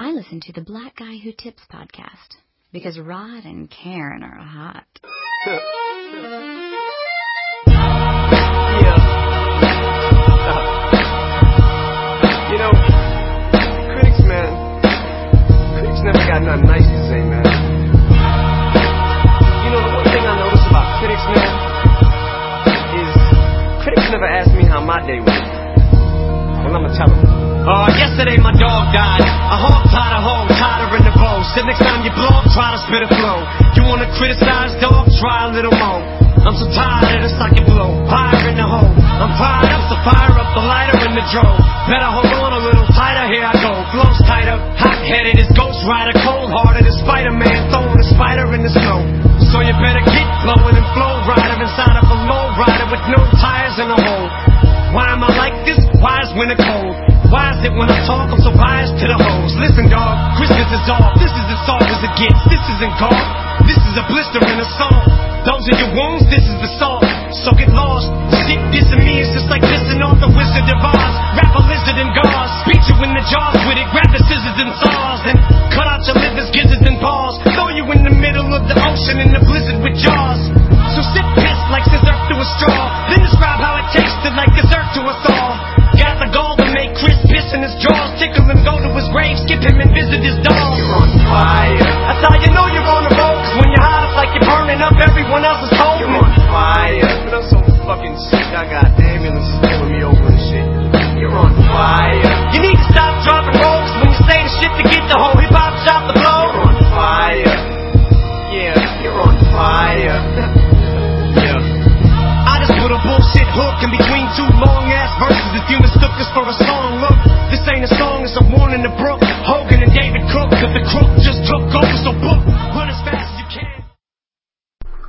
I listen to the Black Guy Who Tips podcast because Rod and Karen are hot. You know, critics, man, critics never got nothing nice to say, man. You know, the one thing I notice about critics, man, is critics never ask me how my day was. Well, I'ma tell them. Uh, yesterday my dog died. A hog tied a her in the bow. Said next time you blog, try to spit a flow. You wanna criticize dog? Try a little more. I'm so tired of the socket blow. Fire in the hole. I'm fired up, so fire up the lighter in the drove. Better hold on a little tighter, here I go. Flows tighter, hot headed as Ghost Rider, cold hearted as Spider Man, throwing a spider in the snow. So you better get flowing and flow rider inside of a low rider with no tires in the hole. Why am I like this? Why is winter cold? Why is it when I talk I'm so biased to the hoes? Listen, dog, Christmas is off. This is as soft as it gets. This isn't golf. This is a blister in a song. Those are your wounds. This is the song. So get lost. Shit dissing me is just like pissing off the Wizard of Oz. Wrap a lizard in gauze. Beat you in the jaws with it. Grab the scissors and saws and cut out your livers, gizzards, and paws. Throw you in the middle of the ocean in the blizzard with jaws. So sit pissed like scissor to a straw. Then describe how it tasted like dessert to us all. In his drawers. Tickle him, go to his grave, skip him and visit his dog. You're on fire. That's how you know you're on the road. Cause when you're hot, it's like you're burning up everyone else's home. You're on fire. But I'm so fucking sick. I got ambulances pulling me over and shit. You're on fire. You need to stop dropping rolls when you say the shit to get the whole hip hop shop to blow. You're on fire. Yeah, you're on fire. Hook in between two long ass verses. If you mistook this for a song, look, this ain't a song, it's a warning to Brooke. Hogan and David Cook, cause the crook just took over, so book, run as fast as you can.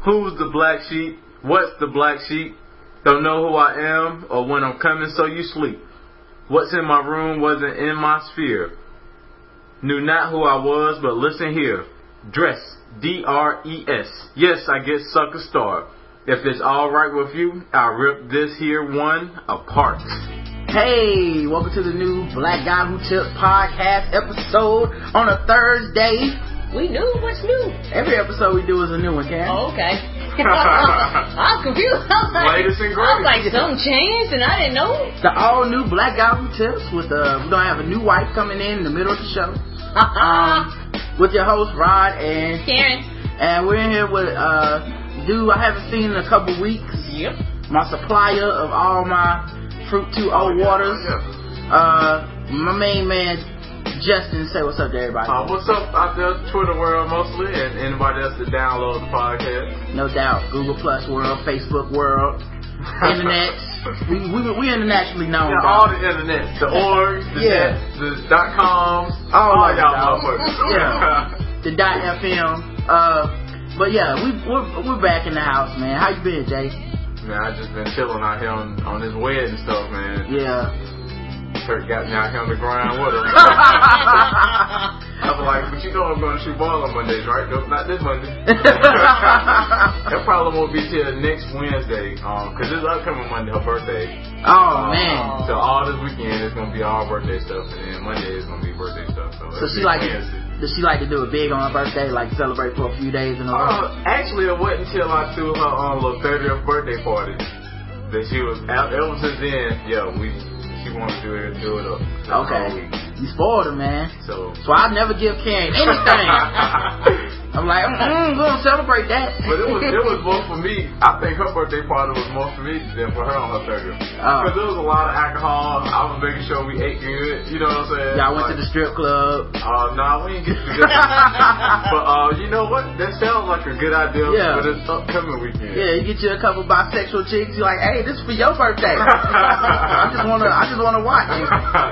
Who's the black sheep? What's the black sheep? Don't know who I am or when I'm coming, so you sleep. What's in my room wasn't in my sphere. Knew not who I was, but listen here. Dress, D R E S. Yes, I get sucker star. If it's alright with you, I'll rip this here one apart. Hey, welcome to the new Black Guy Who Tips podcast episode on a Thursday. We knew what's new. Every episode we do is a new one, Karen. Oh, okay. I'm confused. I was like, Latest and I was like, something changed and I didn't know. The all new Black Guy Who Tips with uh, we're gonna have a new wife coming in in the middle of the show. Um, with your host Rod and Karen. and we're in here with uh, dude I haven't seen in a couple weeks. Yep. My supplier of all my Fruit2O waters. Yeah. Uh, my main man Justin, say what's up to everybody. Uh, what's up out there, Twitter world mostly, and anybody else that download the podcast? No doubt. Google Plus world, Facebook world, internet. we, we we internationally known. Yeah, all the internet, the org, the Yeah. net, the dot coms, All all of it, y'all dog. motherfuckers. Yeah. the dot FM. Uh, but yeah, we we're, we're back in the house, man. How you been, Jay? Man, I just been chilling out here on, on this wedding stuff, man. Yeah. Kurt got me out here on the ground with him. I was like, but you know I'm going to shoot ball on Mondays, right? Nope, not this Monday. that probably won't be till next Wednesday, um, cause this upcoming Monday, her birthday. oh Um, man. So all this weekend is gonna be all birthday stuff, and then Monday is gonna be birthday stuff. So, So she like Wednesday. Does she like to do it big on her birthday, like celebrate for a few days in a row? Uh, actually, it wasn't until I threw her on little 30th birthday party that she was. Ever since then, yeah, we she wanted to do it, do it up. Okay. You spoiled her, man. So. So I never give Karen anything. I'm like, mm, we're gonna celebrate that. But it was it was more for me. I think her birthday party was more for me than for her on her 30th. Oh. Because there was a lot of alcohol. I was making sure we ate good. You know what I'm saying? Y'all went to the strip club. Uh, nah, we didn't get to the But uh, you know what? That sounds like a good idea Yeah. for this upcoming weekend. Yeah, you get you a couple bisexual chicks. You're like, hey, this is for your birthday. I just wanna, I just wanna watch.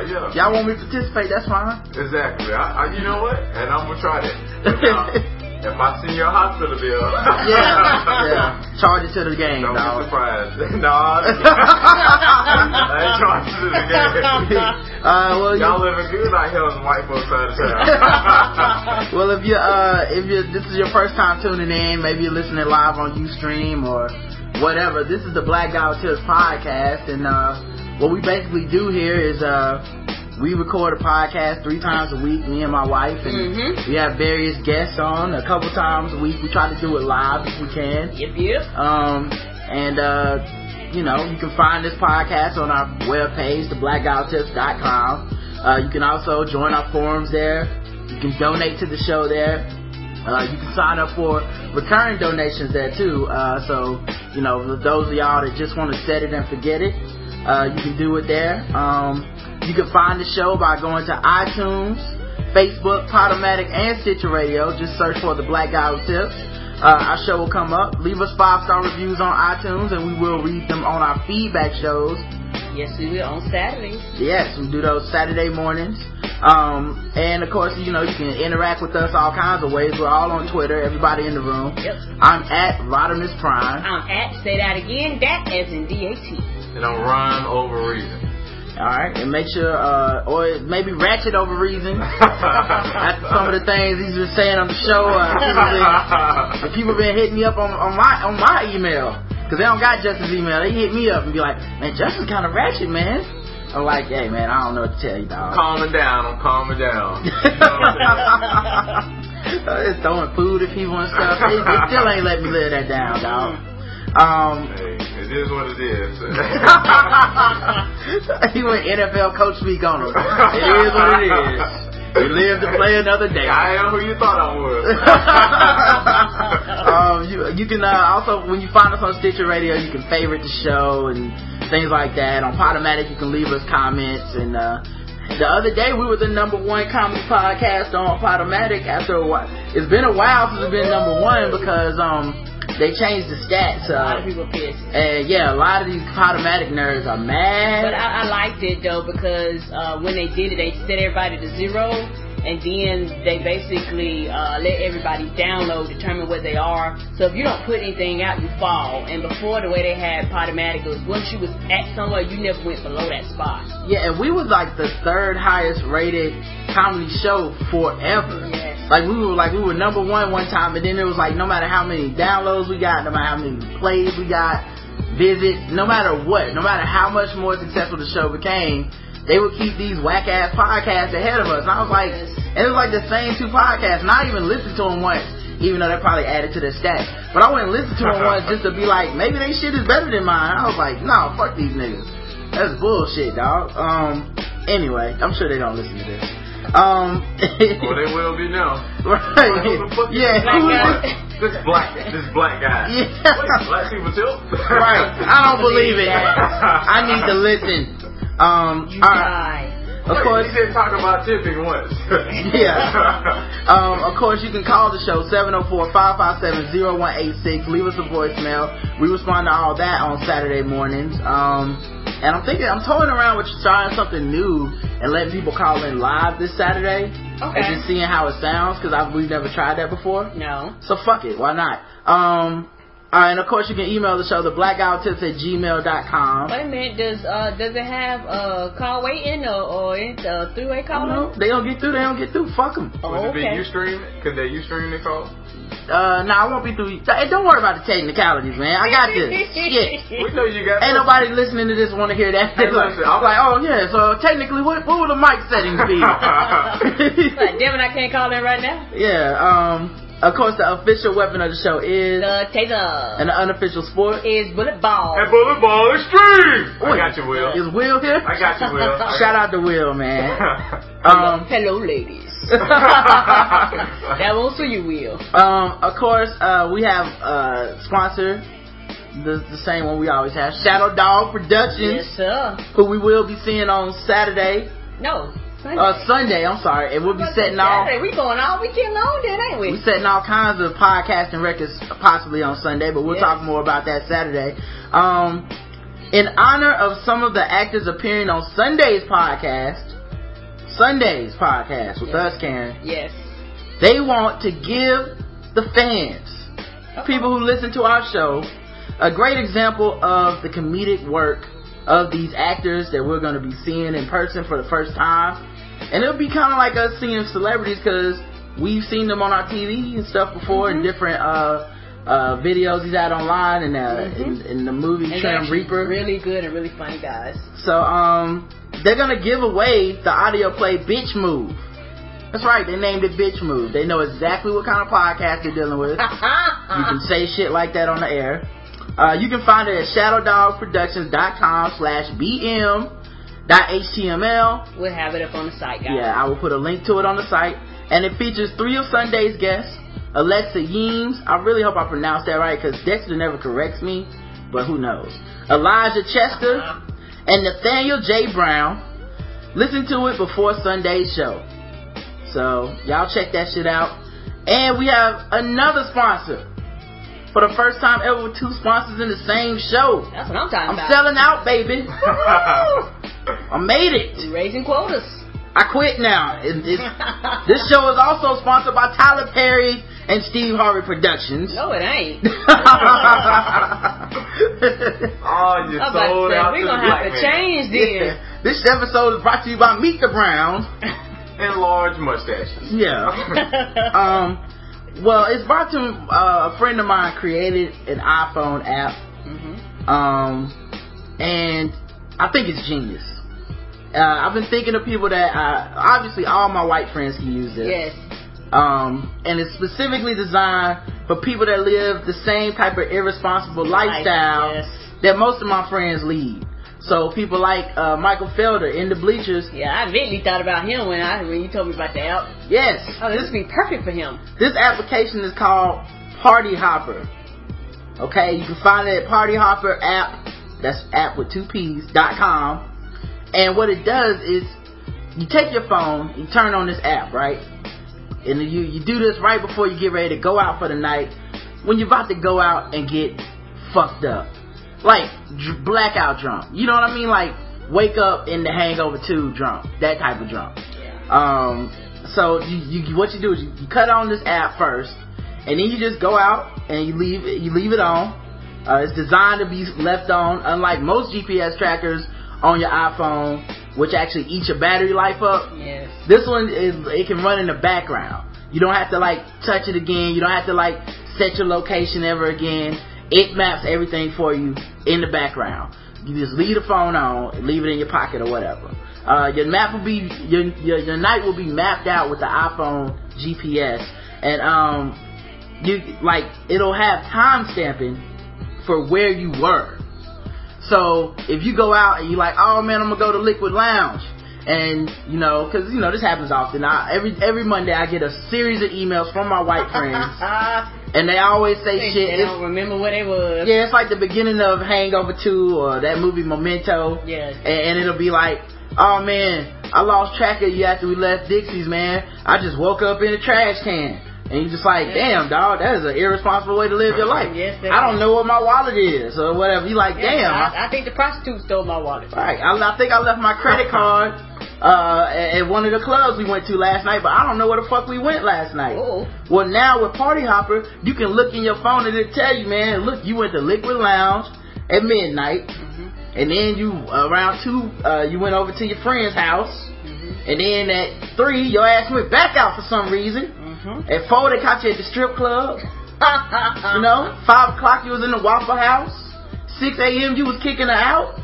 yeah. Y'all want me to participate? That's fine. Exactly. I, I, you know what? And I'm gonna try that. If, I see your hospital bill, Yeah, yeah. Charge it to the game, Don't be dog. surprised. nah, I ain't trying to the game. Uh, well, Y'all living good out here on the white folks side of town. well, if you uh, if you this is your first time tuning in, maybe you're listening live on UStream or whatever. This is the Black Guy Tips podcast, and uh, what we basically do here is uh, we record a podcast three times a week, me and my wife, and Mhm. we have various guests on a couple times a week. We try to do it live if we can. Yep, yep. Um, and, uh, you know, you can find this podcast on our webpage, theblackguywhotips.com. Uh, you can also join our forums there. You can donate to the show there. Uh, you can sign up for recurring donations there too. Uh, so, you know, for those of y'all that just want to set it and forget it, uh, you can do it there. Um, you can find the show by going to iTunes, Facebook, Podomatic, and Stitcher Radio. Just search for the Black Guy Who Tips. Uh, our show will come up. Leave us five star reviews on iTunes, and we will read them on our feedback shows. Yes, we will on Saturdays. Yes, we do those Saturday mornings. Um, and of course, you know, you can interact with us all kinds of ways. We're all on Twitter, everybody in the room. Yep. I'm at Rodimus Prime. I'm at, say that again, that as in D-A-T. And I'm rhyme over reason. Alright, and make sure, uh, or maybe ratchet over reason. That's some of the things he's been saying on the show. Uh, people, been, people been hitting me up on, on my on my email because they don't got Justin's email. They hit me up and be like, "Man, Justin's kind of ratchet, man." I'm like, "Hey, man, I don't know what to tell you, dog." calming down. I'm calming down. Just throwing food at people and stuff. They, they still ain't let me live that down, dog. Um, hey, it is what it is. he went NFL coach speak on him. It is what it is. You live to play another day. I am who you thought I was. um, you you can uh, also when you find us on Stitcher Radio, you can favorite the show and things like that. On Podomatic, you can leave us comments. And uh, the other day, we were the number one comedy podcast on Podomatic. After a while, it's been a while since we've been number one because um they changed the stats. A lot of Uh, people pissed. and yeah, a lot of these Podomatic nerds are mad. But I, I liked it though because uh, when they did it, they set everybody to zero, and then they basically uh, let everybody download, determine where they are. So if you don't put anything out, you fall. And before the way they had Podomatic, was once you was at somewhere, you never went below that spot. Yeah, and we was like the third highest rated comedy show forever. Yes. Like we were like we were number one one time, and then it was like no matter how many downloads we got, no matter how many plays we got, visits, no matter what, no matter how much more successful the show became, they would keep these whack ass podcasts ahead of us. And I was like, it was like the same two podcasts. Not even listen to them once, even though they probably added to the stats. But I wouldn't listen to them once just to be like, maybe they shit is better than mine. I was like, no, fuck these niggas. That's bullshit, dog. Um. Anyway, I'm sure they don't listen to this. Um. well, they will be now. right. Who the fuck is Yeah. this black guy? This black, this black guy. Yeah. Wait, black people too? right. I don't believe it. I need to listen. Um. You all right. die. Of Wait, course. he didn't talk about tipping once. Yeah. um, of course, you can call the show 704-557-0186. Leave us a voicemail. We respond to all that on Saturday mornings. Um, and I'm thinking, I'm toying around with trying something new and letting people call in live this Saturday. Okay. And just seeing how it sounds because we've never tried that before. No. So fuck it, why not? Um, uh, and of course, you can email the show, the blackguywhotips at gmail.com. Wait a minute. Does uh does it have uh call waiting or or it's a three way call? don't calling? know. They don't get through, they don't get through. Fuck them. Oh, Would it be okay. you stream? Could they you stream the call? Uh, nah, I won't be through. Hey, don't worry about the technicalities, man. I got this. Shit. We know you got Ain't this. nobody listening to this want to hear that. Hey, like, listen, I'm- like, oh yeah, so technically, what what would the mic settings be? like, damn it, I can't call in right now. yeah. Um. Of course, the official weapon of the show is The taser and the unofficial sport is bullet ball. And bullet ball is extreme. I got you, Will. is Will here. I got you, Will. Shout out to Will, man. Hello, Um. hello, ladies. that won't for you, Will. Um, of course, uh, we have uh, sponsor, the, the same one we always have, Shadow Dog Productions, Yes, sir. who we will be seeing on Saturday, No. Sunday. uh, Sunday. I'm sorry, and we'll be setting off. Saturday. We going all weekend long, then, ain't we? We setting all kinds of podcasting records possibly on Sunday, but we'll Yes. talk more about that Saturday. Um, in honor of some of the actors appearing on Sunday's podcast, Sunday's podcast with Yes. us, Karen. Yes. They want to give the fans, people who listen to our show, a great example of the comedic work of these actors that we're going to be seeing in person for the first time. And it'll be kind of like us seeing celebrities because we've seen them on our TV and stuff before in different uh, uh, videos he's had online and uh, in, in the movie And Trim Reaper. Really good and really funny guys. So, um, they're gonna give away the audio play Bitch Move. That's right, they named it Bitch Move. They know exactly what kind of podcast you're dealing with. you can say shit like that on the air. Uh, you can find it at shadowdogproductions.com slash bm.html. We'll have it up on the site, guys. Yeah, I will put a link to it on the site. And it features three of Sunday's guests. Alexa Yeames, I really hope I pronounced that right because Dexter never corrects me, but who knows. Elijah Chester and Nathaniel J. Brown. Listen to it before Sunday's show. So, y'all check that shit out. And we have another sponsor. For the first time ever with two sponsors in the same show. That's what I'm talking about. I'm selling out, baby. I made it. Raising quotas. I quit now. It- it's- this show is also sponsored by Tyler Perry and Steve Harvey Productions. No, it ain't. Oh, you I'm about to sold out we're gonna have to change this. this episode is brought to you by Meet the Browns. And large mustaches. Yeah. um, well, it's brought to uh, a friend of mine created an iPhone app, Mhm. um, and I think it's genius. Uh, I've been thinking of people that I, obviously all my white friends can use this. Yes. Um, and it's specifically designed for people that live the same type of irresponsible lifestyle Yes. that most of my friends lead. So people like uh, Michael Felder in the bleachers. Yeah, I immediately thought about him when I when you told me about the app. Yes, Oh, this would be perfect for him. this application is called Party Hopper. Okay, you can find it at Party Hopper app. That's app with two P's dot com. And what it does is you take your phone, you turn on this app, right? And you you do this right before you get ready to go out for the night. When you're about to go out and get fucked up, like dr- blackout drunk. You know what I mean? Like wake up in the Hangover 2 drunk, that type of drunk. Um, so you, you what you do is you, you cut on this app first, and then you just go out and you leave it- you leave it on. Uh, it's designed to be left on, unlike most GPS trackers on your iPhone, which actually eat your battery life up. Yes. This one is it can run in the background. You don't have to like touch it again. You don't have to like set your location ever again. It maps everything for you in the background. You just leave the phone on, leave it in your pocket or whatever. Uh, your map will be your, your your night will be mapped out with the iPhone GPS, and um, you like it'll have time stamping for where you were. So if you go out and you're like, oh man, I'm gonna go to Liquid Lounge, and you know, cause you know this happens often. I, every every Monday I get a series of emails from my white friends, and they always say they, shit. they don't remember what it was. yeah, it's like the beginning of Hangover 2 or that movie Memento, Yeah, and, and it'll be like, oh man, I lost track of you after we left Dixie's, man. I just woke up in a trash can. And you're just like, damn, dog, that is an irresponsible way to live your life. Yes, I don't is. know what my wallet is or whatever. You like, Yeah, damn, I, I, I think the prostitute stole my wallet. Right. I, I think I left my credit card uh, at, at one of the clubs we went to last night, but I don't know where the fuck we went last night. Oh. Well, now with Party Hopper, you can look in your phone and it'll tell you, man, look, you went to Liquid Lounge at midnight, Mm-hmm. and then you around two, uh, you went over to your friend's house, Mm-hmm. and then at three, your ass went back out for some reason. Mm-hmm. At four, they caught you at the strip club. You know, five o'clock you was in the Waffle House. Six a.m. you was kicking her out.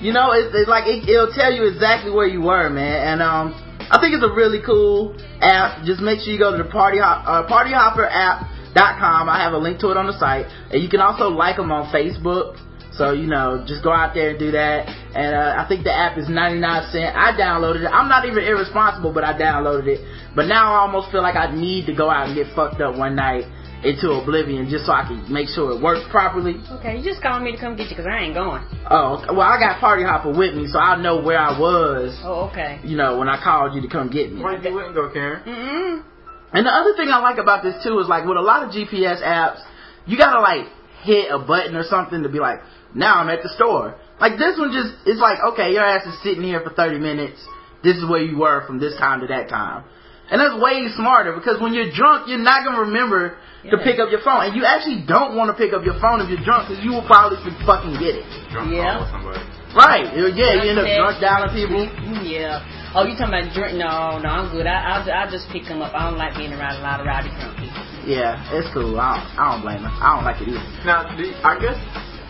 You know, it's, like it, it'll tell you exactly where you were, man. And um, I think it's a really cool app. Just make sure you go to the Party Hop, uh, PartyHopperApp.com. I have a link to it on the site, and you can also like them on Facebook. So you know, just go out there and do that. And uh, I think the app is 99 cent. I downloaded it. I'm not even irresponsible, but I downloaded it. But now I almost feel like I need to go out and get fucked up one night into oblivion just so I can make sure it works properly. Okay, you just called me to come get you because I ain't going. Oh, well, I got Party Hopper with me, so I know where I was. Oh, okay. You know, when I called you to come get me. Why you wouldn't go, Karen? Mm-mm. And the other thing I like about this too is like with a lot of GPS apps, you gotta like hit a button or something to be like, now I'm at the store. Like this one just, it's like, okay, your ass is sitting here for 30 minutes. This is where you were from this time to that time. And that's way smarter because when you're drunk, you're not gonna remember to pick up your phone. And you actually don't want to pick up your phone if you're drunk because you will probably fucking get it. Drunk Yeah. call somebody. Right. Yeah, you end up drunk dialing people. Yeah. Oh, you talking about drink? No, no, I'm good. I, I'll, I'll just pick them up. I don't like being around a lot of rowdy drunk people. Yeah, it's cool. I don't, I don't blame her. I don't like it either. Now, the, I guess,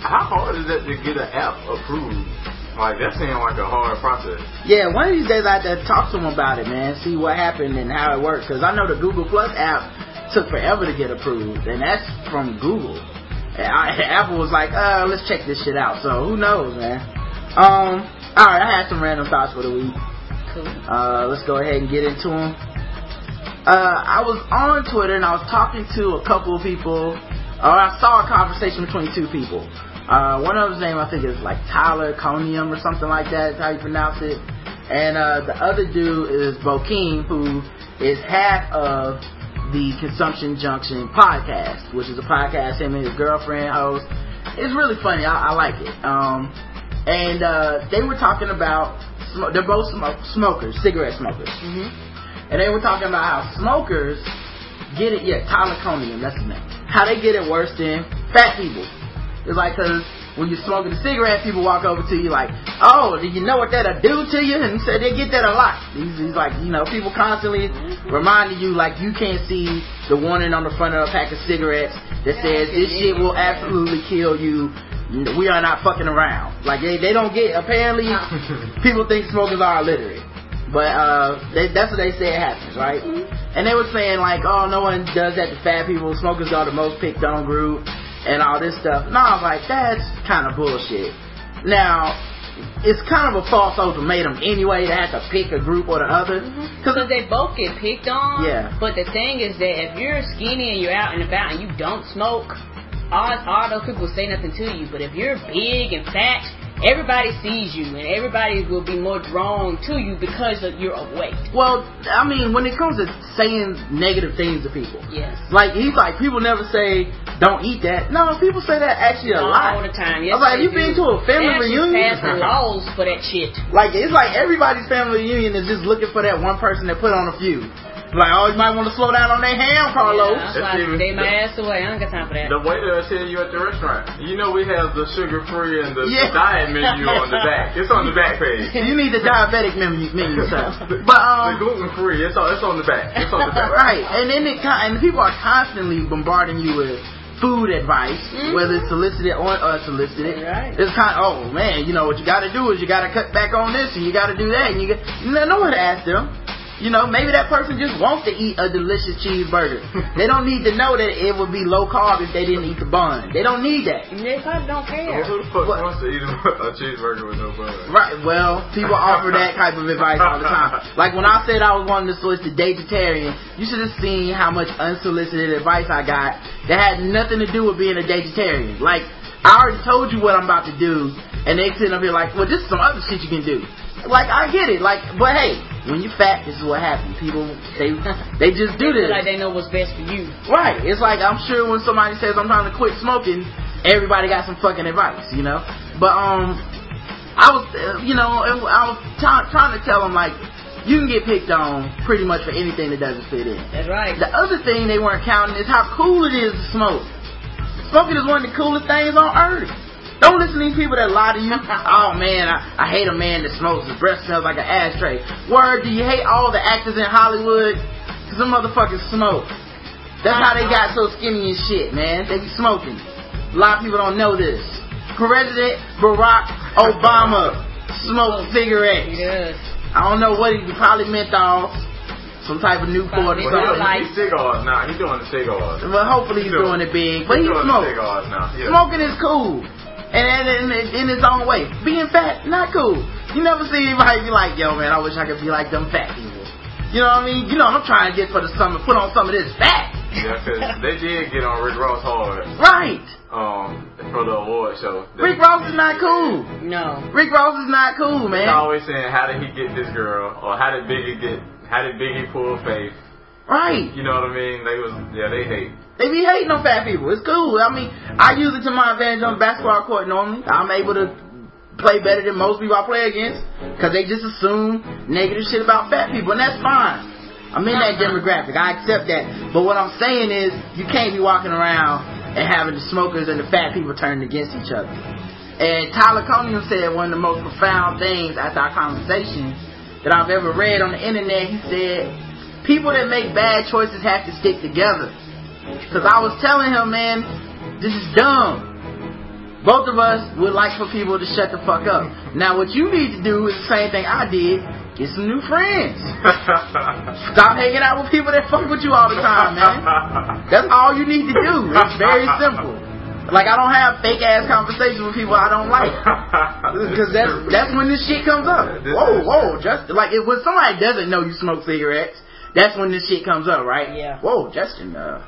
how hard is that to get an app approved? Like that seemed like a hard process. Yeah, one of these days I have to talk to him about it, man. See what happened and how it works. Because I know the Google Plus app took forever to get approved, and that's from Google. And I, Apple was like, uh, let's check this shit out. So who knows, man. Um, all right, I had some random thoughts for the week. Cool. Uh, let's go ahead and get into them. Uh, I was on Twitter and I was talking to a couple of people. Or I saw a conversation between two people. Uh, one of them's name I think is like Tyler Conium or something like that. Is how you pronounce it. And uh, the other dude is Bokeem, who is half of the Consumption Junction podcast, which is a podcast him and his girlfriend host. It's really funny. I, I like it. Um, and uh, they were talking about sm- they're both sm- smokers, cigarette smokers, hmm and they were talking about how smokers get it. Yeah, Tyler Conium, that's his name. How they get it worse than fat people. It's like because when you're smoking a cigarette, people walk over to you like, "Oh, do you know what that'll do to you?" And he said they get that a lot. He's, he's like, you know, people constantly reminding you like you can't see the warning on the front of a pack of cigarettes that says this shit will absolutely kill you. We are not fucking around. Like they, they don't get. Apparently, people think smokers are illiterate. But uh, they, that's what they say happens, right? And they were saying like, oh, no one does that to fat people. Smokers are the most picked on group, and all this stuff. And I was like, that's kind of bullshit. Now, it's kind of a false ultimatum anyway to have to pick a group or the other. Mm-hmm. Because they both get picked on. Yeah. But the thing is that if you're skinny and you're out and about and you don't smoke, all, all those people say nothing to you. But if you're big and fat, everybody sees you and everybody will be more drawn to you because of your weight. Well, I mean, when it comes to saying negative things to people, Yes. like he's like, people never say don't eat that. No, people say that actually a lot. All the time. I Yes, was like, you been to a family reunion? Pass the laws for that shit. Like it's like everybody's family reunion is just looking for that one person that put on a few. Like, oh, you might want to slow down on that ham, Carlos. Yeah, that's why I It's even- stay my ass away. I don't got time for that. The waiter will tell you at the restaurant. You know we have the sugar free and the, Yeah. the diet menu on the back. It's on the back page. You need the diabetic menu, menu sir. The- But um, the gluten free. It's on. It's on the back. It's on the back. right, and then it con- and people are constantly bombarding you with food advice, Mhm. whether it's solicited or unsolicited. Right. It's kind of, oh man, you know what you got to do is you got to cut back on this and you got to do that, and you got no, no one to ask them. You know, maybe that person just wants to eat a delicious cheeseburger. they don't need to know that it would be low carb if they didn't eat the bun. They don't need that. And they probably don't care. Well, who the fuck What? wants to eat a, a cheeseburger with no butter? Right. Well, people offer that type of advice all the time. Like when I said I was wanting to switch to vegetarian, you should have seen how much unsolicited advice I got that had nothing to do with being a vegetarian. Like I already told you what I'm about to do, and they sitting up here like, well, this is some other shit you can do. Like I get it. Like, but hey, when you fat, this is what happens. People they they just do They this. like they know what's best for you. Right. It's like I'm sure when somebody says I'm trying to quit smoking, everybody got some fucking advice, you know. But um, I was, uh, you know, I was try- trying to tell them like, you can get picked on pretty much for anything that doesn't fit in. That's right. The other thing they weren't counting is how cool it is to smoke. Smoking is one of the coolest things on earth. Don't listen to these people that lie to you. oh man, I, I hate a man that smokes. His breath smells like an ashtray. Word, do you hate all the actors in Hollywood? Cause them motherfuckers smoke. That's how they got so skinny and shit, man. They be smoking. A lot of people don't know this. President Barack Obama smoked cigarettes. Yes. I don't know what he probably menthol, some type of Newport or Probably Well, something. Like- cigars now. He's doing the cigars. But hopefully he's doing it big. But he doing smokes. cigars now. Yeah. Smoking is cool. And in, in, in its own way. Being fat, not cool. You never see anybody be like, yo man, I wish I could be like them fat people. You know what I mean? You know I'm trying to get for the summer, put on some of this fat. Yeah, 'cause they did get on Rick Ross hard Right. um, for the award show. They- Rick Ross is not cool. No. Rick Ross is not cool, They man. always saying, how did he get this girl? Or how did Biggie get, how did Biggie pull Faith? Right. You know what I mean? They was, yeah, they hate. They be hating on fat people. It's cool. I mean, I use it to my advantage on the basketball court normally. I'm able to play better than most people I play against because they just assume negative shit about fat people, and that's fine. I'm in that demographic. I accept that. But what I'm saying is, you can't be walking around and having the smokers and the fat people turning against each other. And Tyler Conium said one of the most profound things after our conversation that I've ever read on the internet. He said, people that make bad choices have to stick together. Cause I was telling him, man, this is dumb. Both of us would like for people to shut the fuck up. Now, what you need to do is the same thing I did. Get some new friends. Stop hanging out with people that fuck with you all the time, man. That's all you need to do. It's very simple. Like I don't have fake ass conversations with people I don't like, because that's that's when this shit comes up. Whoa, whoa, Justin. Like if, when somebody doesn't know you smoke cigarettes, that's when this shit comes up, right? Yeah. Whoa, Justin. Uh,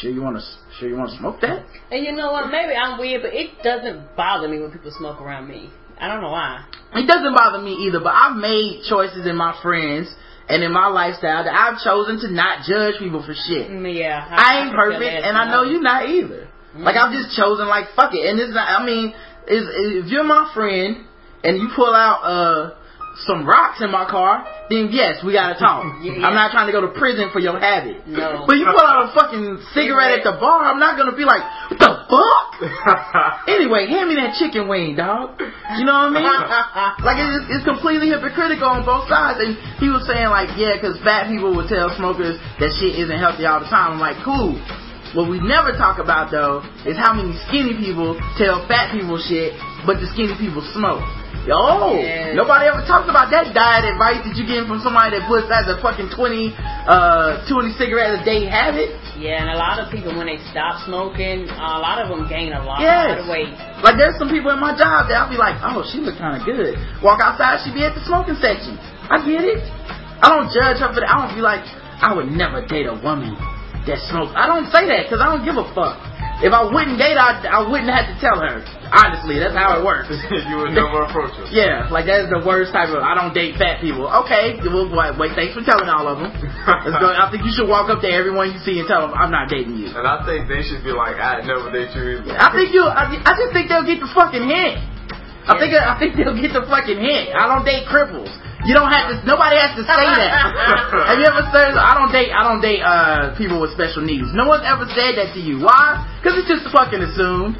sure you want to sure you want to smoke that? And you know what? Maybe I'm weird, but it doesn't bother me when people smoke around me. I don't know why. It doesn't bother me either, but I've made choices in my friends and in my lifestyle that I've chosen to not judge people for shit. Mm, Yeah. I ain't can feel perfect, and I know you're not either. Like I've just chosen, like fuck it, and it's not. I mean, is if you're my friend and you pull out uh some rocks in my car, then yes, we gotta talk. Yeah. I'm not trying to go to prison for your habit. No. But you pull out a fucking cigarette at the bar, I'm not gonna be like, what the fuck? Anyway, hand me that chicken wing, dog. You know what I mean? like it's, it's completely hypocritical on both sides. And he was saying like, yeah, because fat people would tell smokers that shit isn't healthy all the time. I'm like, cool. What we never talk about though is how many skinny people tell fat people shit, but the skinny people smoke. Yo, Yeah. nobody ever talks about that diet advice that you getting from somebody that puts as a fucking 20, uh, 20 cigarettes a day habit. Yeah, and a lot of people when they stop smoking, uh, a lot of them gain a lot Yes. of weight. Like there's some people in my job that I'll be like, oh, she look kind of good. Walk outside, she be at the smoking section. I get it. I don't judge her for that. I don't be like, I would never date a woman that smokes. I don't say that because I don't give a fuck. If I wouldn't date I, I wouldn't have to tell her. Honestly, that's how it works. you would never approach her. Yeah, like that's the worst type of. I don't date fat people. Okay, well, wait, wait thanks for telling all of them. Go. I think you should walk up to everyone you see and tell them I'm not dating you. And I think they should be like, I'd never date you either. I think you. I, I just think they'll get the fucking hint. I think. I think they'll get the fucking hint. I don't date cripples. You don't have to. Nobody has to say that. have you ever said I don't date? I don't date uh people with special needs. No one's ever said that to you. Why? Because it's just fucking assumed.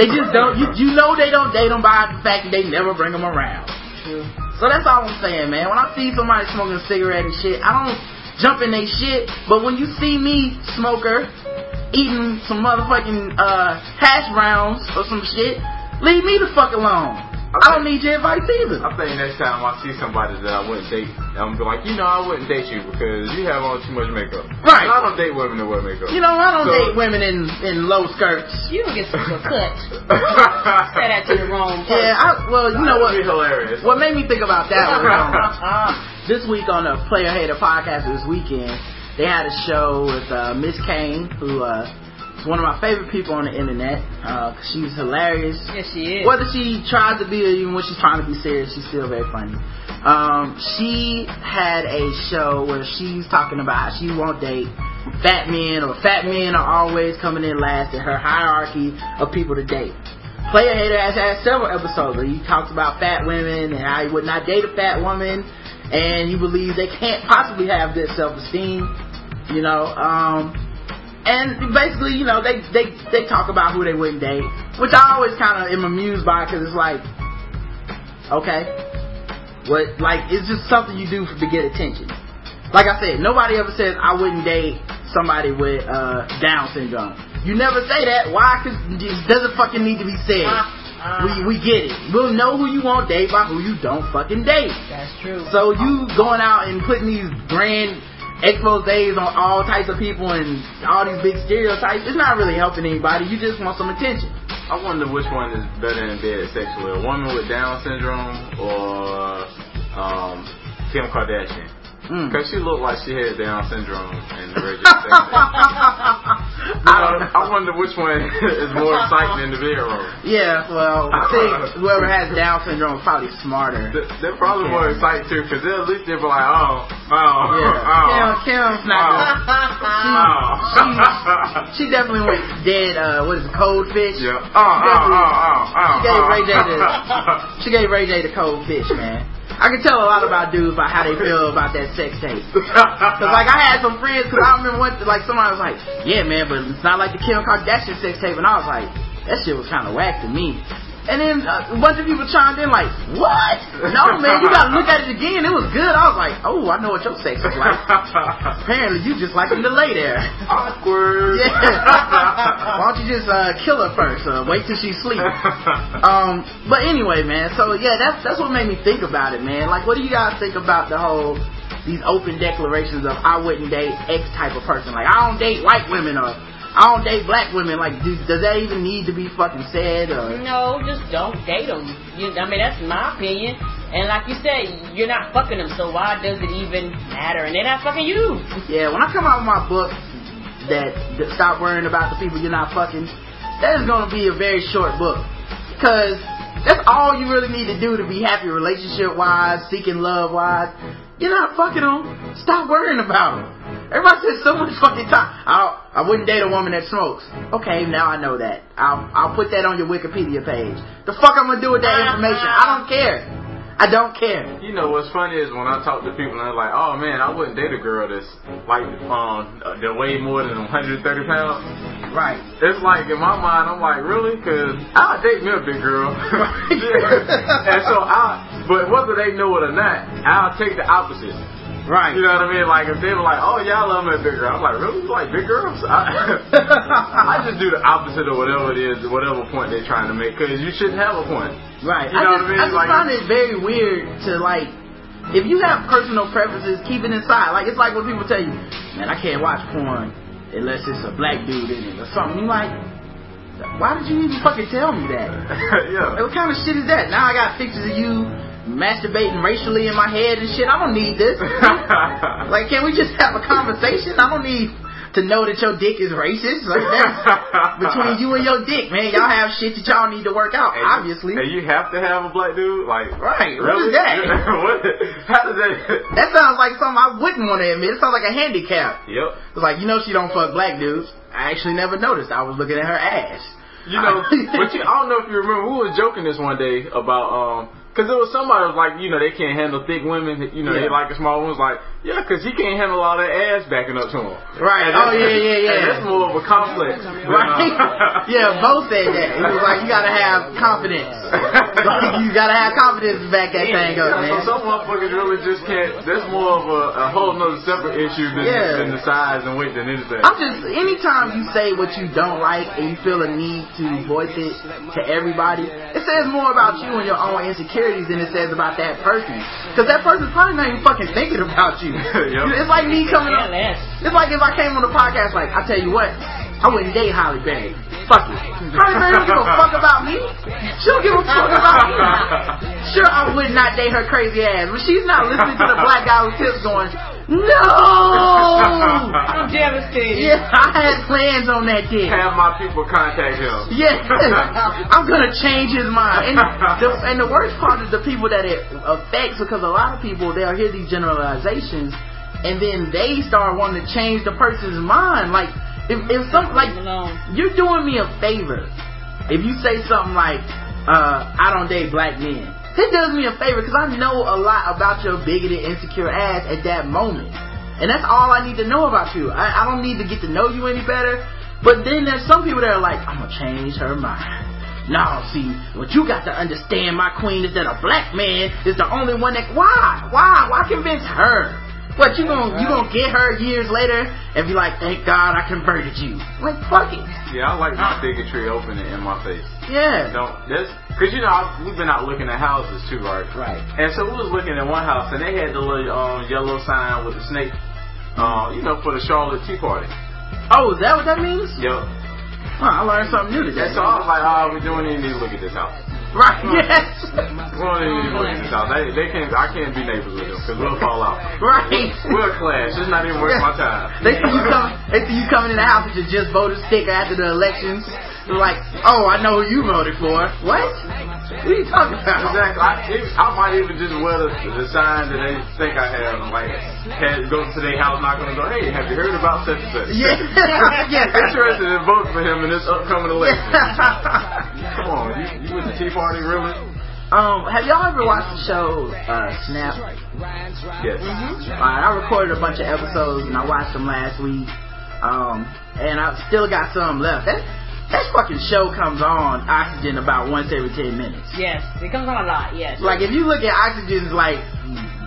They just don't. You, you know they don't date them by the fact that they never bring them around. True. So that's all I'm saying, man. When I see somebody smoking a cigarette and shit, I don't jump in they shit. But when you see me, smoker, eating some motherfucking uh, hash browns or some shit, leave me the fuck alone. I don't need your advice either. I think next time I see somebody that I wouldn't date, I'm gonna be like, you know, I wouldn't date you because you have on too much makeup. Right. And I don't date women that wear makeup. You know, I don't So- date women in, in low skirts. You don't get super cut. Say that to the wrong person. Yeah, I, well, you know That what? would be hilarious. What made me think about that was um, this week on the Player Hater podcast this weekend, they had a show with uh, Miss Kane, who uh, is one of my favorite people on the internet. Uh, she's hilarious. Yes, she is. Whether she tries to be or even when she's trying to be serious, she's still very funny. Um, she had a show where she's talking about she won't date fat men or fat men are always coming in last in her hierarchy of people to date. Player Hater has had several episodes where he talks about fat women and how he would not date a fat woman and he believes they can't possibly have good self-esteem, you know, um, and basically, you know, they, they, they talk about who they wouldn't date, which I always kind of am amused by because it's like, okay, what, like, it's just something you do to get attention. Like I said, nobody ever says I wouldn't date somebody with uh, Down syndrome. You never say that. Why? Because it doesn't fucking need to be said. We we get it. We'll know who you won't date by who you don't fucking date. That's true. So you going out and putting these grand exposés on all types of people and all these big stereotypes, it's not really helping anybody. You just want some attention. I wonder which one is better in bed sexually, a woman with Down syndrome or um, Kim Kardashian. Mm. Because she looked like she had Down syndrome and the original sex know, I wonder which one is more exciting in the bedroom. Yeah, well, I think whoever has Down syndrome is probably smarter. They're probably more exciting too, because at least they'll be like, oh, oh, Yeah, oh. Kim, Kim's not. Oh. She definitely went dead. Uh, what is it, cold fish? yeah. Oh, oh, oh, oh, oh. She gave Ray J the oh. she gave Ray J the cold fish, man. I can tell a lot about dudes about how they feel about that sex tape. Cause like I had some friends, cause I remember when like somebody was like, "Yeah, man, but it's not like the Kim Kardashian sex tape," and I was like, "That shit was kind of whack to me." And then uh, a bunch of people chimed in like, what? No, man, you gotta look at it again. It was good. I was like, oh, I know what your sex is like. Apparently, you just like him to lay there. Awkward. Yeah. Why don't you just uh, kill her first? Uh, wait till she sleeps. Um, but anyway, man. So yeah, that's that's what made me think about it, man. Like, what do you guys think about the whole these open declarations of I wouldn't date X type of person? Like, I don't date white women or I don't date black women. Like, do, does that even need to be fucking said? Or No, just don't date them. You, I mean, that's my opinion. And like you said, you're not fucking them, so why does it even matter? And they're not fucking you. Yeah, when I come out with my book that, that stop worrying about the people you're not fucking, that is gonna be a very short book. Cause that's all you really need to do to be happy relationship wise, seeking love wise. You're not fucking them. Stop worrying about them. Everybody says so much fucking time. I'll, I wouldn't date a woman that smokes. Okay, now I know that. I'll, I'll put that on your Wikipedia page. The fuck I'm gonna do with that information? I don't care. I don't care. You know what's funny is when I talk to people and they're like, "Oh man, I wouldn't date a girl that's like um that weigh more than 130 pounds." Right. It's like in my mind, I'm like, really? Cause I'll date me a big girl. and so I, but whether they know it or not, I'll take the opposite. Right. You know what I mean? Like if they were like, "Oh yeah, I love me a big girl," I'm like, "Really? You like big girls?" I, I just do the opposite of whatever it is, whatever point they're trying to make, because you shouldn't have a point. Right. You I know just, what I mean? I just Like- find it very weird to like, if you have personal preferences, keep it inside. Like it's like when people tell you, man, I can't watch porn unless it's a black dude in it or something. You like, why did you even fucking tell me that? Like, yeah. what kind of shit is that? Now I got pictures of you masturbating racially in my head and shit. I don't need this. like, can we just have a conversation? I don't need to know that your dick is racist. Like that's between you and your dick, man. Y'all have shit that y'all need to work out, And- obviously. And you have to have a black dude, like Right, what Really? is that? what? How does that? That sounds like something I wouldn't want to admit. It sounds like a handicap. Yep. It's like, you know she don't fuck black dudes. I actually never noticed. I was looking at her ass. You know, but you, I don't know if you remember, we was joking this one day about um. Cause there was somebody was like, you know, they can't handle thick women. You know, they like a small woman. Was like, yeah, cause he can't handle all that ass backing up to him. Right. And Oh, yeah, yeah, yeah. And that's more of a complex. Right? yeah, both said that. It was like, you gotta have confidence. You gotta have confidence to back that thing up, Yeah, man. so some motherfuckers really just can't. That's more of a, a whole nother separate issue than, Yeah. than the size and weight than anything. I'm just anytime you say what you don't like and you feel a need to voice it to everybody, it says more about you and your own insecurities than it says about that person. Because that person's probably not even fucking thinking about you. Yep. It's like me coming Yeah, up. It's like if I came on the podcast, like I tell you what, I wouldn't date Halle Berry. Fuck it. Halle Berry don't give a fuck about me. She don't give a fuck about me. Sure, I would not date her crazy ass, but she's not listening to the black guy who tips going, no. I'm devastated. Yeah, I had plans on that day. Have my people contact him. Yeah, I'm gonna change his mind. And the, and the worst part is the people that it affects because a lot of people they'll hear these generalizations and then they start wanting to change the person's mind. Like if if some like Leave 'em alone. you're doing me a favor if you say something like uh, I don't date black men. It does me a favor because I know a lot about your bigoted, insecure ass at that moment. And that's all I need to know about you. I, I don't need to get to know you any better. But then there's some people that are like, I'm gonna change her mind. No, see, what you got to understand, my queen, is that a black man is the only one that. Why? Why? Why convince her? What you gonna you gonna get her years later and be like, thank God I converted you? Like fuck it. Yeah, I like my bigotry opening in my face. Yeah. Don't that's because you know I, we've been out looking at houses too, right? Right. And so we was looking at one house and they had the little um, yellow sign with the snake, uh, you know, for the Charlotte Tea Party. Oh, is that what that means? Yep. Huh, I learned something new today. And so I was like, oh, we're doing need to look at this house. Right. Yes. We don't even need to look at this house. They, they can't. I can't be neighbors with them because we'll fall out. Right. We'll clash. It's not even worth my time. They see you coming. They see you coming in the house with your just voted sticker after the elections. They're like, oh, I know who you voted for. What? What are you talking about? Exactly. I, I might even just wear the, the sign that they think I have. Like, had, go to their house, knock on the door. Hey, have you heard about such and such? Yeah. yeah. Interested in voting for him in this upcoming election. Come on, you, you with the Tea Party, really? um, have y'all ever watched the show uh, Snapped? Yes. Alright, I recorded a bunch of episodes and I watched them last week. Um, and I still got some left. That that fucking show comes on Oxygen about once every ten minutes. Yes, it comes on a lot. Yes. Like if you look at Oxygen's like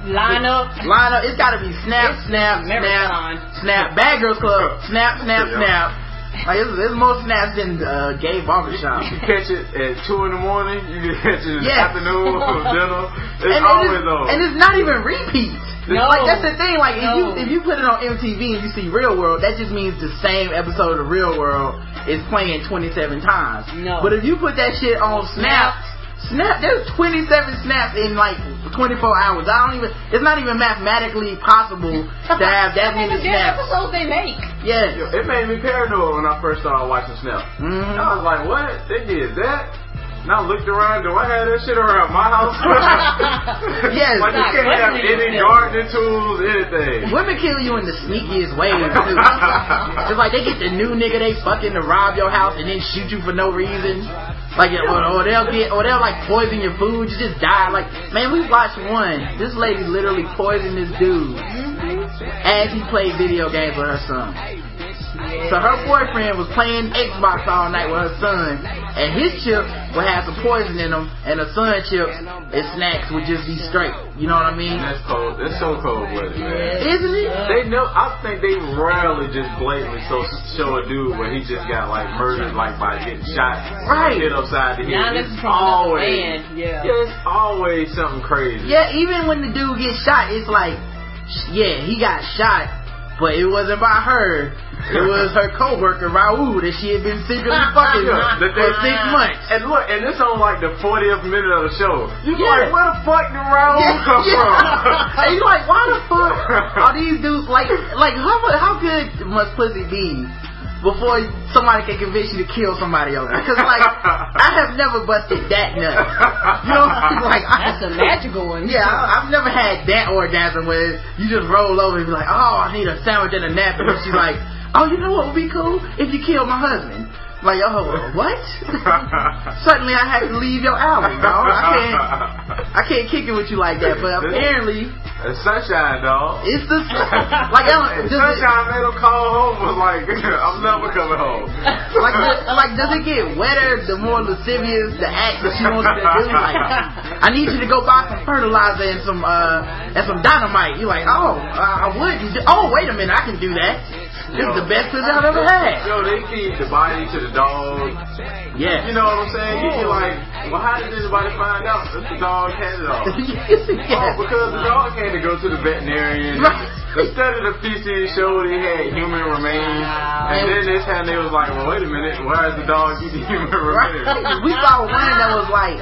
line up. line up, it's got to be snap, It's snap, snap, marathon. snap. Bad Girls Club, snap, snap, snap. Like it's, there's more snaps than uh, gay barbershop. You can catch it at two in the morning. You can catch it in the afternoon for dinner. It's and, always and, it's, on. and it's not even repeats. No. Like that's the thing. Like if you if you put it on MTV and you see Real World, that just means the same episode of Real World is playing 27 times. No. But if you put that shit on Snapped, Snap, there's 27 snaps in like 24 hours. I don't even. It's not even mathematically possible to have that many Damn snaps. episodes they make. Yes. Yo, it made me paranoid when I first started watching Snap. Mhm. I was like, what? They did that? And I looked around, do I have that shit around my house? Yes. Like, you can't have any yourself. gardening tools, anything. Women kill you in the sneakiest ways too. it's like they get the new nigga they fucking to rob your house and then shoot you for no reason. Like or, or they'll get or they'll like poison your food, you just die. Like man, we watched one. This lady literally poisoned this dude mm-hmm. as he played video games with her son. So her boyfriend was playing Xbox all night with her son, and his chips would have some poison in them, and her son chips and snacks would just be straight. You know what I mean? That's cold. That's so cold blooded, man. Isn't it? They know. I think they rarely just blatantly so show a dude where he just got like murdered, like by getting shot, Right. hit upside the head. Now It's is from another always. Yeah. yeah, it's always something crazy. Yeah, even when the dude gets shot, it's like, yeah, he got shot, but it wasn't by her. It was her coworker Raul that she had been secretly fucking Yeah, for that six months. And look, and this on like the 40th minute of the show. You Yeah. like, where the fuck did Raul Yeah, come yeah. from? and you're like, why the fuck are these dudes like, like how how good must pussy be before somebody can convince you to kill somebody over? Because like, I have never busted that nut. You know, like I, That's a magical one. Yeah, I, I've never had that orgasm where you just roll over and be like, oh, I need a sandwich and a nap, and she's like, oh, you know what would be cool if you killed my husband. Like, oh, what? Suddenly I had to leave your album, dog. I can't, I can't kick it with you like that. But apparently, It's sunshine, dog. it's the like, I don't, it, sunshine made him call home was like, I'm never coming home. like, does- like, does it get wetter the more lascivious the act that she wants to do? Like, I need you to go buy some fertilizer and some uh and some dynamite. You're like, oh, I wouldn't. Oh, wait a minute, I can do that. This is the best pussy I've ever had. Yo, they feed the body to the dog. Yeah. You know what I'm saying? You be like, well, how did anybody find out that the dog had it all? Oh, because the dog had to go to the veterinarian. Right. Instead of the feces showed he had human remains. And then this time they was like, well, wait a minute, why is the dog eating human Right. remains? We saw one that was like,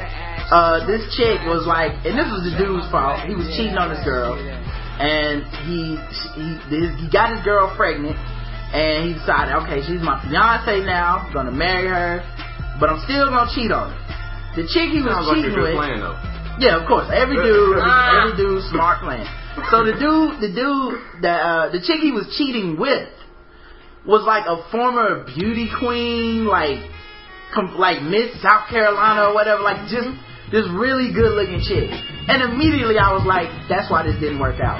uh, this chick was like, and this was the dude's fault. He was cheating on this girl, and he he he got his girl pregnant, and he decided, okay, she's my fiance now, I'm gonna marry her, but I'm still gonna cheat on her. The chick he was Sounds like a cheating good with, plan, though. yeah, of course, every dude, Ah. every dude, smart plan. So the dude, the dude, the uh, the chick he was cheating with was like a former beauty queen, like com- like Miss South Carolina or whatever, like just this really good looking chick. And immediately I was like, that's why this didn't work out.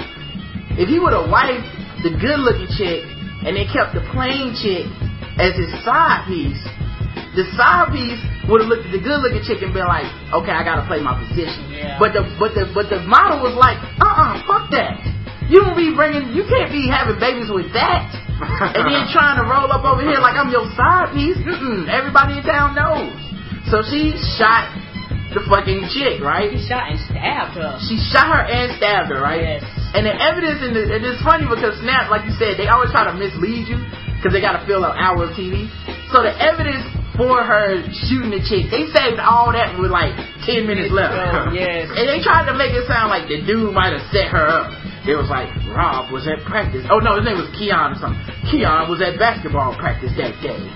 If he would have wiped the good looking chick and they kept the plain chick as his side piece, the side piece would have looked at the good looking chick and been like, okay, I gotta play my position. Yeah. But the but the but the model was like, uh uh fuck that. You don't be bringing, you can't be having babies with that. and then trying to roll up over here like I'm your side piece. Mm-mm, everybody in town knows. So she shot the fucking chick, right? He shot and stabbed her. She shot her and stabbed her, right? Yes. And the evidence, in the, and it's funny because Snap, like you said, they always try to mislead you because they got to fill up hour of TV. So the evidence for her shooting the chick, they saved all that with like 10 minutes left. Oh, yes. And they tried to make it sound like the dude might have set her up. It was like, Rob was at practice. Oh no, his name was Keon or something. Keon was at basketball practice that day.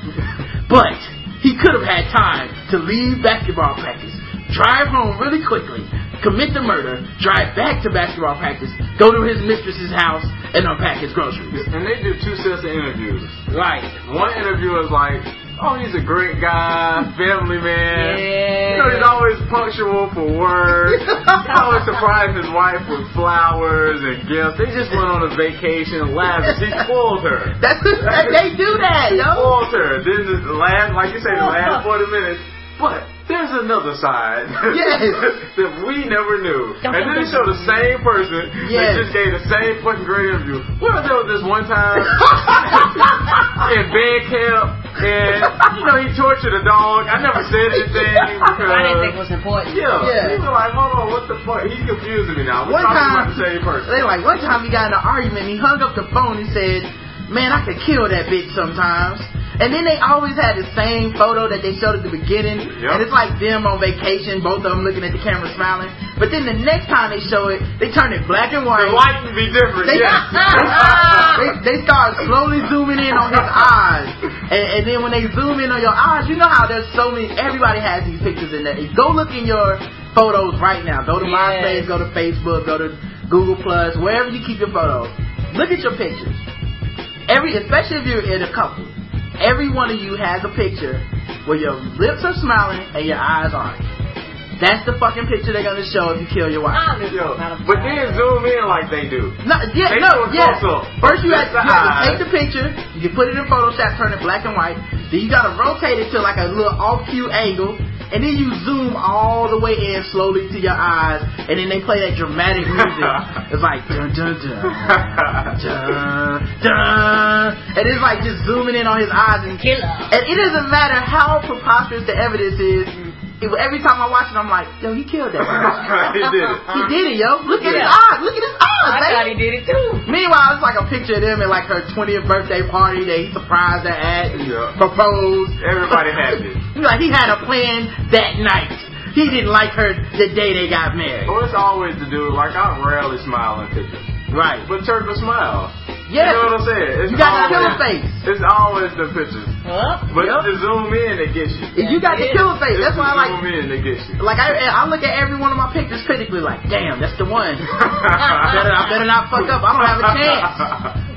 But he could have had time to leave basketball practice, drive home really quickly, commit the murder, drive back to basketball practice, go to his mistress's house, and unpack his groceries. And they do two sets of interviews. Right. One interview is like, oh, he's a great guy, family man. Yeah. You know, he's always punctual for work. he always surprised his wife with flowers and gifts. They just went on a vacation, lavish. He spoiled her. That's the, they do that, He yo. spoiled her. Then the last, like you say, the last 40 minutes. But there's another side Yes. that we never knew. And then they show the same person Yes. that just gave the same fucking great interview. Well, there was this one time in band camp, and you know he tortured a dog. I never said anything because I didn't think it was important. yeah, Yeah. he was like, hold on, what the fuck? He's confusing me now. We're One time- about the same person. They like one time he got in an argument. He hung up the phone. and said, "Man, I could kill that bitch sometimes." And then they always had the same photo that they showed at the beginning, Yep. and it's like them on vacation, both of them looking at the camera smiling. But then the next time they show it, they turn it black and white. The light would be different. They, yeah. they, they start slowly zooming in on his eyes. And, and then when they zoom in on your eyes, you know how there's so many, everybody has these pictures in there. Go look in your photos right now. Go to Yes. MySpace, go to Facebook, go to Google Plus, wherever you keep your photos. Look at your pictures. Every, especially if you're in a couple, every one of you has a picture where your lips are smiling and your eyes aren't. That's the fucking picture they're gonna show if you kill your wife. Yo, but then zoom in like they do. No, yeah, They no, do yeah. close-up. First you have, you have to take the picture, you can put it in Photoshop, turn it black and white. Then you gotta rotate it to like a little off cue angle, and then you zoom all the way in slowly to your eyes, and then they play that dramatic music. it's like dun dun dun dun dun, and it's like just zooming in on his eyes and Killer. and it doesn't matter how preposterous the evidence is. It- every time I watch it, I'm like, yo, he killed that. he did it. he did it, yo. Look at his eyes. Look at his eyes. I baby. thought he did it too. Meanwhile, it's like a picture of them at like her 20th birthday party that he surprised her at Yeah. proposed. Everybody happy. like he had a plan that night. He didn't like her the day they got married. Well, it's always the dude. Like I rarely smile in pictures, Right. but Turtle smile. Yeah. You know what I'm saying? It's You got the always, killer face. It's always the pictures, Huh? but Yep. to zoom in, it gets you. If you got the killer face, that's It's why I like. zoom in, it gets you. Like I, I look at every one of my pictures critically, like, damn, that's the one. better, I better not fuck up. I don't have a chance.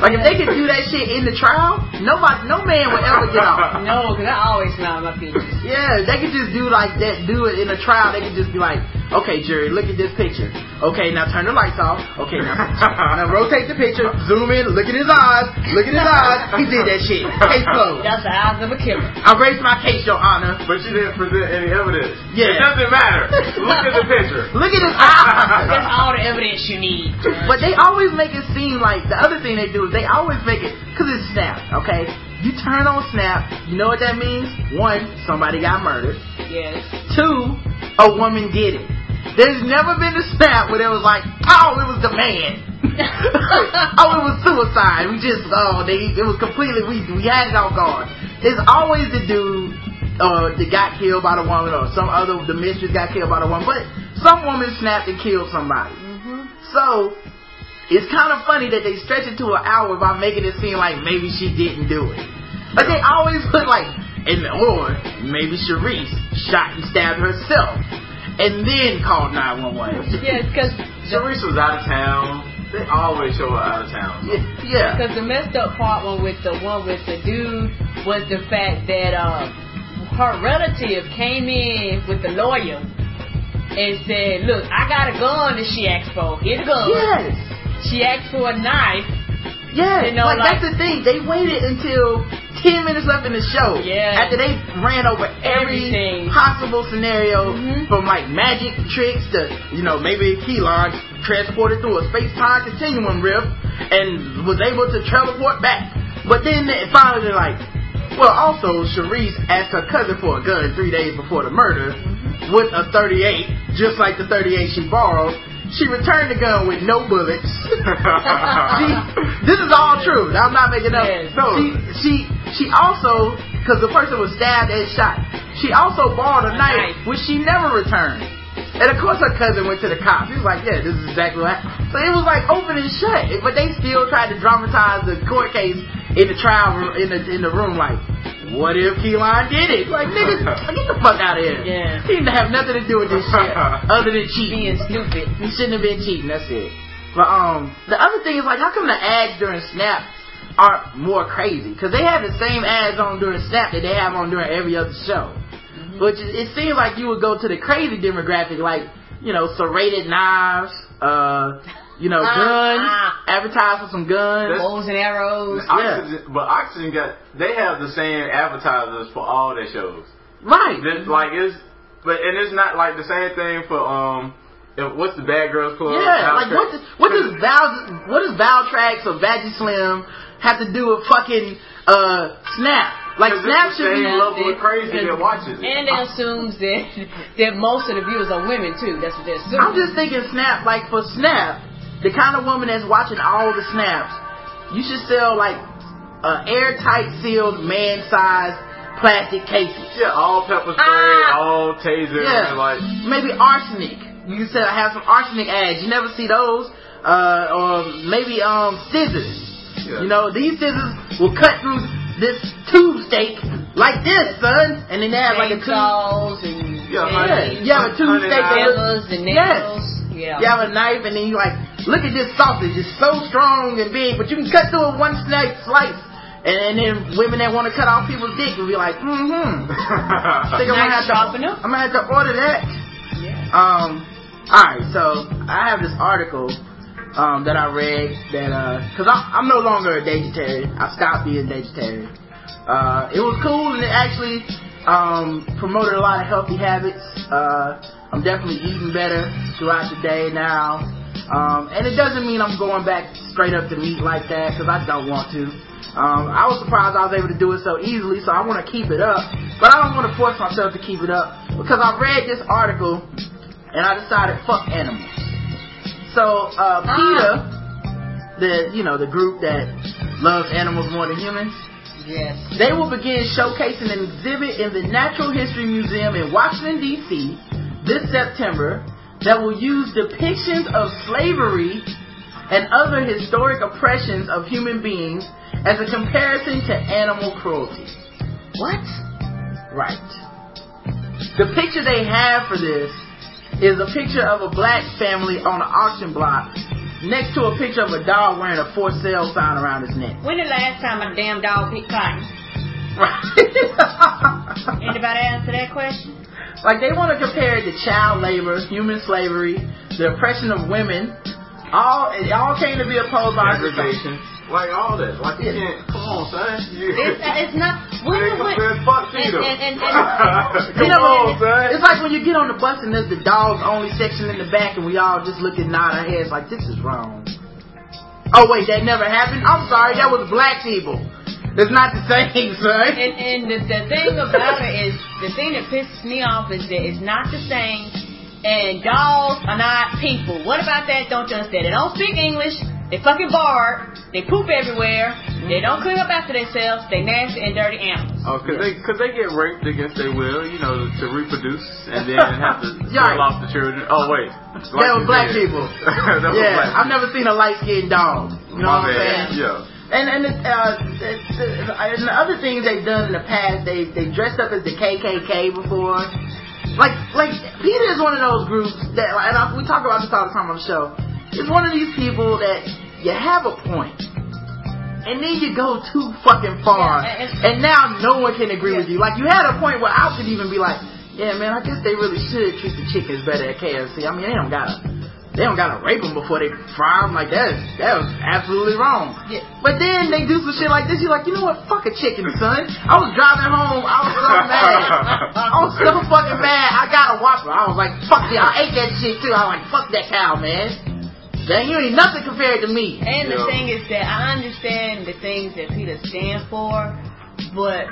Like if they could do that shit in the trial, nobody, no man would ever get off. No, because I always smile my pictures. Yeah, they could just do like that, do it in a trial. They could just be like, okay, jury, look at this picture. Okay, now turn the lights off. Okay, now, now rotate the picture, zoom in, look at his eyes, look at his eyes. He did that shit. Case closed. That's the eyes of a killer. I raised my case, Your Honor. But you didn't present any evidence. Yeah. It doesn't matter. Look at the picture. Look at his That's all the evidence you need. But they always make it seem like the other thing they do is they always make it because it's Snap. Okay, you turn on Snap. You know what that means? One, somebody got murdered. yes. Two, a woman did it. There's never been a snap where it was like, oh, it was the man. oh, it was suicide. We just, oh, they, it was completely, we, we had it on guard. There's always the dude, uh, that got killed by the woman or some other, the mistress got killed by the woman, but some woman snapped and killed somebody. So, it's kind of funny that they stretch it to an hour by making it seem like maybe she didn't do it. But they always put like, and or maybe Sharice shot and stabbed herself, and then called 911. Yeah, because Sharice was out of town. They always show her out of town. Yeah. Because the messed up part one with the one with the dude was the fact that uh, her relative came in with the lawyer and said, "Look, I got a gun that she asked for. Here the gun. Yes. She asked for a knife. Yes. You know, like, like- that's the thing. They waited until ten minutes left in the show. Yeah. After they ran over every Everything. possible scenario Mhm. from like magic tricks to you know maybe key launch transported through a space time continuum rift and was able to teleport back. But then they finally like, well, also Sharice asked her cousin for a gun three days before the murder Mm-hmm. with a 38, just like the 38 she borrowed. She returned the gun with no bullets. she, this is all true. I'm not making up. Yes. No, she she she also because the person was stabbed and shot. She also borrowed a, A knife, knife. which she never returned. And of course, her cousin went to the cops. He was like, "Yeah, this is exactly what." happened." So it was like open and shut. But they still tried to dramatize the court case in the trial in the in the room. Like, what if Keelan did it? Like, niggas, get the fuck out of here. Yeah. He didn't have nothing to do with this shit other than cheating. Being stupid. He shouldn't have been cheating. That's it. But um, the other thing is like, how come the ads during Snap aren't more crazy? Because they have the same ads on during Snap that they have on during every other show. Which is, it seems like you would go to the crazy demographic, like you know, serrated knives, uh, you know, Ah, guns, ah. advertise for some guns. Bows and arrows. Oxygen, but Oxygen got they have the same advertisers for all their shows. Right. Then, like it's, but and it's not like the same thing for um, what's the Bad Girls Club? Yeah, House like what? Track? Does, what does Val? What does Valtrex or Veggie Slim have to do with fucking uh Snap? Like Snap should be. level of crazy that watches it. And they assume that that most of the viewers are women too. That's what they assume. I'm just thinking Snap. Like for Snap, the kind of woman that's watching all the snaps, you should sell like uh, airtight sealed man-sized plastic cases. Yeah, all pepper spray, Ah! all taser, Yeah. like maybe arsenic. You can sell I have some arsenic ads. You never see those. Uh, or maybe um scissors. Yeah. You know, these scissors will cut through this tube steak like this, son. And then they have like a tube. chainsaws and Yeah, Yeah, you have a tube steak that knives. nails Yes. Yeah. You have a knife and then you like, look at this sausage. It's so strong and big, but you can cut through it one slice. slice. And, then women that want to cut off people's dick will be like, mm-hmm. Think I'm gonna have to. I'm gonna have to order that. Yeah. Um, alright, so I have this article um, that I read that, uh, cause I'm, I'm no longer a vegetarian. I stopped being vegetarian. Uh, it was cool and it actually, um, promoted a lot of healthy habits. Uh, I'm definitely eating better throughout the day now. Um, and it doesn't mean I'm going back straight up to meat like that, cause I don't want to. Um, I was surprised I was able to do it so easily, so I want to keep it up. But I don't want to force myself to keep it up because I read this article and I decided fuck animals. So uh, PETA, the you know the group that loves animals more than humans, Yes. they will begin showcasing an exhibit in the Natural History Museum in Washington D.C. this September that will use depictions of slavery and other historic oppressions of human beings as a comparison to animal cruelty. What? Right. The picture they have for this is a picture of a black family on an auction block next to a picture of a dog wearing a for sale sign around his neck. When the last time a damn dog picked cotton? Right. Anybody answer that question? Like they want to compare it to child labor, human slavery, the oppression of women. All it all came to be opposed by segregation, like all that. Like you can't. Come on, son. You, It's, it's not. When, Man, when, man, fuck and, PETA. and, and, and, Come You know, on, son. It's like when you get on the bus and there's the dogs only section in the back, and we all just look and nod our heads like this is wrong. Oh wait, that never happened. I'm sorry, that was black people. It's not the same, son. And, and the, the thing about it is, the thing that pisses me off is that it's not the same, and dogs are not people. What about that? Don't you understand? They don't speak English. They fucking bark. They poop everywhere. They don't clean up after themselves. They nasty and dirty animals. Oh, cause they, cause they get raped against their will, you know, to reproduce and then have to Right. sell off the children. Oh wait, That was black people. yeah, black I've never seen a light skinned dog. You know My what I'm bad. saying? Yeah. And and the, uh, the, the, and the other things they've done in the past, they they dressed up as the KKK before. Like like PETA is one of those groups that, and I, we talk about this all the time on the show. It's one of these people that you have a point, and then you go too fucking far, Yeah, and- and now no one can agree with you. Like you had a point where I could even be like, yeah, man, I guess they really should treat the chickens better at KFC. I mean, they don't gotta they don't gotta rape them before they fry them. Like that, is- that was absolutely wrong. Yeah. But then they do some shit like this. You're like, you know what? Fuck a chicken, son. I was driving home. I was so mad. I was so fucking mad. I got a Whopper. I was like, fuck yeah. I ate that shit too. I was like, fuck that cow, man. Dang, you ain't nothing compared to me. And the Yeah. thing is that I understand the things that PETA stand for, but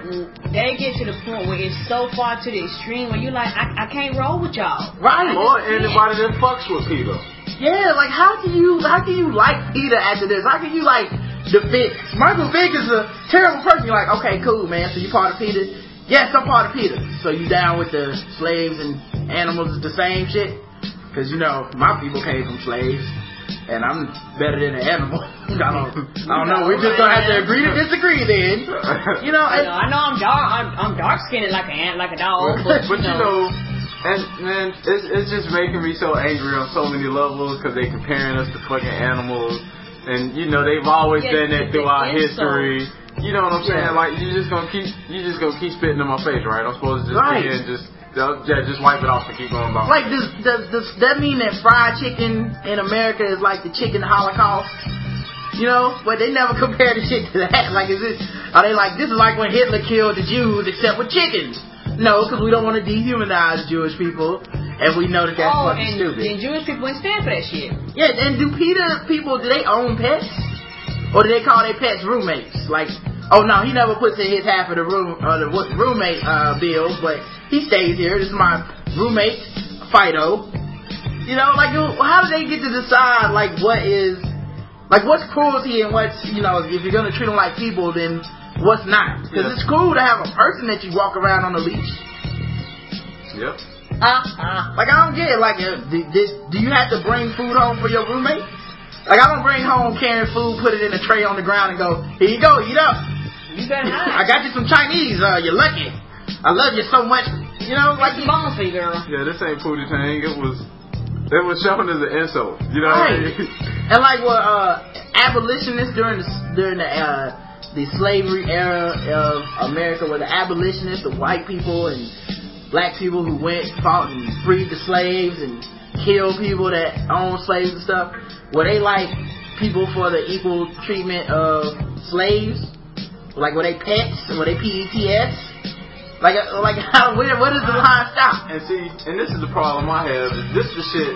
they get to the point where it's so far to the extreme where you're like, I, I can't roll with y'all. Right. Or anybody that fucks with PETA. Yeah, like how can you how can you like PETA after this? How can you like defend Michael Vick is a terrible person? You're like, okay, cool, man. So you part of PETA? Yes, I'm part of PETA. So you down with the slaves and animals is the same shit? Because you know my people came from slaves. and I'm better than an animal. I don't, I don't know. We're just gonna have to agree to disagree then. You know, I and, know, I know I'm dark. I'm, I'm dark skinned like a ant, like a dog. But, but you know, and man, it's it's just making me so angry on so many levels because they comparing us to fucking animals, and you know they've always Yeah, done that throughout history. You know what I'm saying? Yeah. Like you just gonna keep you just gonna keep spitting in my face, right? I'm supposed to just Right. sit here and just yeah, just wipe it off and keep going about. like, does, does does that mean that fried chicken in America is like the chicken Holocaust? You know, but they never compare the shit to that. Like, is it? Are they like this is like when Hitler killed the Jews except with chickens? No, because we don't want to dehumanize Jewish people, and we know that that's oh, fucking and, stupid. and Jewish people ain't stand for that shit. Yeah, and do PETA people do they own pets, or do they call their pets roommates? Like, oh no, he never puts in his half of the room uh, the roommate uh, bills, but he stays here. This is my roommate, Fido. You know, like how do they get to decide like what is like what's cruelty and what's you know if you're gonna treat them like people then what's not? Because Yeah. it's cool to have a person that you walk around on a leash. Yep. Uh, like I don't get it. Like, uh, do, this, do you have to bring food home for your roommate? Like I don't bring home carrying food, put it in a tray on the ground, and go, here you go, eat up. You better I got you some Chinese. Uh, you're lucky. I love you so much. You know, like Like the bones for you, girl. Yeah, this ain't Pootie Tang. It was it was shown as an insult. You know what I mean? and like what uh, abolitionists during the during the uh, the slavery era of America, where the abolitionists, the white people and black people who went fought and freed the slaves and killed people that owned slaves and stuff. Were they like people for the equal treatment of slaves? Like were they pets? Were they PETS? Like uh, like how where where does the line stop? And see, and this is the problem I have. Is this the shit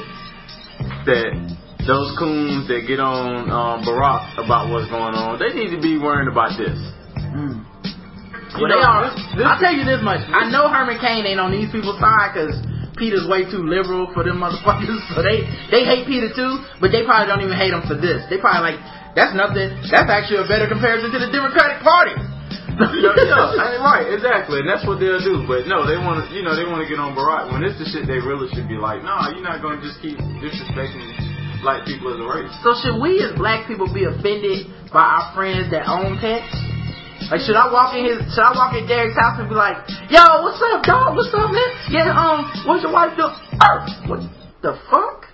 that those coons that get on um, Barack about what's going on? They need to be worrying about this. Mm. Well, they are. this- I'll tell you this much. I know Herman Cain ain't on these people's side because PETA's way too liberal for them motherfuckers. So they they hate PETA too, but they probably don't even hate him for this. They probably like that's nothing. That's actually a better comparison to the Democratic Party. yeah, I mean, right, exactly, and that's what they'll do. But no, they want to, you know, they want to get on Barack when it's the shit they really should be like. Nah, you're not gonna just keep disrespecting black people as a race. So should we as black people be offended by our friends that own pets? Like should I walk in his should I walk in Derek's house and be like, Yo, what's up, dog? What's up, man? Yeah, um, what's your wife doing? Earth. What the fuck?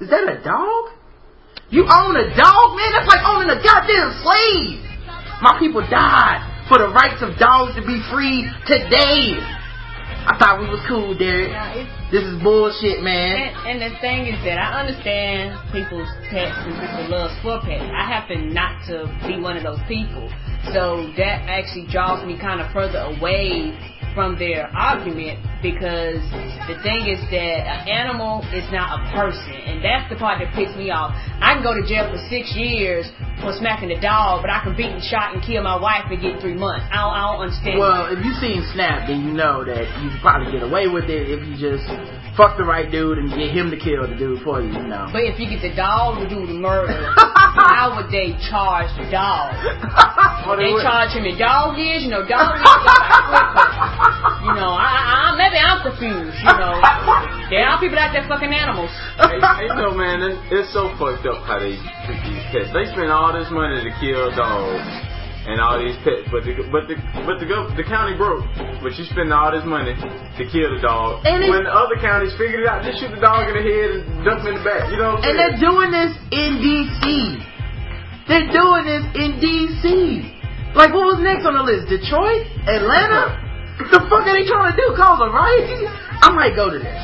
Is that a dog? You own a dog, man? That's like owning a goddamn slave. My people died for the rights of dogs to be free today. I thought we was cool, Derek. It's, This is bullshit, man. and, and the thing is that I understand people's pets and people's love for pets. I happen not to be one of those people. So that actually draws me kind of further away from their argument because the thing is that an animal is not a person and that's the part that picks me off. I can go to jail for six years for smacking a dog, but I can beat and shot and kill my wife and get three months. I don't, I don't understand. Well, if you've seen Snap, then you know that you could probably get away with it if you just fuck the right dude and get him to kill the dude for you, you know. But if you get the dog to do the murder, how would they charge the dog? Oh, well, They would- charge him in dog years, you know, dog years. you know, I, I, I, maybe I'm confused. You know, there are people out there fucking animals. hey, hey, you know, man, it's, it's so fucked up how they treat these pets. They spend all this money to kill dogs and all these pets, but the but the but the the county broke. But you spend all this money to kill the dog. And when the other counties figured it out, just shoot the dog in the head and dump him in the back. You know what I'm And they're doing this in D.C. They're doing this in D.C. Like, what was next on the list? Detroit? Atlanta? The fuck are they trying to do? Cause a riot? I might go to this.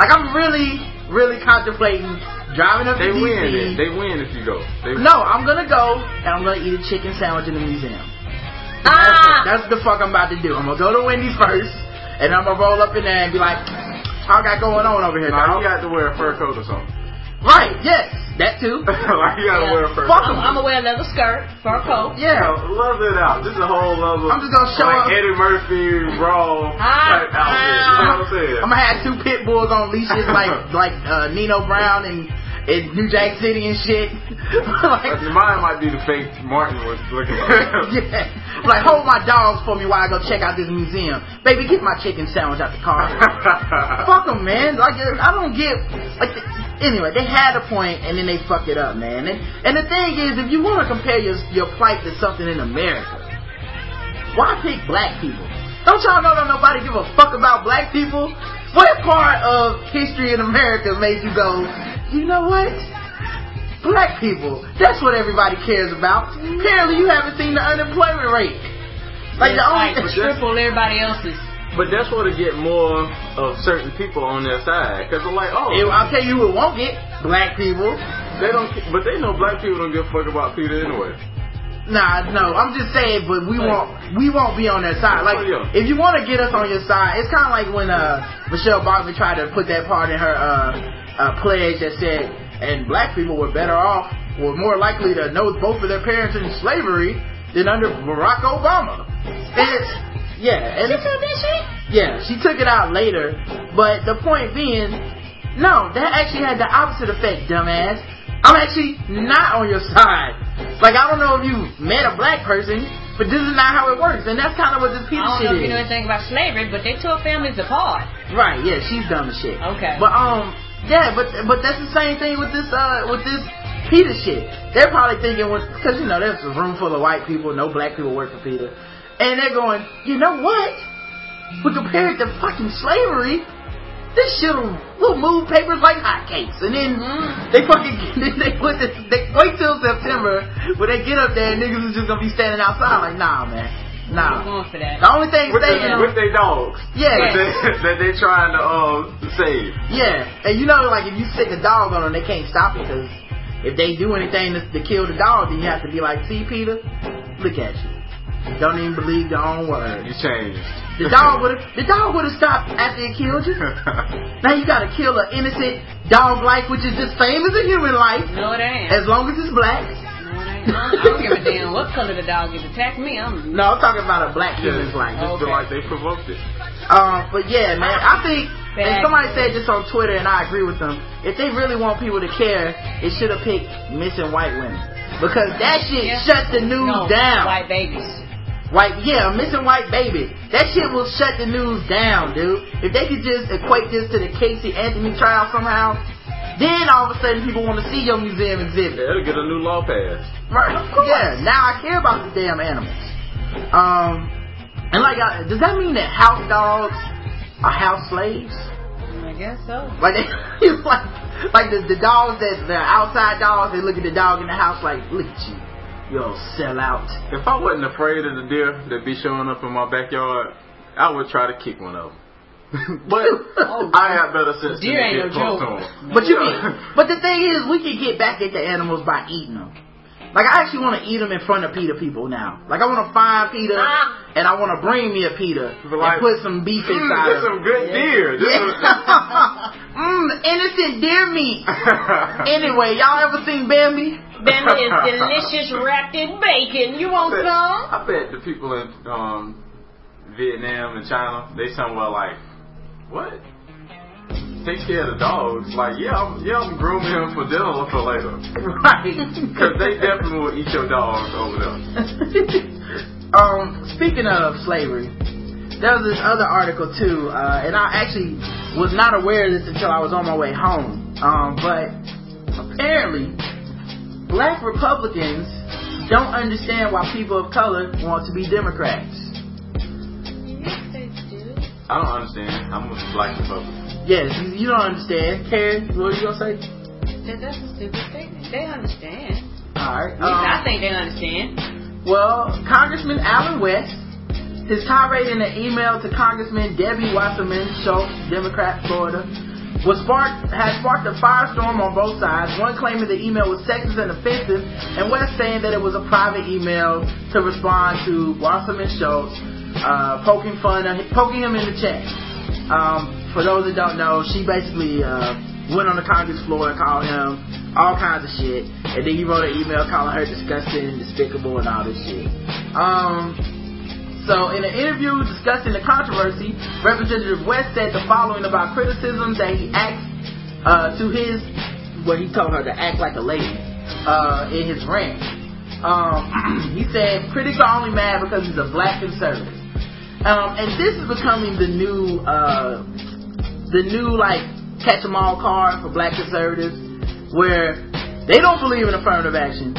Like, I'm really, really contemplating driving up They to win it. They win if you go. They No, I'm gonna go and I'm gonna eat a chicken sandwich in the museum. Ah, That's the fuck I'm about to do. I'm gonna go to Wendy's first, and I'm gonna roll up in there and be like, "What I got going on over here, Nah, dog?" you got to wear a fur coat or something. Right? Yes, that too. like you got to Yeah. wear a fur Fuck coat. I'm, I'm gonna wear a leather skirt, fur coat. Yeah. Yo, love it out. This is a whole level. I'm just gonna show like up. Eddie Murphy, Raw Ah, type outfit. You know what I'm saying? I'm gonna have two pit bulls on leashes like like uh, Nino Brown and in New Jack City and shit. like, Mine might be the fake Martin was looking at. yeah. Like hold my dogs for me while I go check out this museum. Baby, get my chicken sandwich out the car. Fuck them, man. Like I don't get like anyway, they had a point and then they fuck it up, man. And, and the thing is, if you want to compare your your plight to something in America, why pick black people? Don't y'all know that nobody give a fuck about black people? What part of history in America made you go, you know what? Black people. That's what everybody cares about. Apparently you haven't seen the unemployment rate. Like the only like triple everybody else's. But that's where to get more of certain people on their side. Because they're like, oh. It- I'll tell you who it won't get. Black people. They don't, but they know black people don't give a fuck about PETA anyway. Nah, no, I'm just saying, but we won't, we won't be on their side. Like, Oh, if you want to get us on your side, it's kind of like when uh Michelle Bachmann tried to put that part in her uh, uh pledge that said, and black people were better off, were more likely to know both of their parents in slavery than under Barack Obama. And it's, yeah, and it's, yeah, she took it out later, but the point being, no, that actually had the opposite effect, dumbass. I'm actually not on your side. Like, I don't know if you met a black person, but this is not how it works, and that's kind of what this PETA shit is. I don't know if you know anything about slavery, but they tore families apart. Right, yeah, she's dumb as shit. Okay. But, um, yeah, but, but that's the same thing with this, uh, with this PETA shit. They're probably thinking, because, you know, there's a room full of white people, no black people work for PETA, and they're going, you know what? But compared to fucking slavery, this shit'll will move papers like hotcakes. And then mm, they fucking then they put this, they wait till September when they get up there and niggas is just gonna be standing outside like, nah, man, nah. going for that. The only thing With, staying, the, with their dogs. yeah, That, they, that they trying to uh, save. yeah, and you know, like if you stick a dog on them, they can't stop it because if they do anything to, to kill the dog, then you have to be like, see, PETA, look at you. Don't even believe your own words. You changed. The dog would have the dog would have stopped after it killed you. Now you gotta kill an innocent dog life, which is just same as a human life, No, it ain't. as long as it's black. No, it ain't. I don't give a damn what color the dog is. Attack me, I'm. No, I'm talking about a black yeah, human's life. just feel Okay. like they provoked it. Um, but yeah, man, I think, and somebody said this on Twitter, and I agree with them. If they really want people to care, it should have picked missing white women because that shit Yeah. shut the news no, down. White babies. White, yeah, a missing white baby. That shit will shut the news down, dude. If they could just equate this to the Casey Anthony trial somehow, then all of a sudden people want to see your museum exhibit. Yeah, it'll get a new law passed. Right? Yeah. Now I care about the damn animals. Um, and like, uh, does that mean that house dogs are house slaves? I guess so. Like, they, like, like the, the dogs that the outside dogs, they look at the dog in the house like, look at you, you old sellout. If I wasn't afraid of the deer that be showing up in my backyard, I would try to kick one of them. but oh, I have better sense Deer than to ain't get no close joke. to 'em. But you can, but the thing is, we can get back at the animals by eating them. Like I actually want to eat them in front of PETA people now. Like I want to find PETA Ah. and I want to bring me a Peter But like, and put some beef Mm, inside this of some it. good deer. This Mmm, innocent deer meat. Anyway, y'all ever seen Bambi? Bambi is delicious wrapped in bacon. You want some? I bet the people in um, Vietnam and China, they somewhere like, what? Take care of the dogs. Like, yeah, I'm, yeah, I'm grooming him for dinner or for later. Right. Because they definitely will eat your dogs over there. um, speaking of slavery, there was this other article too, uh, and I actually was not aware of this until I was on my way home. Um, but apparently, black Republicans don't understand why people of color want to be Democrats. Yes, they do. I don't understand. I'm a black Republican. Yes, you, you don't understand. Karen, what are you gonna say? That, that's a stupid statement. They understand. All right. Least I um, think they understand. Well, Congressman Allen West, his tirade in an email to Congressman Debbie Wasserman Schultz, Democrat, Florida, was sparked has sparked a firestorm on both sides. One claiming the email was sexist and offensive, and West saying that it was a private email to respond to Wasserman Schultz, uh, poking fun, poking him in the chest. Um, for those that don't know, she basically uh, went on the Congress floor and called him all kinds of shit, and then he wrote an email calling her disgusting, and despicable, and all this shit. Um, so in an interview discussing the controversy, Representative West said the following about criticisms that he asked uh, to his, what he told her to act like a lady uh, in his rant. Um, he said critics are only mad because he's a black conservative. Um, and this is becoming the new, uh, the new like catch 'em all card for black conservatives where they don't believe in affirmative action.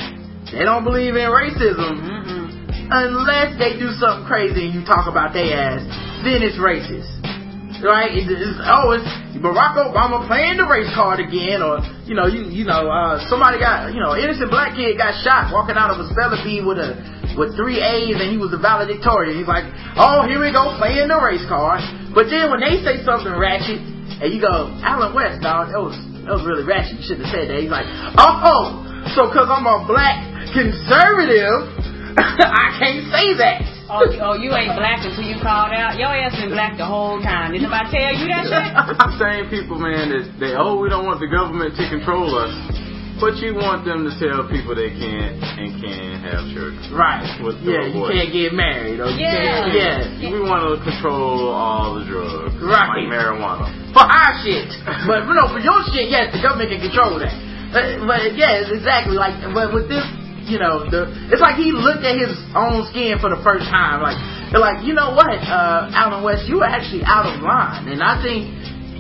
They don't believe in racism Mm-mm. unless they do something crazy and you talk about their ass, then it's racist. Right? It- it's, oh, it's Barack Obama playing the race card again, or you know, you you know, uh, somebody got you know, innocent black kid got shot walking out of a spelling bee with a with three A's and he was a valedictorian. He's like, oh, here we go playing the race card. But then when they say something ratchet, and you go, Allen West, dog, that was that was really ratchet. You shouldn't have said that. He's like, oh, oh so because I'm a black conservative, I can't say that. Oh, oh, you ain't black until you called out. Your ass been black the whole time. Did nobody tell you that shit? I'm saying people, man, that they oh we don't want the government to control us, but you want them to tell people they can't and can't have children. Right. With yeah, you abortion. can't get married. Or you Yeah. can't, yeah. We want to control all the drugs, Right. like marijuana. For our shit. But, you know, for your shit, yes, the government can control that. But, but yeah, exactly like, but with this, you know, the, it's like he looked at his own skin for the first time. Like, like, you know what, uh, Allen West, you are actually out of line. And I think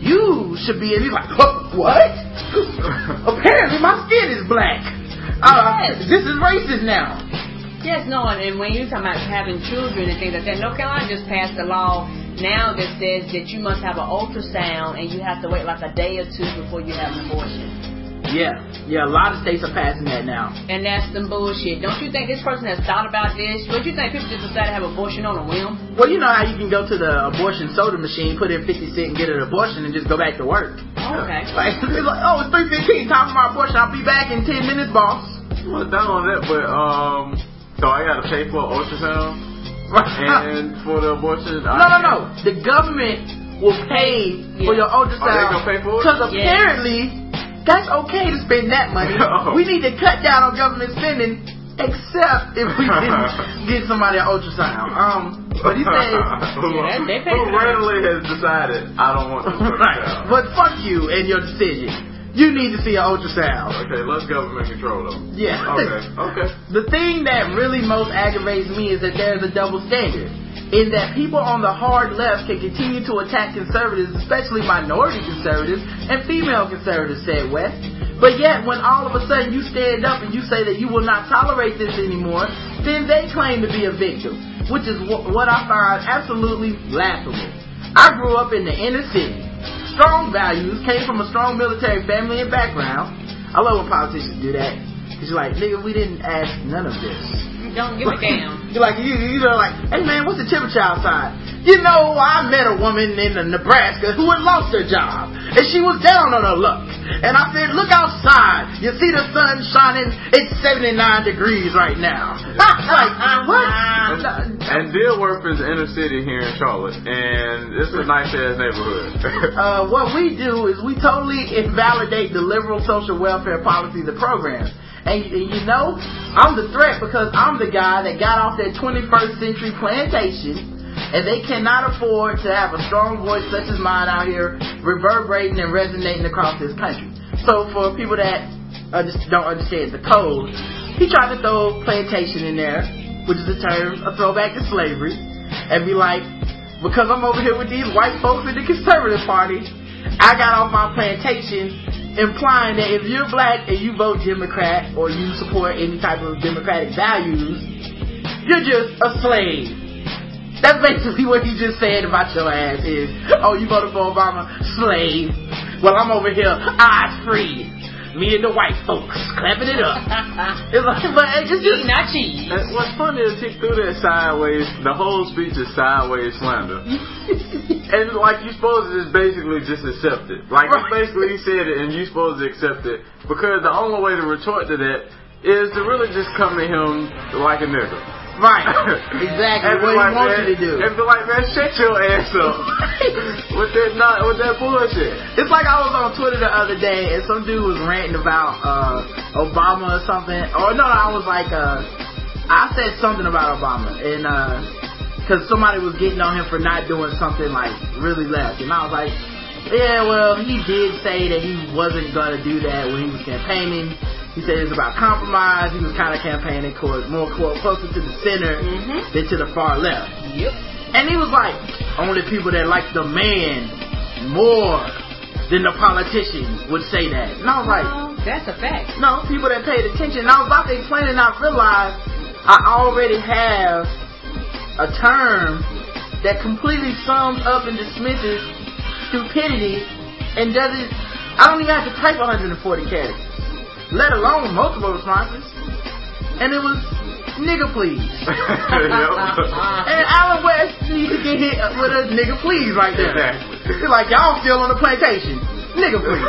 you should be, and he's like, what? what? Apparently my skin is black. Uh, Yes. This is racist now. Yes, no, and, and when you're talking about having children and things like that, North Carolina just passed a law now that says that you must have an ultrasound and you have to wait like a day or two before you have an abortion. Yeah, yeah, a lot of states are passing that now. And that's some bullshit. Don't you think this person has thought about this? Don't you think people just decide to have abortion on a whim? Well, you know how you can go to the abortion soda machine, put in 50 cent and get an abortion and just go back to work. Oh, okay. Like, it's like oh, it's 315, time for my abortion. I'll be back in 10 minutes, boss. Well, not on that, but um, so I got to pay for an ultrasound and for the abortion. no, no, no. The government will pay for your Oh, they ultrasound. gonna pay for it? Because Yeah. apparently, that's okay to spend that money. Oh. We need to cut down on government spending, except if we can get somebody an ultrasound. Um, but he says, who, Yeah, they- they pay who for randomly has decided I don't want this right. ultrasound. But fuck you and your decision. You need to see an ultrasound. Okay, let's government control them. Yeah. Okay, okay. The thing that really most aggravates me is that there's a double standard. In that people on the hard left can continue to attack conservatives, especially minority conservatives and female conservatives, said West. But yet, when all of a sudden you stand up and you say that you will not tolerate this anymore, then they claim to be a victim, which is wh- what I find absolutely laughable. I grew up in the inner city. Strong values, came from a strong military family and background. I love when politicians do that. Cause you're like, nigga, we didn't ask none of this. Don't give a damn. You're like, you, you know, like, hey man, what's the temperature outside? You know, I met a woman in Nebraska who had lost her job, and she was down on her luck. And I said, look outside. You see the sun shining? It's 79 degrees right now. like, what? And Dilworth is inner city here in Charlotte, and it's a nice ass neighborhood. uh, what we do is we totally invalidate the liberal social welfare policies and programs. And, you know, I'm the threat because I'm the guy that got off that 21st century plantation, and they cannot afford to have a strong voice such as mine out here reverberating and resonating across this country. So for people that don't understand the code, he tried to throw plantation in there, which is a term, a throwback to slavery, and be like, because I'm over here with these white folks in the conservative party, I got off my plantation implying that if you're black and you vote Democrat or you support any type of democratic values, you're just a slave. That's basically what he just said about your ass is, oh, you voted for Obama, slave. Well, I'm over here, eyes free. Me and the white folks clapping it up. It's like, but it's just, Eat not cheese. What's funny is he threw that sideways. The whole speech is sideways slander, and like you supposed to just basically just accept it. Like Right. basically he said it, and you supposed to accept it because the only way to retort to that is to really just come at him like a nigga. Right, exactly be what he wants man, you to do. And be like, man, shut your ass up with that not with that bullshit. It's like I was on Twitter the other day and some dude was ranting about uh Obama or something. Or no, I was like uh I said something about Obama and uh cuz somebody was getting on him for not doing something like really left and I was like yeah, well, he did say that he wasn't going to do that when he was campaigning. He said it's about compromise. He was kind of campaigning toward more quote, closer to the center Mhm. than to the far left. Yep. And he was like, only people that like the man more than the politician would say that. And I was like, Well, that's a fact. no, people that paid attention. And I was about to explain it and I realized I already have a term that completely sums up and dismisses stupidity and doesn't, I don't even have to type 140 characters, let alone multiple responses. And it was, nigga please. And Allen West needs to get hit with a nigga please right there. Exactly. It's like y'all still on the plantation. Nigga please.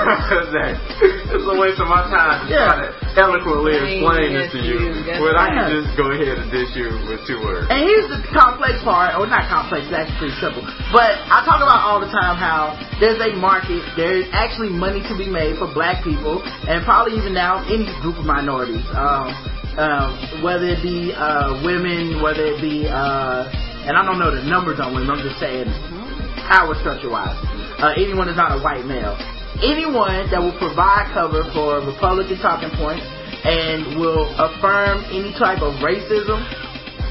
exactly. It's a waste of my time to Yeah. try to eloquently explain this to you. Yes, you. When I can just go ahead and dish you with two words. And here's the complex part, or not complex, that's pretty simple. But I talk about all the time how there's a market, there's actually money to be made for black people, and probably even now any group of minorities. Um, um, whether it be uh, women, whether it be, uh, and I don't know the numbers on women, I'm just saying power structure wise. Uh, anyone is not a white male. Anyone that will provide cover for Republican talking points and will affirm any type of racism,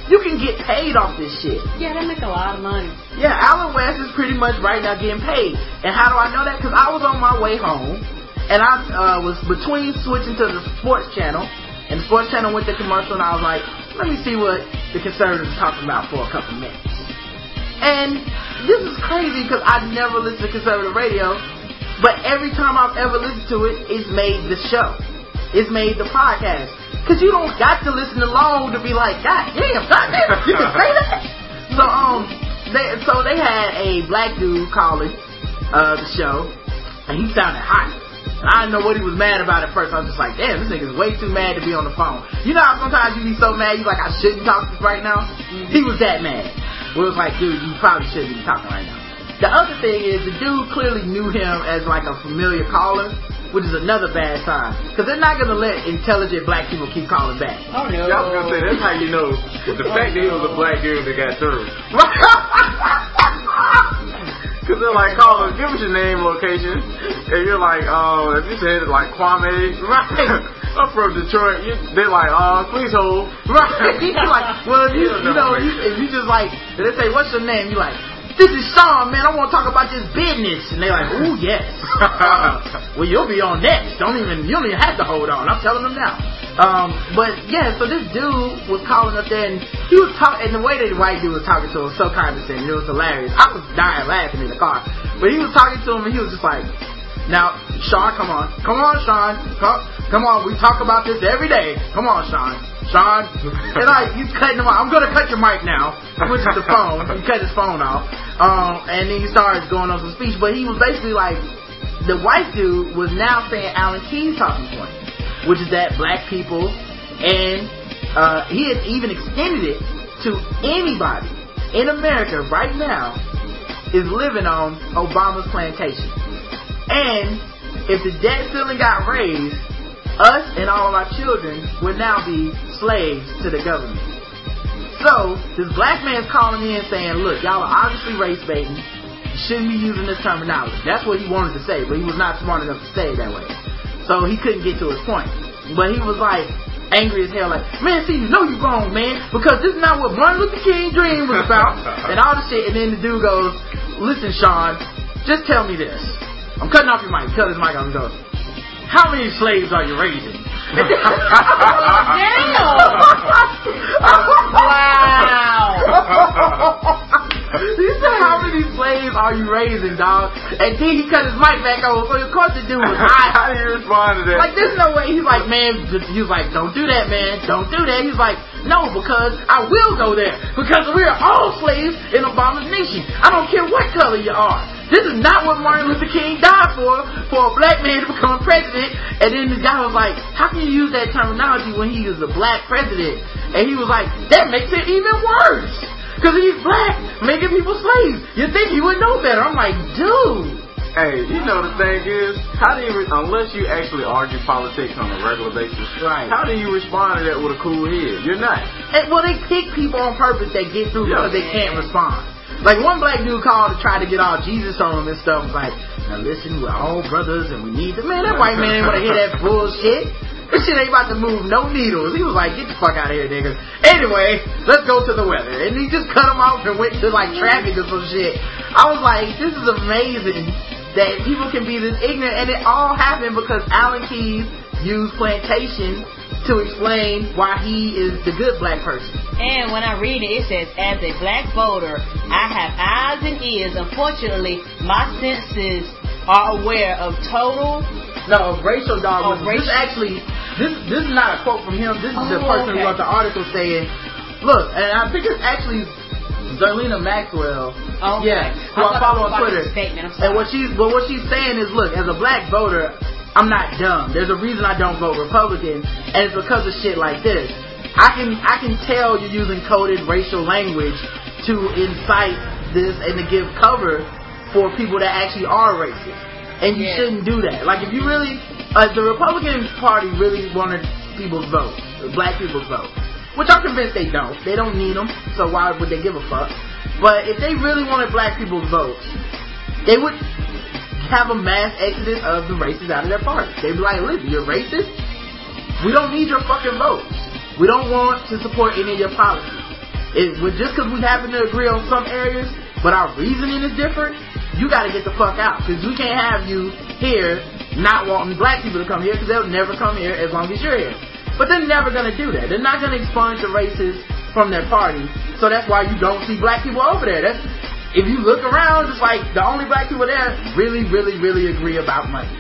you can get paid off this shit. Yeah, they make a lot of money. Yeah, Allen West is pretty much right now getting paid. And how do I know that? Because I was on my way home, and I uh, was between switching to the sports channel, and the sports channel went to commercial, and I was like, let me see what the conservatives are talking about for a couple minutes. And this is crazy because I never listen to conservative radio, but every time I've ever listened to it, it's made the show. It's made the podcast. Because you don't got to listen along to be like, God damn, God damn, you can say that? So, um, they, so they had a black dude calling, uh, the show, and he sounded hot. And I didn't know what he was mad about at first. I was just like, damn, this nigga's way too mad to be on the phone. You know how sometimes you be so mad, you like, I shouldn't talk to this right now? He was that mad. Where it was like, dude, you probably shouldn't be talking right now. The other thing is, the dude clearly knew him as like a familiar caller, which is another bad sign. Because they're not gonna let intelligent black people keep calling back. Oh no. Yeah, I was gonna say that's how you know the fact that he was a black dude that got through. Cause they're like, call us, give us your name, location, and you're like, oh, if you said like Kwame, Right. I'm from Detroit. You, they're like, oh, please hold. Right. You're like, well, you, you know, you, if you just like, they say, what's your name? You like, this is Sean, man. I want to talk about this business. And they're like, ooh, yes. Uh, well, you'll be on next. Don't even, you don't even have to hold on. I'm telling them now. Um, but yeah, so this dude was calling up there and he was talking, and the way that the white dude was talking to him was so condescending. It was hilarious. I was dying laughing in the car. But he was talking to him and he was just like, now, Sean, come on. Come on, Sean. Come, come on. We talk about this every day. Come on, Sean. Sean. And like, he's cutting him off. I'm to cut your mic now. Which is the phone. He cut his phone off. Um, and then he started going on some speech. But he was basically like, the white dude was now saying Alan Keyes' talking point. Which is that black people and, uh, he has even extended it to anybody in America right now is living on Obama's plantation. And if the debt ceiling got raised, us and all of our children would now be slaves to the government. So, this black man's calling me in saying, look, y'all are obviously race baiting. You shouldn't be using this terminology. That's what he wanted to say, but he was not smart enough to say it that way. So he couldn't get to his point. But he was like, angry as hell, like, man, see, you know you wrong, man, because this is not what Martin Luther King dream was about, and all this shit. And then the dude goes, listen, Sean, just tell me this. I'm cutting off your mic. Cut his mic off and goes, how many slaves are you raising? Wow. he said, how many slaves are you raising, dog? And then he cut his mic back over. So of course the dude was hot. How do you respond to that? Like, there's no way. He's like, man, he was like, don't do that, man. Don't do that. He's like, no, because I will go there. Because we are all slaves in Obama's nation. I don't care what color you are. This is not what Martin Luther King died for, for a black man to become president. And then the guy was like, how can you use that terminology when he is a black president? And he was like, that makes it even worse. Because he's black, making people slaves. You think he would know better. I'm like, dude. Hey, you know the thing is, how do you, re- unless you actually argue politics on a regular basis, Right. how do you respond to that with a cool head? You're not. And, well, they pick people on purpose that get through Yeah. because they can't respond. Like one black dude called to try to get all Jesus on him and stuff. Like, now listen, we're all brothers and we need the man. That white man ain't want to hear that bullshit. This shit ain't about to move no needles. He was like, get the fuck out of here, niggas. Anyway, let's go to the weather. And he just cut him off and went to like traffic or some shit. I was like, this is amazing that people can be this ignorant, and it all happened because Alan Keyes used plantation to explain why he is the good black person. And when I read it, it says, as a black voter, I have eyes and ears. Unfortunately, my senses are aware of total. No, racial Darwinism. Oh, racial- This actually, this this is not a quote from him. This is the Oh, person who wrote the article saying, look, and I think it's actually Zerlina Maxwell. Oh. Yeah, I who I thought follow on Twitter. And what she's but what she's saying is, look, as a black voter, I'm not dumb. There's a reason I don't vote Republican, and it's because of shit like this. I can I can tell you're using coded racial language to incite this and to give cover for people that actually are racist, and you Yeah. shouldn't do that. Like if you really, uh, the Republican Party really wanted people's vote, black people's vote, which I'm convinced they don't. They don't need them, so why would they give a fuck? But if they really wanted black people's votes, they would have a mass exodus of the racists out of their party. They'd be like, listen, you're racist? We don't need your fucking votes. We don't want to support any of your policies. It, just because we happen to agree on some areas, but our reasoning is different, you gotta get the fuck out. Because we can't have you here not wanting black people to come here because they'll never come here as long as you're here. But they're never gonna do that. They're not gonna expunge the racists from their party. So that's why you don't see black people over there. That's if you look around, it's like the only black people there really, really, really agree about money.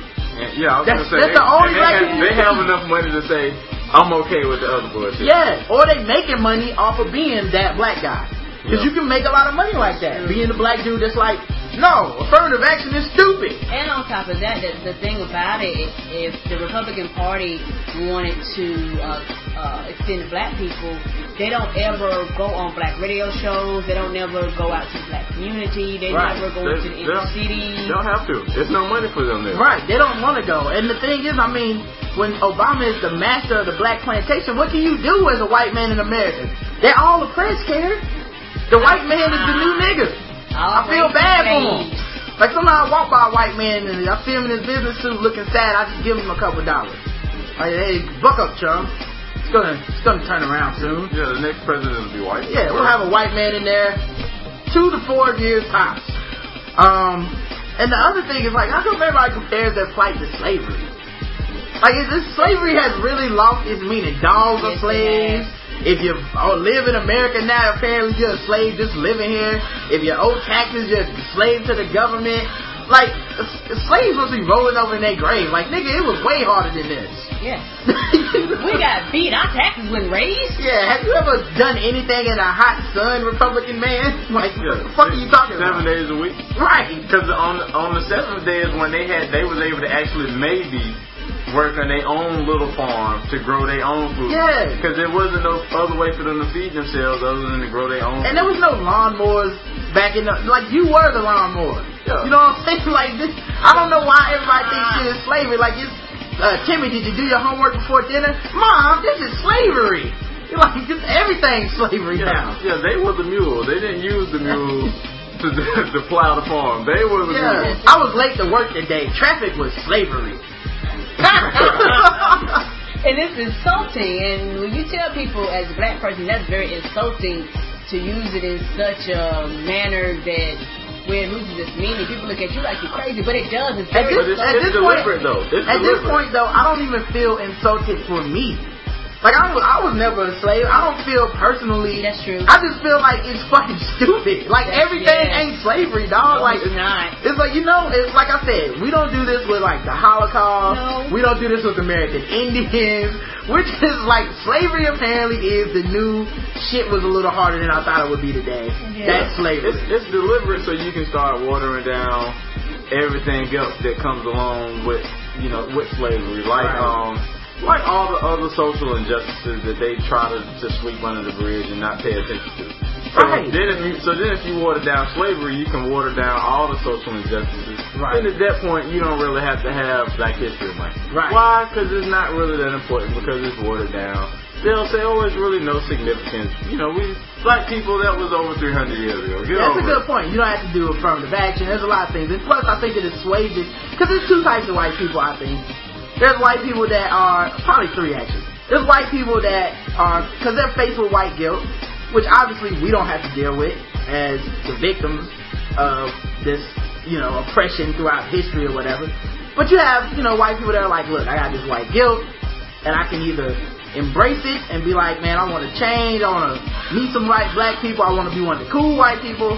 Yeah, I was That's- gonna say that's they, the only they, black have, people they have enough money to say I'm okay with the other bullshit. Yeah, or they making money off of being that black guy. Because Yeah. you can make a lot of money like that. Being the black dude that's like, no, affirmative action is stupid. And on top of that, the, the thing about it, if, if the Republican Party wanted to uh, uh, extend to black people, they don't ever go on black radio shows. They don't never go out to the black community. They Right. never go They- into the inner don't- city. They don't have to. There's no money for them there. Right, they don't want to go. And the thing is, I mean, when Obama is the master of the black plantation, what can you do as a white man in America? They're all oppressed, Karen. The white man is the new nigga. I feel bad for him. Like sometimes I walk by a white man and I see him in his business suit looking sad. I just give him a couple dollars. Like, hey, buck up, chum. It's gonna, it's gonna turn around soon. Yeah, the next president will be white. Yeah, we'll have a white man in there, two to four years tops. Um, and the other thing is like, how come everybody compares their plight to slavery? Like, is this slavery has really lost its meaning? Dogs are Yes, it slaves. If you oh, live in America now, apparently you're a slave just living here. If you owe taxes, you're a slave to the government. Like, slaves must be rolling over in their grave. Like, nigga, it was way harder than this. Yeah. we got beat. Our taxes wasn't raised. Yeah, have you ever done anything in a hot sun, Republican man? Like, what the fuck are you talking Seven about? days a week. Right. Because on on the seventh day is when they had they was able to actually maybe work on their own little farm to grow their own food. Yeah. Because there wasn't no other way for them to feed themselves other than to grow their own. And there was no lawnmowers back in the, like, you were the lawnmower. Yeah. You know what I'm saying? Like, this, I don't know why everybody thinks shit is slavery. Like, it's, uh, Timmy, did you do your homework before dinner? Mom, this is slavery. You're like, just everything's slavery yeah, now. yeah, they were the mule. They didn't use the mule to to plow the farm. They were the Yeah. I was late to work today. Traffic was slavery. and it's insulting. And when you tell people as a black person, that's very insulting to use it in such a manner that where it loses its meaning. People look at you like you're crazy, but it does. It's At this, at this point, deliberate, though. It's at this point though, I don't even feel insulted for me. Like I was, I was never a slave. I don't feel personally. That's true. I just feel like it's fucking stupid. Like That's- everything yeah. ain't slavery, dog. No, like it's not. It's like you know, it's like I said, we don't do this with like the Holocaust. No. We don't do this with American Indians, which is like slavery. Apparently, is the new shit was a little harder than I thought it would be today. Yeah. That's slavery. It's, it's deliberate so you can start watering down everything else that comes along with you know with slavery, like Right. um like all the other social injustices that they try to, to sweep under the bridge and not pay attention to. So Right. then if you so then if you water down slavery, you can water down all the social injustices. Right. And at that point, you don't really have to have Black History Month. Right. Why? Because it's not really that important because it's watered down. They'll say, oh, it's really no significance. You know, we black people that was over 300 years ago. Get That's a it. good point. You don't have to do affirmative action. There's a lot of things. And plus, I think it assuages, because there's two types of white people, I think. There's white people that are, probably three actually. There's white people that are, because they're faced with white guilt, which obviously we don't have to deal with as the victims of this you know, oppression throughout history or whatever. But you have, you know, white people that are like, look, I got this white guilt, and I can either embrace it and be like, man, I want to change, I want to meet some white black people, I want to be one of the cool white people,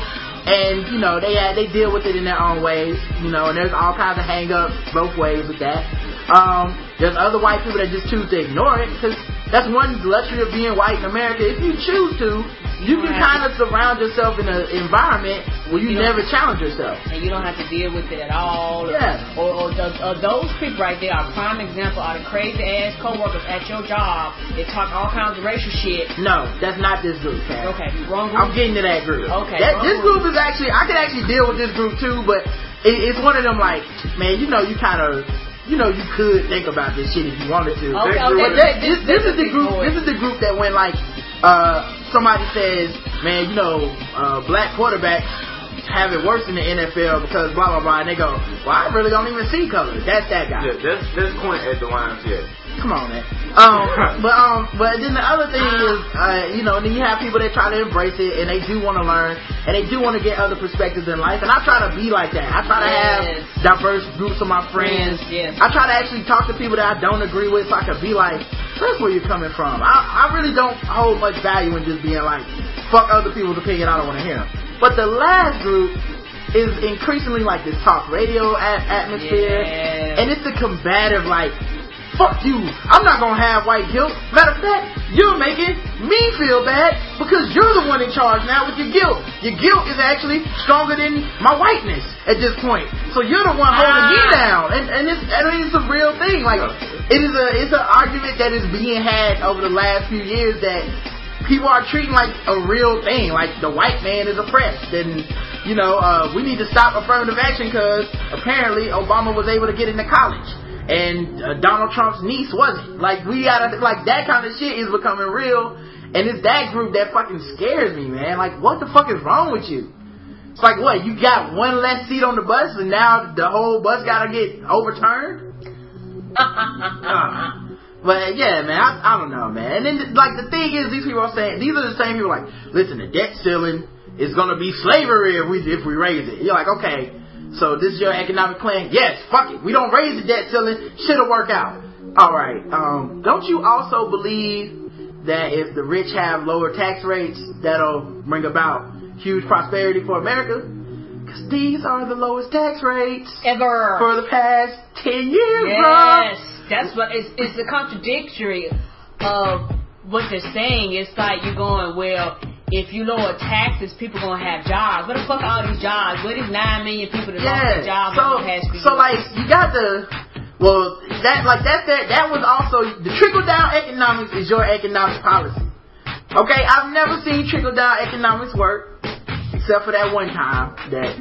and you know they they deal with it in their own ways, you know, and there's all kinds of hang-ups both ways with that. Um, there's other white people that just choose to ignore it because that's one luxury of being white in America. If you choose to, you can kind of surround yourself in an environment where you, You never challenge yourself. and you don't have to deal with it at all. Yeah. Or, or, or those people right there are prime example are the crazy ass coworkers at your job that talk all kinds of racial shit. No, that's not this group, Kat. Okay, wrong group. I'm getting to that group. Okay, That, this group. group is actually, I can actually deal with this group too, but it, it's one of them like, man, you know, you kind of, you know, you could think about this shit if you wanted to. Okay, okay, But that, this, this is the group. This is the group that when like uh somebody says, man, you know, uh black quarterbacks have it worse in the NFL because blah blah blah, and they go, well, I really don't even see color. That's that guy. Yeah, that's that's Quint at the YMCA. Come on, man. Um, but um, but then the other thing is, uh, you know, then you have people that try to embrace it and they do want to learn and they do want to get other perspectives in life. And I try to be like that. I try to Yes. have diverse groups of my friends. Friends, yes. I try to actually talk to people that I don't agree with, so I can be like, that's where you're coming from. I, I really don't hold much value in just being like, fuck other people's opinion. I don't want to hear them. But the last group is increasingly like this talk radio at- atmosphere, Yeah. and it's the combative like. Fuck you. I'm not gonna have white guilt. Matter of fact, you're making me feel bad because you're the one in charge now with your guilt. Your guilt is actually stronger than my whiteness at this point. So you're the one holding me Ah. down. And and it's I mean it's a real thing. Like it is a it's an argument that is being had over the last few years that people are treating like a real thing. Like the white man is oppressed and you know, uh, we need to stop affirmative action because apparently Obama was able to get into college and uh, Donald Trump's niece wasn't. Like we gotta like that kind of shit is becoming real, and it's that group that fucking scares me, man. Like what the fuck is wrong with you? It's like what you got one less seat on the bus, and now the whole bus gotta get overturned. But yeah, man, I, I don't know, man. And then like the thing is, these people are saying these are the same people like, listen, the debt ceiling is gonna be slavery if we if we raise it. You're like, okay, so this is your economic plan? Yes, fuck it. We don't raise the debt ceiling, shit'll work out. All right. Um, don't you also believe that if the rich have lower tax rates, that'll bring about huge prosperity for America? Because these are the lowest tax rates Ever. for the past ten years, bro. That's what it's. It's a contradictory of what they're saying. It's like you're going, well, if you lower taxes, people gonna have jobs. What the fuck are all these jobs? What is nine million people that lost their jobs So, the so like you got the well that like that that that was also the trickle down economics is your economic policy. Okay, I've never seen trickle down economics work except for that one time that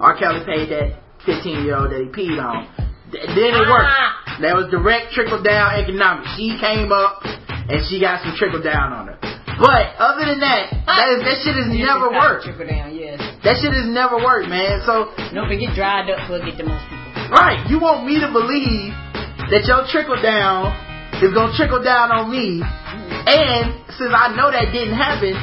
R. Kelly paid that 15 year old that he peed on. Th- then it worked. Ah, That was direct trickle down economics. She came up and she got some trickle down on her. But other than that, that, is, that shit has never worked. Trickle down, yes. That shit has never worked, man. So Don't forget dried up for get the most people. Right. You want me to believe that your trickle down is gonna trickle down on me, and since I know that didn't happen,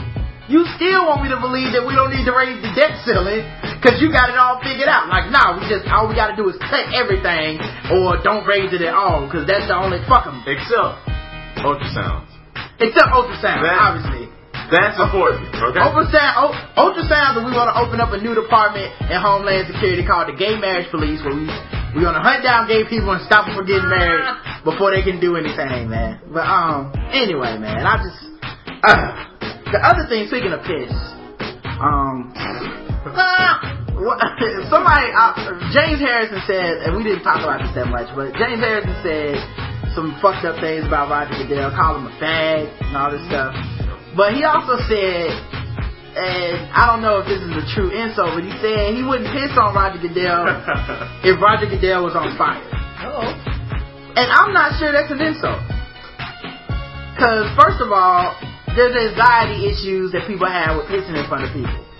you still want me to believe that we don't need to raise the debt ceiling because you got it all figured out. Like, nah, we just all we gotta do is cut everything or don't raise it at all because that's the only fuck 'em. Except ultrasounds. Except ultrasound, That- obviously. That's important, okay? Ultrasound, oh, ultrasounds, and we want to open up a new department in Homeland Security called the Gay Marriage Police, where we we're gonna hunt down gay people and stop them from getting married before they can do anything, man. But um, anyway, man, I just uh, the other thing. Speaking of piss, um, what- somebody, uh, James Harrison said, and we didn't talk about this that much, but James Harrison said some fucked up things about Roger Goodell, called him a fag and all this stuff. But he also said, and I don't know if this is a true insult, but he said he wouldn't piss on Roger Goodell if Roger Goodell was on fire. Oh, And I'm not sure that's an insult. Because, first of all, there's anxiety issues that people have with pissing in front of people.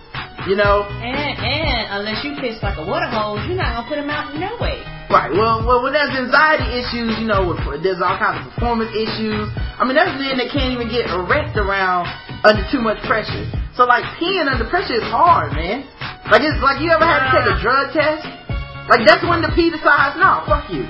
You know? and and unless you piss like a water hose, you're not gonna put them out no way. Right. Well, well, when there's anxiety issues, you know, with, there's all kinds of performance issues. I mean, there's men that can't even get erect around under too much pressure. So, like, peeing under pressure is hard, man. Like it's like you ever had to take a drug test? Like that's when the pee decides, no, fuck you.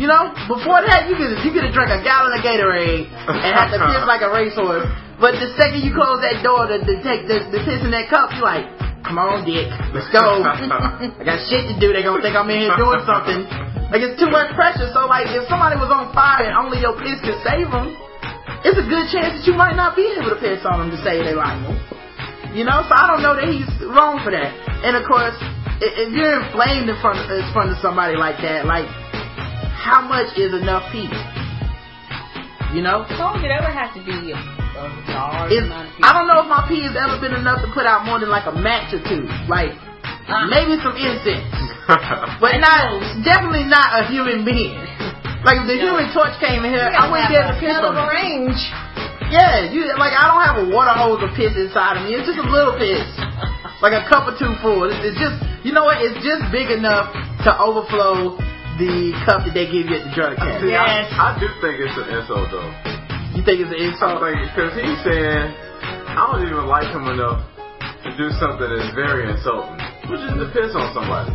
You know, before that you could you could have drank a gallon of Gatorade and had to piss like a racehorse. But the second you close that door to, to take the, the piss in that cup, you're like, come on, dick, let's go. I got shit to do. They're gonna think I'm in here doing something. Like it's too much pressure. So like if somebody was on fire and only your piss could save them, it's a good chance that you might not be able to piss on them to save their life. You know, so I don't know that he's wrong for that. And of course, if you're inflamed in front in front of somebody like that, like how much is enough pee? You know, I told you there would have to be a, a large It's, amount of I don't know if my pee has ever been enough to put out more than like a match or two. Like Uh, maybe some incense, but not definitely not a human being. Like if the human torch came in here, I wouldn't be able to piss on of a range. Yeah, you like I don't have a water hose of piss inside of me. It's just a little piss, like a cup or two full. It's, it's just you know what? It's just big enough to overflow the cup that they give you at the drug test. Yes. I, I do think it's an insult though. You think it's an insult? because he's saying I don't even like him enough to do something that's very insulting, which is to piss on somebody.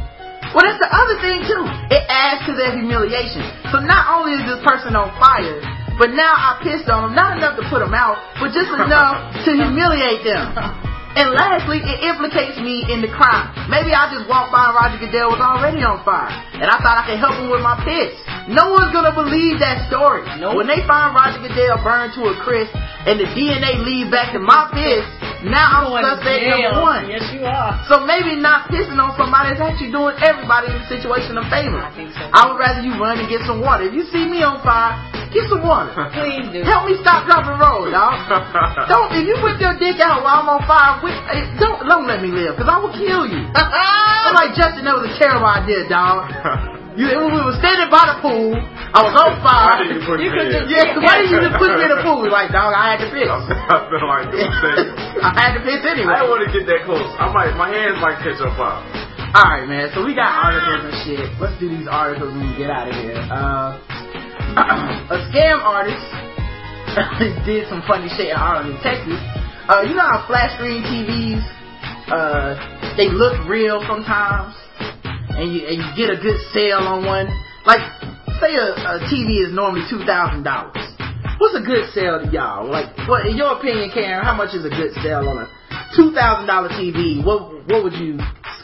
Well, that's the other thing too. It adds to their humiliation. So not only is this person on fire, but now I pissed on them, not enough to put them out, but just enough to humiliate them. And lastly, it implicates me in the crime. Maybe I just walked by and Roger Goodell was already on fire, and I thought I could help him with my piss. No one's gonna believe that story. When they find Roger Goodell burned to a crisp and the DNA lead back to my piss, now I'm suspect number one. Yes, you are. So maybe not pissing on somebody is actually doing everybody in the situation a favor. I think so. I would rather you run and get some water. If you see me on fire, get some water. Please do. Help me stop, dropping roll, dog. Don't if you whip your dick out while I'm on fire, whip, eh, don't don't let me live, cause I will kill you. I'm like Justin, that was a terrible idea, dog. You, we were standing by the pool. I was on Why fire. did you put You me could in? just- Yeah, why did you just put me in the pool? Like, dog, I had to piss. I feel like doing things. I had to piss anyway. I anyway. didn't want to get that close. I might, my hands might catch on fire. All right, man. So we got articles and shit. Let's do these articles when we get out of here. Uh, a scam artist did some funny shit in Arlington, Texas. Uh, you know how flat screen TVs, uh, they look real sometimes, and you and you get a good sale on one. Like, say a, a TV is normally two thousand dollars. What's a good sale to y'all? Like, what in your opinion, Karen? How much is a good sale on a two thousand dollar TV? What what would you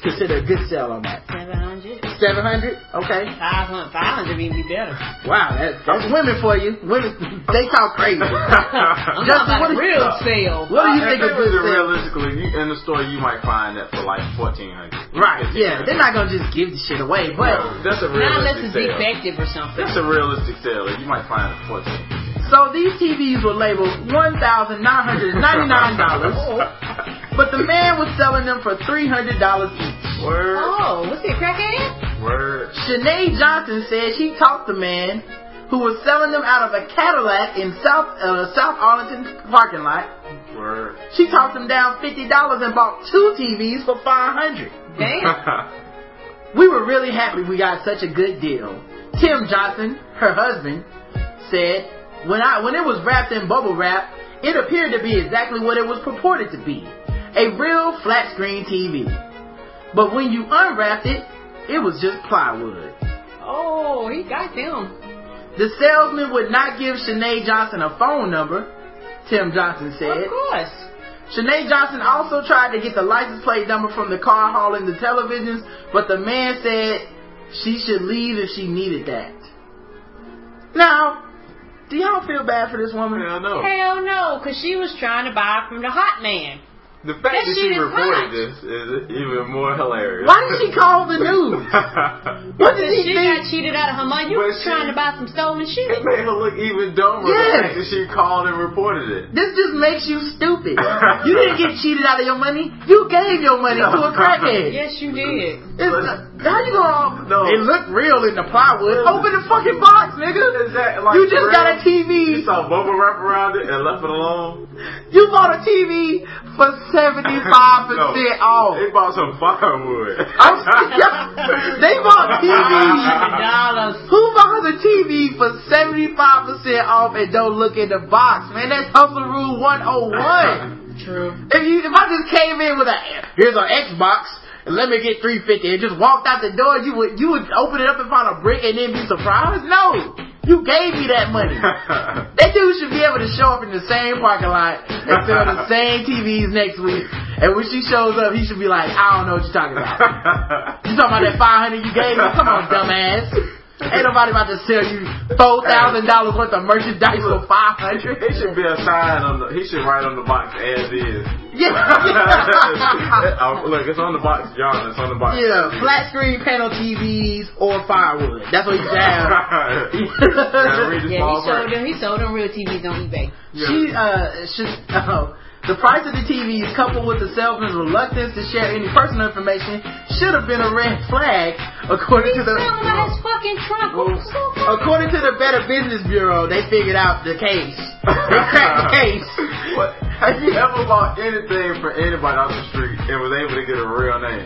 consider a good sale on that? 700. Seven hundred? Okay. 500. 500 even be better. Wow, that, that's women for you. Women, they talk crazy. I'm Justin, talking what about a is- real sale. What do you think if a good sale? realistically you, in the store you might find that for like fourteen hundred. Right, yeah. They're not gonna just give the shit away, but that's a Not unless it's sale. defective or something. That's a realistic sale. You might find it for fourteen. so these TVs were labeled one thousand nine hundred ninety nine dollars, but the man was selling them for three hundred dollars each. Word, Oh, what's it, crackhead? word. Shanae Johnson said she talked the man who was selling them out of a Cadillac in South uh, South Arlington parking lot. Word. She talked him down fifty dollars and bought two TVs for five hundred. Damn. We were really happy we got such a good deal. Tim Johnson, her husband, said, when I when it was wrapped in bubble wrap, it appeared to be exactly what it was purported to be. A real flat screen TV. But when you unwrapped it, it was just plywood. Oh, he got them. The salesman would not give Shanae Johnson a phone number, Tim Johnson said. Of course. Shanae Johnson also tried to get the license plate number from the car hauling the televisions, but the man said she should leave if she needed that. Now, do y'all feel bad for this woman? Hell no. Hell no, because she was trying to buy from the hot man. The fact That that she shit is reported hot. this is even more hilarious. Why did she call the news? What did Because he she got cheated out of her money. You But was trying to buy some stolen shit. it made her look even dumber Yes. the fact that she called and reported it. This just makes you stupid. You didn't get cheated out of your money. You gave your money to a crackhead. Yes, you did. It's, how you gonna? No. It looked real in the plywood. Open the fucking box, nigga. Is that like You just real? got a TV. You saw bubble wrap around it and left it alone. You bought a TV for seventy five percent off. They bought some firewood. I'm, they bought TVs. Who buys a TV for seventy five percent off and don't look in the box? Man, that's hustle rule one oh one. True. If you if I just came in with a here's an Xbox and let me get 350 and just walked out the door, you would you would open it up and find a brick and then be surprised? No. You gave me that money. that dude should be able to show up in the same parking lot and sell the same TVs next week. And when she shows up, he should be like, I don't know what you're talking about. You talking about that 500 you gave me? Come on, dumbass. Ain't nobody about to sell you four thousand dollars worth of merchandise for five hundred. It should be a sign on the. He should write on the box as is. Yeah. Oh, look, it's on the box, John. It's on the box. Yeah, flat screen panel TVs or firewood. That's what you should have. Gotta read the Yeah, he small sold them. He sold them real TVs on eBay. She uh should uh, the price of the TVs coupled with the salesman's reluctance to share any personal information should have been a red flag according to the Selling out his fucking trunk. Who's so according to the Better Business Bureau, they figured out the case. They cracked the case. What? Have you ever bought anything from anybody off the street and was able to get a real name?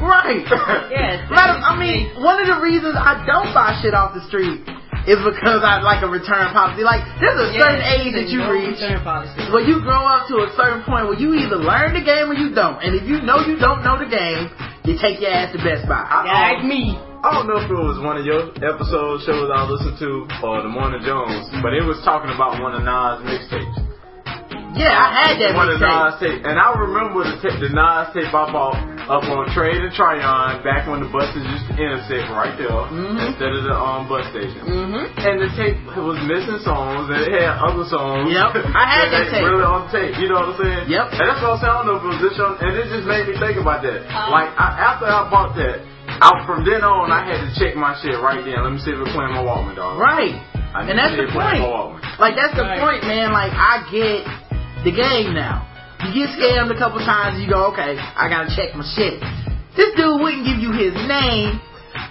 Right. Yes. Matter, I mean, one of the reasons I don't buy shit off the street is because I like a return policy. Like, there's a certain Yes, age that you no reach return policy. where you grow up to a certain point where you either learn the game or you don't. And if you know you don't know the game, you take your ass to Best Buy. Like me. I don't know if it was one of your episode shows I listened to or the Morning Jones, but it was talking about one of Nas mixtapes. Yeah, I had that one of mixtape. Nas tape, and I remember the, tape, the Nas tape I bought up on Trade and Tryon back when the buses used to intersect right there Mhm. instead of the um bus station. Mm-hmm. And the tape was missing songs, and it had other songs. Yep, I had that they tape. Really on tape, you know what I'm saying? Yep. And that's what I'm saying. I don't know if it was this show, and it just made me think about that. Uh. like I, after I bought that, I, from then on, I had to check my shit right then. Let me see if it's playing my Walkman, dog. Right. I And that's the point. my Like that's the Right. point, man. Like I get the game now. You get scammed a couple times, you go, okay, I gotta check my shit. This dude wouldn't give you his name.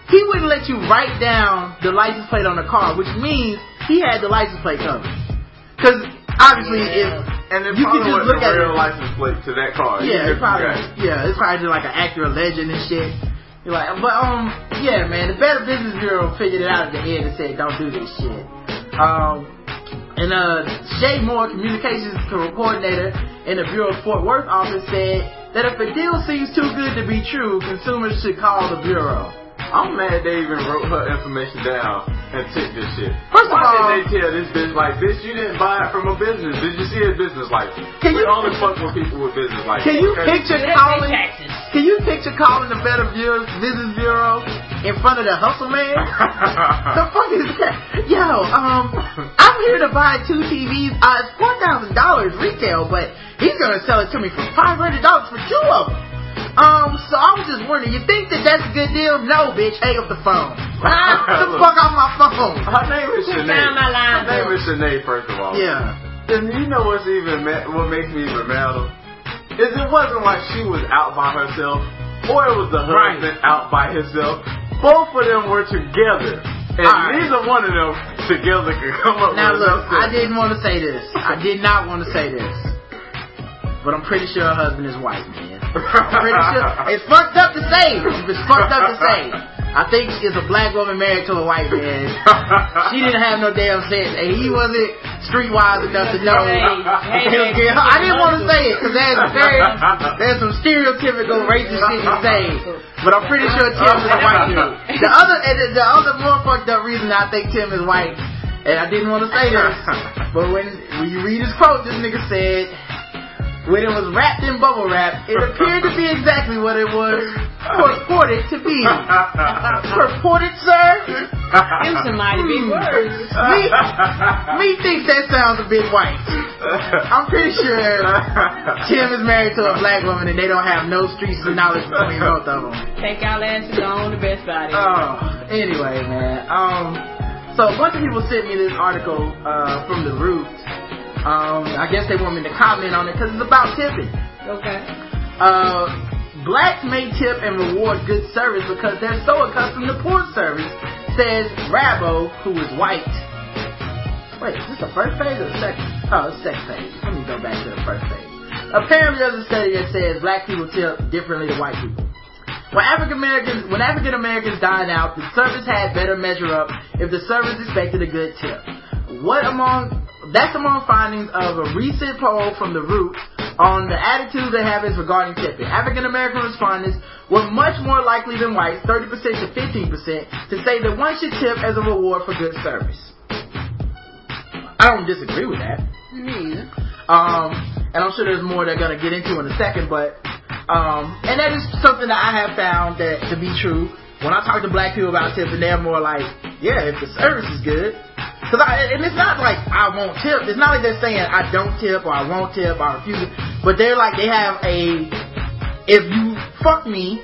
He wouldn't let you write down the license plate on the car, which means he had the license plate covered. Cause obviously, Yeah. if And You could just look a at real it. license plate to that car. Yeah, it's probably yeah, it's probably just like an accurate legend and shit. You're like, but um, yeah, man, the Better Business Bureau figured it out at the end and said, don't do this shit. Um, and uh, Shay Moore, communications coordinator in the Bureau of Fort Worth office, said that if a deal seems too good to be true, consumers should call the bureau. I'm mad they even wrote her information down and took this shit. First of Why all- didn't they tell this bitch like, bitch, you didn't buy it from a business. Did you see his business license? Can you- we only fuck with people with business license. Can you okay? picture calling? Can you picture calling the Better Bureau, Business Bureau in front of the hustle man? the fuck is that? Yo, um, I'm here to buy two TVs. Uh, it's four thousand dollars retail, but he's gonna sell it to me for five hundred dollars for two of them. Um, so I was just wondering, you think that that's a good deal? No, bitch, hang up the phone. Ah, Get the fuck off my phone. Her name is Put Sinead. down my line, Her name bro. is Sinead, first of all. Yeah. And you know what's even ma- what makes me even madder? Is it wasn't like she was out by herself, or it was the Right. husband out by himself. Both of them were together, and Alright. neither one of them together could come up Now with look, I didn't want to say this. I did not want to say this. But I'm pretty sure her husband is white, man. I'm pretty sure. It's fucked up to say. It's fucked up to say. I think it's a black woman married to a white man. She didn't have no damn sense, and he wasn't streetwise enough to know. Hey, hey, hey. I didn't want to say it because there's very there's some stereotypical racist shit you say, but I'm pretty sure Tim is a white dude. The other the other more fucked up reason I think Tim is white, and I didn't want to say this, but when when you read his quote, this nigga said. When it was wrapped in bubble wrap, it appeared to be exactly what it was purported to be. Purported, sir? Them some mighty big words. Me, me thinks that sounds a bit white. I'm pretty sure Tim is married to a black woman and they don't have no streets of knowledge between both of them. Take y'all asses on the best body. Oh, anyway, man. Um, so a bunch of people sent me this article uh, from the Root. Um, I guess they want me to comment on it because it's about tipping. Okay. Uh, blacks may tip and reward good service because they're so accustomed to poor service, says Rabo, who is white. Wait, is this the first page or the second? Oh, it's the second page. Let me go back to the first page. Apparently, there's a study that says black people tip differently to white people. When African Americans, when African Americans dine out, the service had better measure up if the service expected a good tip. What among that's among findings of a recent poll from the Root on the attitudes and habits regarding tipping. African American respondents were much more likely than whites, 30% to 15%, to say that one should tip as a reward for good service. I don't disagree with that. Me. Um, and I'm sure there's more they're gonna get into in a second, but um, and that is something that I have found that to be true. When I talk to black people about tipping, they're more like, yeah, if the service is good. Cause I, and it's not like I won't tip. It's not like they're saying I don't tip or I won't tip or I refuse. But they're like, they have a, if you fuck me,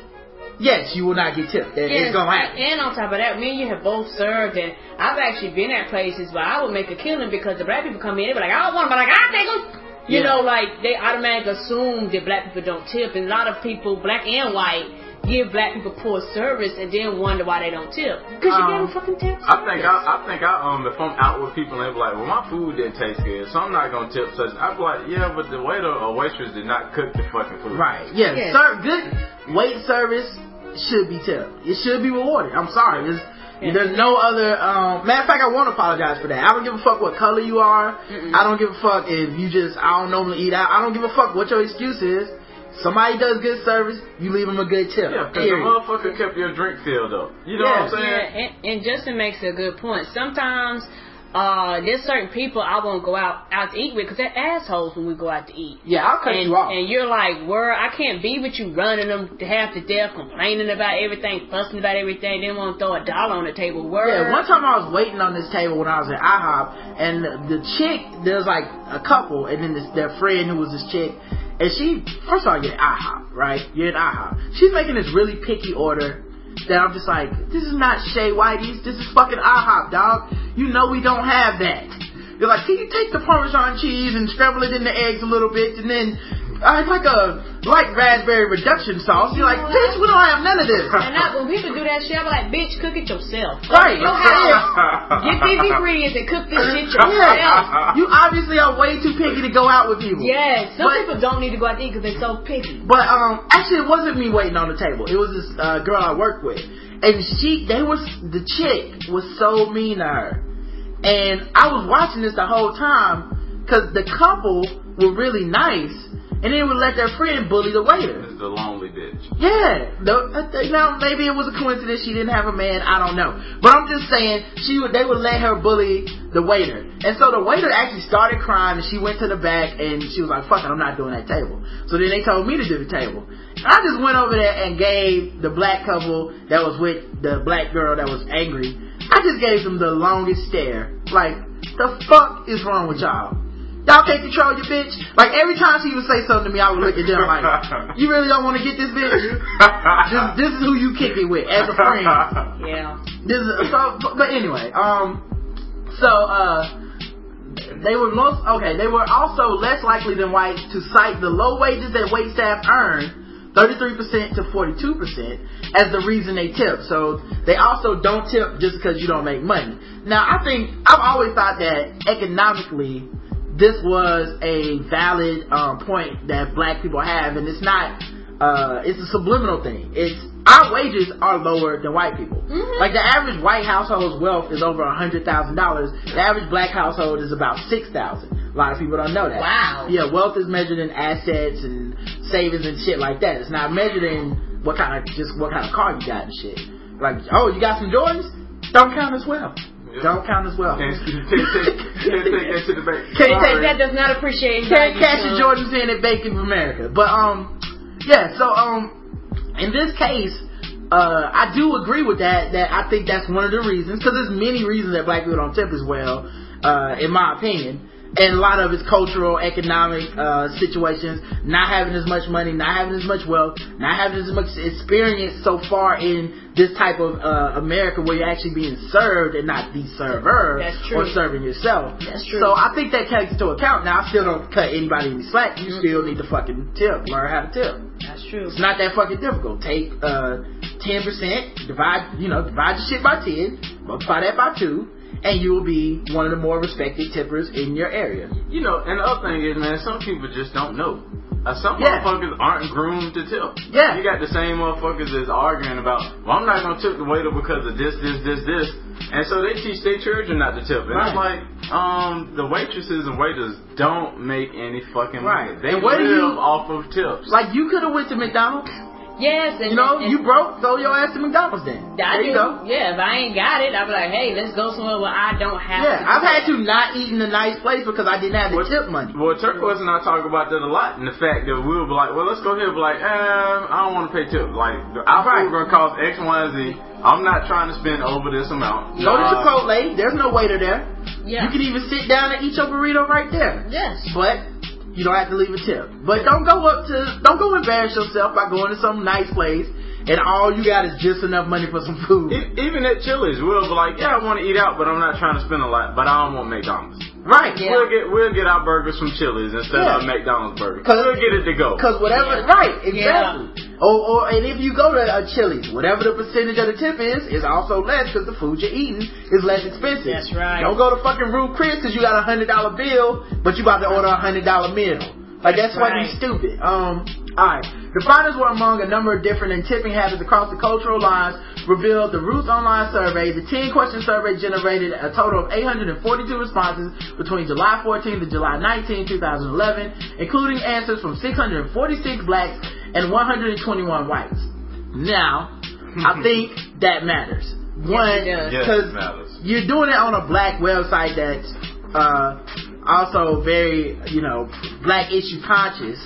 yes, you will not get tipped. It- Yes, It's gonna happen. And on top of that, me and you have both served, and I've actually been at places where I would make a killing because the black people come in, they be like, I don't want them, but like, I'll take them. You Yeah. know, like, they automatically assume that black people don't tip, and a lot of people, black and white, give black people poor service and then wonder why they don't tip. Because you Um, give them fucking tips. I think I, I think I um if I'm out with people and they be like, well my food didn't taste good, so I'm not gonna tip such. I be like, yeah, but the waiter or waitress did not cook the fucking food. Right. Yeah. Yes. Sir, good wait service should be tipped. It should be rewarded. I'm sorry. There's, Yeah. there's no other. Um, matter of fact, I won't apologize for that. I don't give a fuck what color you are. Mm-mm. I don't give a fuck if you just. I don't normally eat out. I don't give a fuck what your excuse is. Somebody does good service, you leave them a good tip. Yeah, because the motherfucker kept your drink filled up. You know Yeah. what I'm saying? Yeah, and, and Justin makes a good point. Sometimes uh, there's certain people I won't go out out to eat with because they're assholes when we go out to eat. Yeah, I'll cut and, you off. and you're like, word, I can't be with you running them to half to death, complaining about everything, fussing about everything, then want to throw a dollar on the table. Word. Yeah, one time I was waiting on this table when I was at IHOP, and the chick, there's like a couple, and then this, their friend who was this chick, and she, first of all, you're at IHOP, right? You're at IHOP. She's making this really picky order that I'm just like, this is not Shea Whitey's, this is fucking IHOP, dog. You know we don't have that. You're like, can you take the Parmesan cheese and scramble it in the eggs a little bit, and then uh, it's like a light raspberry reduction sauce. You're like, bitch, we don't have none of this. And I, when people do that shit, I'm like, bitch, cook it yourself. Right. Go house, get these ingredients and cook this shit yourself. Yeah. You obviously are way too picky to go out with people. Yes, some But- people don't need to go out to eat because they're so picky. But um, actually, it wasn't me waiting on the table. It was this uh, girl I worked with, and she, they was the chick was so mean to her, and I was watching this the whole time because the couple were really nice, and they would let their friend bully the waiter. The lonely bitch. Yeah, the, uh, now maybe it was a coincidence she didn't have a man. I don't know, but I'm just saying she would. They would let her bully the waiter, and so the waiter actually started crying, and she went to the back, and she was like, "Fuck it, I'm not doing that table." So then they told me to do the table. And I just went over there and gave the black couple that was with the black girl that was angry. I just gave them the longest stare. Like, the fuck is wrong with y'all? Y'all can't control your bitch. Like every time she would say something to me, I would look at them like, "You really don't want to get this bitch? This, this is who you kick it with as a friend." Yeah. This is, so, but- but anyway, um, so uh, they were most okay. They were also less likely than whites to cite the low wages that wait staff earn, 33% to 42%, as the reason they tip. So they also don't tip just because you don't make money. Now, I think I've always thought that economically, this was a valid um, point that black people have, and it's not. Uh, it's a subliminal thing. It's our wages are lower than white people. Mhm. Like the average white household's wealth is over a hundred thousand dollars. The average black household is about six thousand. A lot of people don't know that. Wow. Yeah, wealth is measured in assets and savings and shit like that. It's not measured in what kind of just what kind of car you got and shit. Like, oh, you got some Jordans? Don't count as well. Yeah. Don't count as well. Can't, can't, take, can't take that to the bank. Can't That, take that does not appreciate can't cash your son. Jordans in at Bank of America. But um, yeah. So um, in this case, uh, I do agree with that. That I think that's one of the reasons because there's many reasons that black people don't tip as well, uh, in my opinion. And a lot of it's cultural, economic uh, situations, not having as much money, not having as much wealth, not having as much experience so far in this type of uh, America where you're actually being served and not the server or serving yourself. That's true. So I think that takes into account. Now I still don't cut anybody any slack. You still need to fucking tip, learn how to tip. That's true. It's not that fucking difficult. Take uh ten percent, divide you know divide your shit by ten, multiply that by two, and you will be one of the more respected tippers in your area. You know, and the other thing is, man, some people just don't know. Uh, some Yeah. motherfuckers aren't groomed to tip. Yeah. You got the same motherfuckers that's arguing about, well, I'm not gonna tip the waiter because of this, this, this, this. And so they teach their children not to tip. And Right. it's like, um, the waitresses and waiters don't make any fucking money. Right. They And what live you- off of tips. Like you could have went to McDonald's. Yes, and You know, and, you broke, throw your ass to McDonald's then. I there you go. Yeah, if I ain't got it, I'll be like, hey, let's go somewhere where I don't have Yeah, to. I've had to not eat in a nice place because I didn't have the What- tip money. Well, Turquoise and I talk about that a lot, and the fact that we'll be like, well, let's go here, be like, um, I don't want to pay tip. Like, our Right. food gonna cost X, Y, and Z. I'm not trying to spend over this amount. Go to Nah. Chipotle. There's no waiter there. Yeah. You can even sit down and eat your burrito right there. Yes. But you don't have to leave a tip. But don't go up to, don't go embarrass yourself by going to some nice place and all you got is just enough money for some food. Even at Chili's, we'll be like, yeah, I want to eat out, but I'm not trying to spend a lot. But I don't want McDonald's. Right. Yeah. We'll get we'll get our burgers from Chili's instead Yeah. of McDonald's burgers. 'Cause- we'll get it to go. Cause whatever, Yeah. right, exactly. Or, or, and if you go to a Chili's, whatever the percentage of the tip is, is also less because the food you're eating is less expensive. That's right. Don't go to fucking Ruth Chris because you got a hundred dollar bill, but you about to order a hundred dollar meal. Like that's, That's fucking right. stupid. Um, alright. The findings were among a number of different and tipping habits across the cultural lines revealed the Root Online survey. The 10 question survey generated a total of 842 responses between July 14th and July 19, 2011, including answers from 646 blacks and 121 whites. Now, I think that matters. One, it does. Yes, because you're doing it on a black website that's uh, also very, you know, black issue conscious.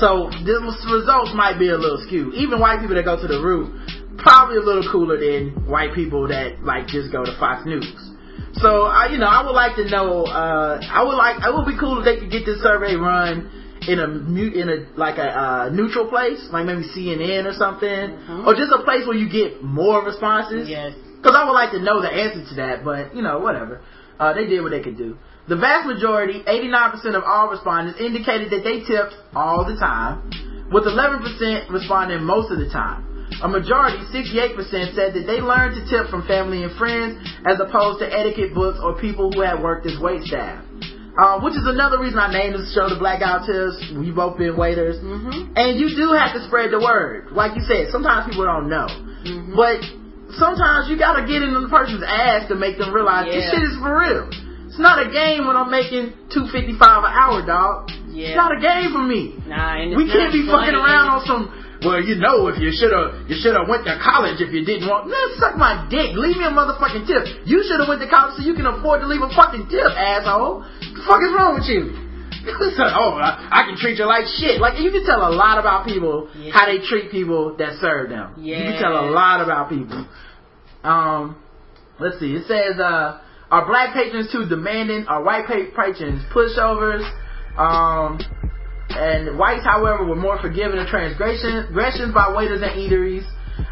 So the results might be a little skewed. Even white people that go to the root, probably a little cooler than white people that like just go to Fox News. So I, you know, I would like to know. Uh, I would like. It would be cool if they could get this survey run in a mute in a like a uh, neutral place, like maybe CNN or something, or just a place where you get more responses. Yes. Because I would like to know the answer to that, but you know, whatever. Uh, they did what they could do. The vast majority, 89% of all respondents, indicated that they tipped all the time, with 11% responding most of the time. A majority, 68%, said that they learned to tip from family and friends as opposed to etiquette books or people who had worked as wait staff. Uh, which is another reason I named this show the Black Guy Who Tips. We've both been waiters. Mm-hmm. And you do have to spread the word. Like you said, sometimes people don't know. Mm-hmm. But sometimes you gotta get in the person's ass to make them realize this shit is for real. It's not a game when I'm making two fifty five an hour, dog. Yeah. It's not a game for me. Nah, We can't be fucking around on some. Well, you know, if you should have, you should have went to college if you didn't want. Man, suck my dick. Leave me a motherfucking tip. You should have went to college so you can afford to leave a fucking tip, asshole. What the fuck is wrong with you? oh, I, I can treat you like shit. Like you can tell a lot about people Yeah. how they treat people that serve them. Yeah. You can tell a lot about people. Um, let's see. It says, uh, are black patrons too demanding? Are white patrons pushovers? Um, and whites, however, were more forgiving of transgressions by waiters and eateries,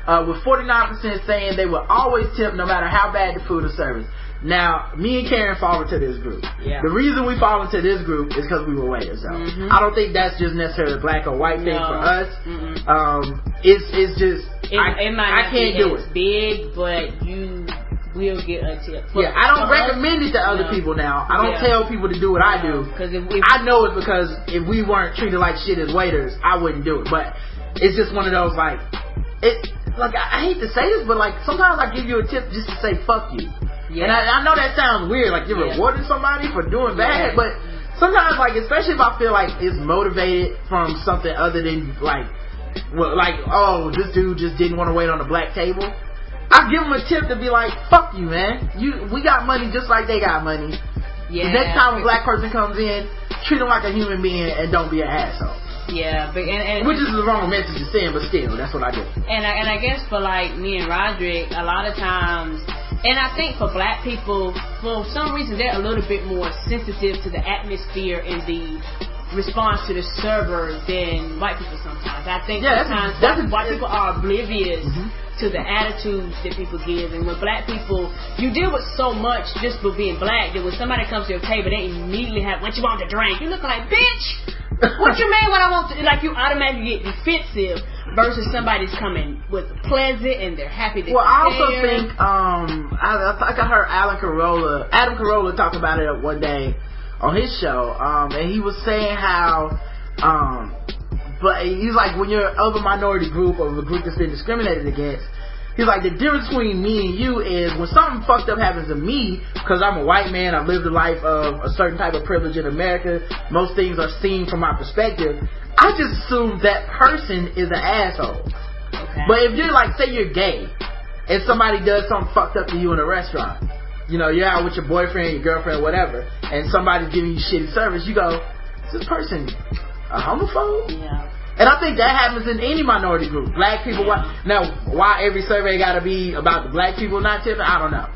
uh, with 49% saying they would always tip no matter how bad the food or service. Now, me and Karen fall into this group. Yeah. The reason we fall into this group is because we were waiters. So Mhm. I don't think that's just necessarily a black or white thing No. for us. Mm-mm. Um, it's it's just It, I, it might I can't do it. big, but you will get a tip. For- Yeah, I don't for us, recommend it to other no. people now. I don't Yeah. tell people to do what I do. Because if, if I know it because if we weren't treated like shit as waiters, I wouldn't do it. But it's just one of those like it. Like I, I hate to say this, but like sometimes I give you a tip just to say fuck you. yeah, And I, I know that sounds weird, like you're Yeah. rewarding somebody for doing bad, Yeah. but sometimes like especially if I feel like it's motivated from something other than like well like oh this dude just didn't want to wait on the black table. I give him a tip to be like, fuck you, man. You, we got money just like they got money. yeah. The next time a black person comes in, treat them like a human being and don't be an asshole. yeah, but and, and Which is the wrong message to send, but still, that's what I do. and I, and I guess for like me and Roderick, a lot of times, and I think for black people, for some reason they're a little bit more sensitive to the atmosphere and the response to the server than white people sometimes. I think Yeah, sometimes that's- white, white people are oblivious Mhm. To the attitudes that people give, and when black people, you deal with so much just for being black that when somebody comes to your table, they immediately have what you want to drink. You look like bitch. What you mean? What I want to like? You automatically get defensive versus somebody's coming with pleasant and they're happy to. Well, I also think um, I, I think I heard Alan Carolla, Adam Carolla talk about it one day on his show, um, and he was saying how, um, but he's like when you're of a minority group or a group that's been discriminated against, He's like, the difference between me and you is when something fucked up happens to me, because I'm a white man, I've lived a life of a certain type of privilege in America, most things are seen from my perspective, I just assume that person is an asshole. Okay. But if you're like, say you're gay, and somebody does something fucked up to you in a restaurant, you know, you're out with your boyfriend, your girlfriend, whatever, and somebody's giving you shitty service, you go, this person a homophobe? yeah. And I think that happens in any minority group. Black people, why, now, why every survey gotta be about the black people not tipping, I don't know.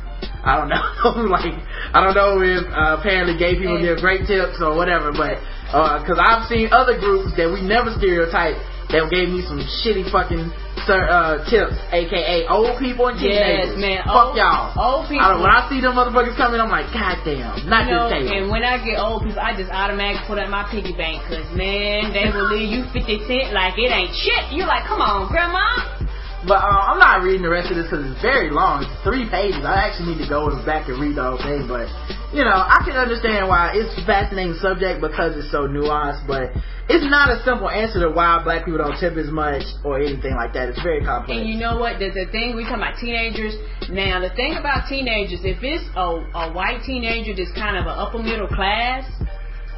I don't know. like, I don't know if uh, apparently gay people give great tips or whatever, but, uh, cause I've seen other groups that we never stereotype that gave me some shitty fucking sir, uh, tips, aka old people and teenagers. Yes, man. Fuck Old- y'all. old I people- when I see them motherfuckers coming, I'm like, god damn, not You know, this table. and when I get old people, I just automatically put up my piggy bank, cause man, they will leave you 50 cent like it ain't shit. You're like, come on, grandma. But uh, I'm not reading the rest of this because it's very long. It's three pages. I actually need to go back and read the whole thing. But you know, I can understand why it's a fascinating subject because it's so nuanced. But it's not a simple answer to why black people don't tip as much or anything like that. It's very complex. And you know what? The, the thing we talking about teenagers. Now the thing about teenagers, if it's a, a white teenager that's kind of an upper middle class,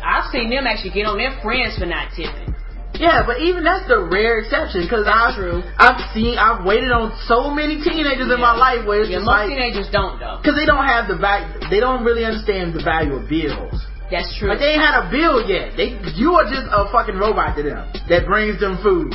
I've seen them actually get on their friends for not tipping. Yeah, but even that's the rare exception because I've true. I've seen I've waited on so many teenagers in my life where it's Yeah, just most like teenagers don't though. because they don't have the value. They don't really understand the value of bills. That's true. Like they ain't had a bill yet. They you are just a fucking robot to them that brings them food.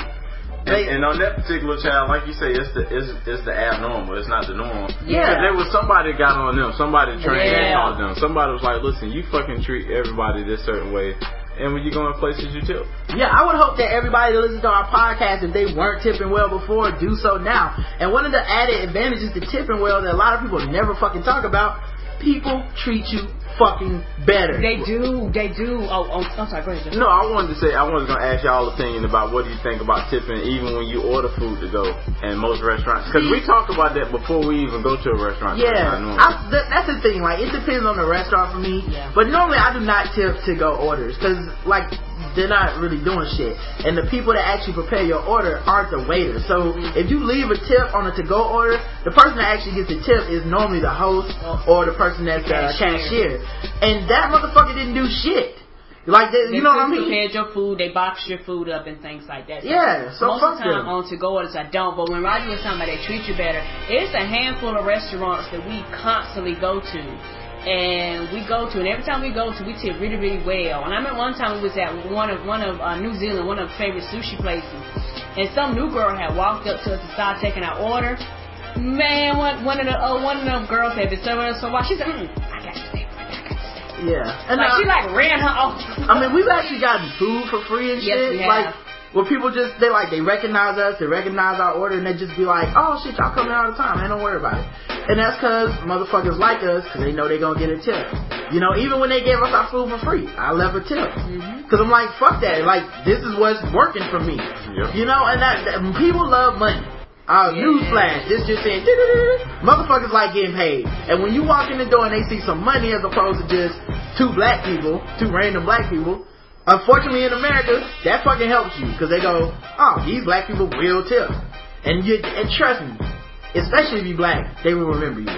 They, And, and on that particular child, like you say, it's the it's, it's the abnormal. It's not the norm. Yeah. there was somebody got on them. Somebody trained and Yeah. taught them. Somebody was like, "Listen, you fucking treat everybody this certain way, and when you go in places, you tip." yeah, I would hope that everybody that listens to our podcast, if they weren't tipping well before, do so now. And one of the added advantages to tipping well that a lot of people never fucking talk about, people treat you fucking better. They do. They do. Oh, oh I'm sorry. Go ahead. Jeff. No, I wanted to say I was gonna ask y'all opinion about what do you think about tipping, even when you order food to go and most restaurants, because we talk about that before we even go to a restaurant. Yeah, That's. I, th- that's the thing. Like, it depends on the restaurant for me. Yeah. But normally, I do not tip to go orders because, like, they're not really doing shit. And the people that actually prepare your order aren't the waiters. So if you leave a tip on a to-go order, the person that actually gets the tip is normally the host or the person that's the cashier. And that motherfucker didn't do shit. Like, they, you know what I mean? prepared your food, they box your food up and things like that. So Yeah, so most of the time them. on to go orders I don't, but when Roger was talking about they treat you better, it's a handful of restaurants that we constantly go to. And we go to, and every time we go to, we tip really, really well. And I remember one time we was at one of one of uh, New Zealand, one of the favorite sushi places, and some new girl had walked up to us and started taking our order. Man, one one of the uh, one of them girls had been serving us so while she said, mm, "I got to stay, I got to. Yeah. And Like I- she like ran her off. I mean, we've actually gotten food for free and Yes, shit. we have. Like, where people just, they like, they recognize us, they recognize our order, and they just be like, oh shit, y'all coming all the time, man, don't worry about it. And that's cause motherfuckers like us, cause they know they gonna get a tip. You know, even when they gave us our food for free, I left a tip. Mm-hmm. Cause I'm like, fuck that, like, this is what's working for me. Yep. You know, and that, that people love money. Uh, Yeah. newsflash, this just saying, motherfuckers like getting paid. And when you walk in the door and they see some money as opposed to just two black people, two random black people, unfortunately in America, that fucking helps you. Cause they go, oh, these black people will tip. And you, and trust me, especially if you black, they will remember you.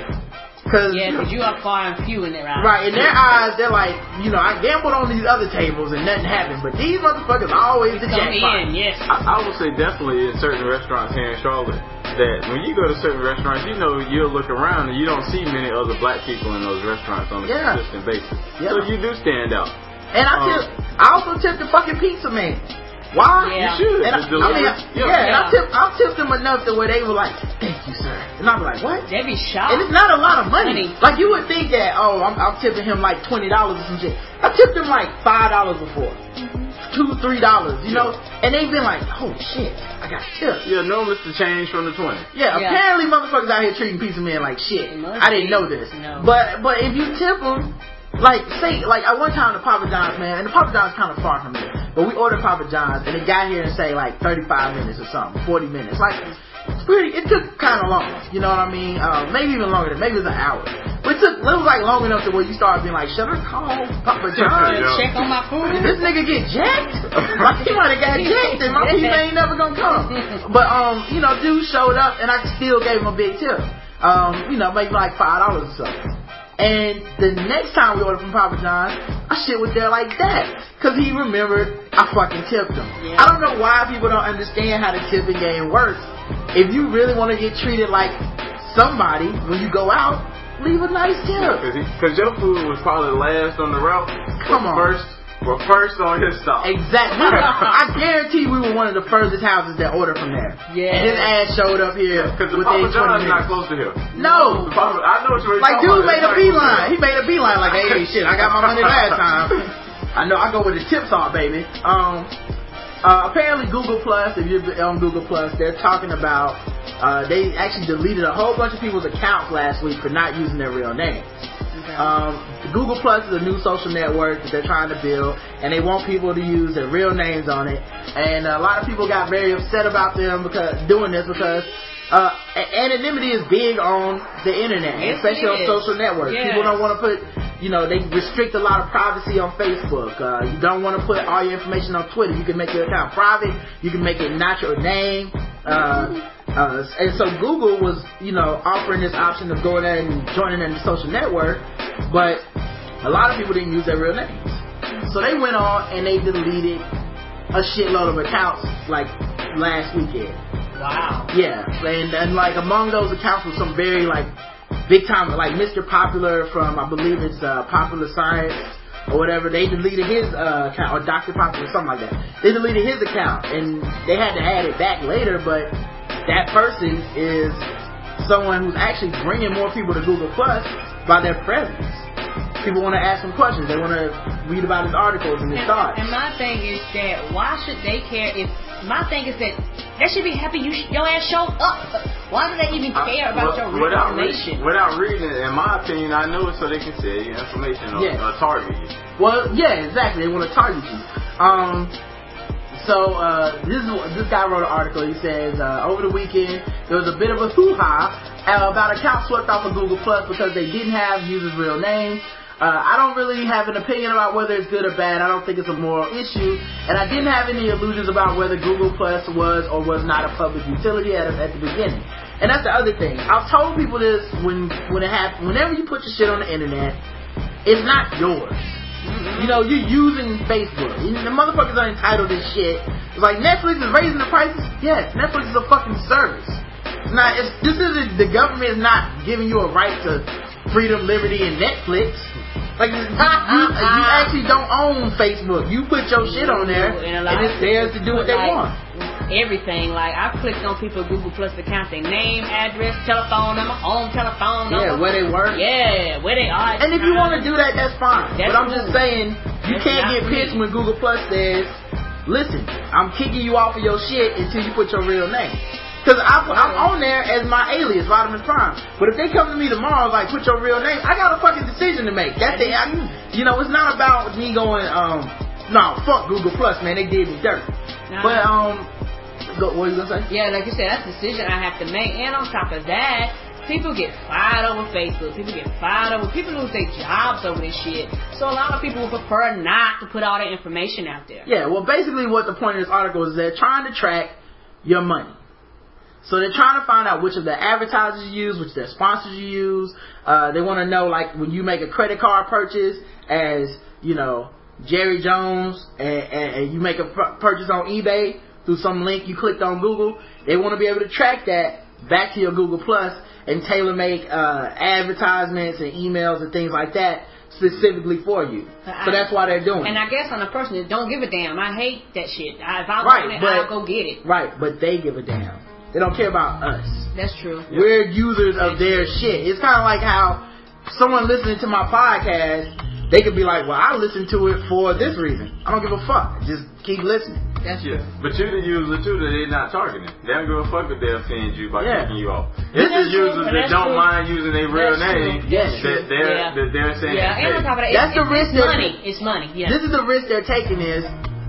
Cause, Yeah, because you are far and few in their eyes. Right, in their eyes, they're like, you know, I gambled on these other tables and nothing happened, but these motherfuckers are always the Come jackpot. in, yes. I, I would say definitely in certain restaurants here in Charlotte that when you go to certain restaurants, you know you'll look around and you don't see many other black people in those restaurants on a Yeah. consistent basis. Yeah. So you do stand out. And I Um, tip, I also tip the fucking pizza man. Why? Yeah. You should. And I, It's I mean, deliberate. yeah, Yeah. and I Yeah. tip, I tipped them enough to where they were like, "Thank you, sir," and I'm like, "What?" They be shocked. And it's not a lot of money. Money. Like you would think that, oh, I'm, I'm tipping him like twenty dollars or some shit. I tipped him like five dollars before, two, three dollars, you know. And they've been like, "Oh shit, I got tipped." Yeah, no, it's the change from the 20. Yeah, Yeah. apparently motherfuckers out here treating pizza men like shit. I didn't be. know this. No. But but if you tip them, like say like I one time the Papa John's man, and the Papa John's kind of far from here, but we ordered Papa John's and it got here and say like 35 minutes or something, 40 minutes. Like it's pretty. It took kind of long. You know what I mean? Uh, maybe even longer. than Maybe it was an hour. But it took. It was like long enough to where you started being like, should I call Papa John's? Yeah. Check on my food. Did this nigga get jacked? like he might have got jacked, and my pizza ain't never gonna come. But um, you know, dude showed up, and I still gave him a big tip. Um, you know, maybe like five dollars or so. And the next time we ordered from Papa John, I shit was there like that. Cause he remembered I fucking tipped him. Yeah. I don't know why people don't understand how the tipping game works. If you really want to get treated like somebody when you go out, leave a nice tip. Because your food was probably last on the route. Come on. First, well, first on his stop. Exactly. I guarantee we were one of the furthest houses that ordered from there. Yeah. And his ass showed up here Because the within Papa 20 John's not minutes. close to here. No. The Papa, I know what you're Like dude made a It's not close to beeline. He made a beeline like, hey, shit, I got my money last time. I know I go with the tips off, baby. Um, uh, apparently Google Plus, if you're on Google Plus, they're talking about uh, they actually deleted a whole bunch of people's accounts last week for not using their real names. Um, Google Plus is a new social network that they're trying to build, and they want people to use their real names on it. And a lot of people got very upset about them because doing this because uh, anonymity is big on the internet, Yes, especially on social networks. Yes. People don't want to put, you know, they restrict a lot of privacy on Facebook. Uh, you don't want to put all your information on Twitter. You can make your account private. You can make it not your name. Uh, uh, and so Google was, you know, offering this option of going in and joining in the social network, but a lot of people didn't use their real names. So they went on and they deleted a shitload of accounts like last weekend. Wow. Yeah, and and like among those accounts was some very like big time like Mr. Popular from I believe it's uh, Popular Science or whatever. They deleted his uh, account or Dr. Popular something like that. They deleted his account and they had to add it back later, but that person is someone who's actually bringing more people to Google Plus by their presence. People want to ask him questions. They want to read about his articles and his And, thoughts. and my thing is that why should they care if my thing is that they should be happy you sh- your ass showed up. Why do they even I- care about well, your without information? Reading, without reading it, in my opinion, I know it so they can sell you information or, Yeah. or target you. Well, yeah, exactly. They want to target you. Um, so uh, this is this guy wrote an article. He says uh, over the weekend there was a bit of a hoo ha uh, about accounts swept off of Google Plus because they didn't have users' real names. Uh, I don't really have an opinion about whether it's good or bad. I don't think it's a moral issue, and I didn't have any illusions about whether Google Plus was or was not a public utility at, at the beginning. And that's the other thing. I've told people this when when it happens. Whenever you put your shit on the internet, it's not yours. You know, you're using Facebook. The motherfuckers are entitled to shit. It's like Netflix is raising the prices. Yes, Netflix is a fucking service. Now, it's, this is the government is not giving you a right to freedom, liberty, and Netflix. Like you, you, you actually don't own Facebook. You put your shit on there, And and it's theirs to do what they want. Everything like I clicked on people's Google Plus account, their name, address, telephone number, home telephone number. Yeah, where they work. Yeah, where they are. And if you want to do that, that's fine. That's but I'm just saying, you That's can't get pissed when Google Plus says, listen, I'm kicking you off of your shit until you put your real name. Because I'm on there as my alias, Rodimus Prime. But if they come to me tomorrow, like, put your real name, I got a fucking decision to make. That's it. I, you know, it's not about me going, um, no, fuck Google Plus, man. They did me dirt. Nah. But, um, go, what are you to say? Yeah, like you said, that's a decision I have to make. And on top of that, people get fired over Facebook. People get fired over. People lose their jobs over this shit. So a lot of people would prefer not to put all that information out there. Yeah, well, basically, what the point of this article is they're trying to track your money. So they're trying to find out which of the advertisers you use, which of their sponsors you use. Uh, they want to know, like, when you make a credit card purchase as, you know, Jerry Jones, and, and, and you make a pur- purchase on eBay through some link you clicked on Google, they want to be able to track that back to your Google Plus and tailor make uh, advertisements and emails and things like that specifically for you. So that's why they're doing And it. I guess on a person that don't give a damn, I hate that shit. I, if I Right, want it, but- I'll go get it. Right, but they give a damn. They don't care about us. That's true. We're users of their shit. It's kind of like how someone listening to my podcast, they could be like, well, I listen to it for this reason. I don't give a fuck. Just keep listening. That's Yeah, true. but you the user too that they're not targeting. They don't give a fuck if they offend you by Yeah. kicking you off. This It's the is users that don't true. mind using their real That's true. name Yes. that they're Yeah. that they're saying. Yeah, and on hey, top of that, That's it's, the it's, risk it's money. It's money. Yeah. This is the risk they're taking is,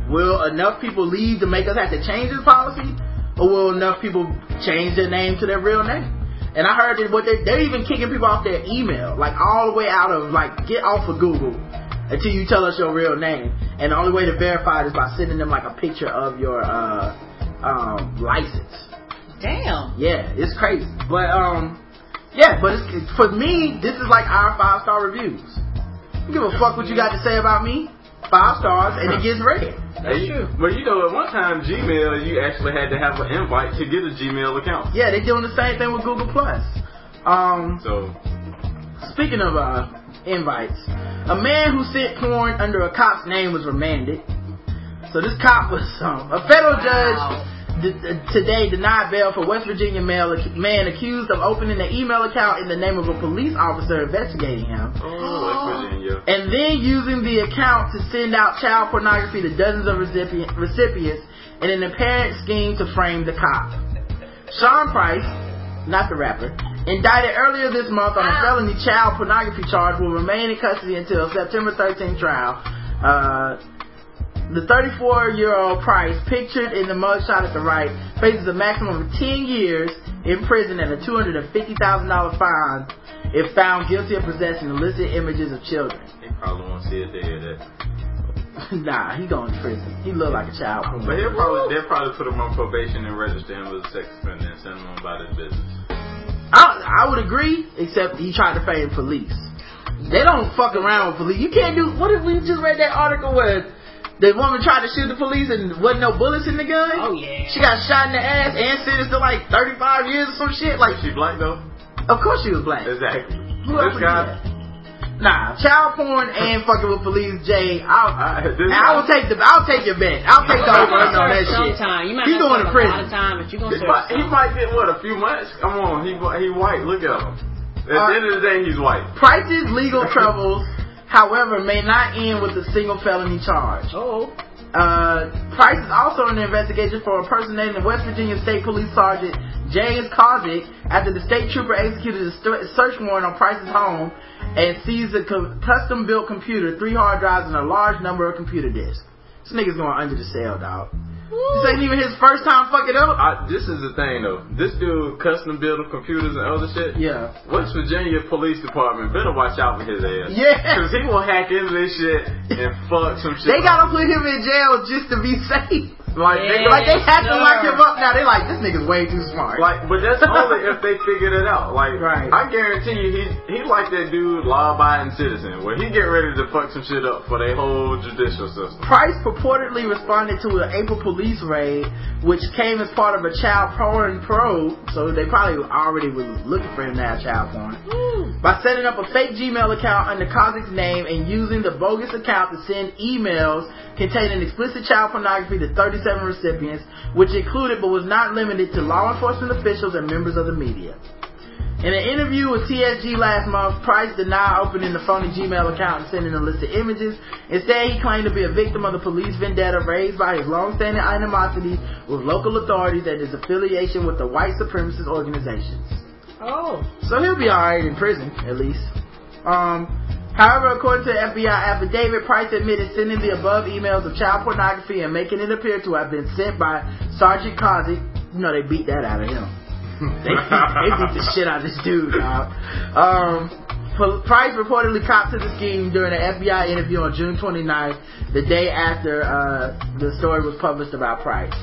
will enough people leave to make us have to change this policy? or will enough people change their name to their real name? And I heard that what they they're even kicking people off their email, like all the way out of like get off of Google until you tell us your real name. And the only way to verify it is by sending them like a picture of your uh um license. Damn. Yeah, it's crazy. But um yeah, but it's, for me, this is like our five star reviews. I give a fuck what you got to say about me. Five stars and it gets read. That's true. But you know, at one time, Gmail, you actually had to have an invite to get a Gmail account. Yeah, they're doing the same thing with Google Plus. Um, So, speaking of uh, invites, a man who sent porn under a cop's name was remanded. So this cop was um, a federal judge d- d- today denied bail for West Virginia male, man accused of opening an email account in the name of a police officer investigating him. oh, West Virginia. and then using the account to send out child pornography to dozens of recipient, recipients in an apparent scheme to frame the cop. Sean Price, not the rapper, indicted earlier this month on a felony child pornography charge will remain in custody until September 13th trial. Uh, the 34-year-old Price, pictured in the mugshot at the right, faces a maximum of 10 years in prison and a $250,000 fine if found guilty of possessing illicit images of children. He probably won't see of that. nah, he going to prison. He look like a child. But he'll probably, they'll probably put him on probation and register him as a sex offender and send him on about his business. I, I would agree, except he tried to fame police. They don't fuck around with police. You can't do. What if we just read that article where the woman tried to shoot the police and wasn't no bullets in the gun? Oh yeah. She got shot in the ass and sentenced to like 35 years or some shit. Like, she black though? of course she was black. Exactly. Who This guy. Nah, child porn and fucking with police, Jay. I'll, I, this I will take the. I'll take your bet. I'll take the over under on that shit. Sometime. You might He not going to serve a prison. lot of time, but you gonna he serve might, he might get what a few months. Come on, he he white. Look at him. At Uh, the end of the day, he's white. Price's legal troubles, however, may not end with a single felony charge. Oh. Uh, Price is also in the investigation for impersonating the West Virginia State Police Sergeant James Kozik after the state trooper executed a st- search warrant on Price's home and seized a co- custom-built computer, three hard drives, and a large number of computer disks. This nigga's going under the cell, dog. This ain't even his first time fucking up. I, this is the thing though. This dude custom building computers and other shit. Yeah. West Virginia Police Department better watch out for his ass. Yeah. Cause he will hack into this shit and fuck some shit. They gotta put him in jail just to be safe. Like, they, Yeah. Like they had to Sure. lock him up now. They like this nigga's way too smart. like, but that's only if they figured it out. Like, Right. I guarantee you, he he like that dude, law-abiding citizen, where he get ready to fuck some shit up for their whole judicial system. Price purportedly responded to an April police raid, which came as part of a child porn probe. So they probably already was looking for him to have child porn. Hmm. By setting up a fake Gmail account under Kozik's name and using the bogus account to send emails containing explicit child pornography to 37 recipients, which included but was not limited to law enforcement officials and members of the media. In an interview with TSG last month, Price denied opening the phony Gmail account and sending a list of images. Instead, he claimed to be a victim of the police vendetta raised by his long-standing animosity with local authorities and his affiliation with the white supremacist organizations. Oh. So he'll be alright in prison, at least. Um, however, according to the FBI affidavit, Price admitted sending the above emails of child pornography and making it appear to have been sent by Sergeant Kozik. You know, they beat that out of him. they, they beat the shit out of this dude, dog. Um, Price reportedly copped to the scheme during an FBI interview on June 29th, the day after uh, the story was published about Price.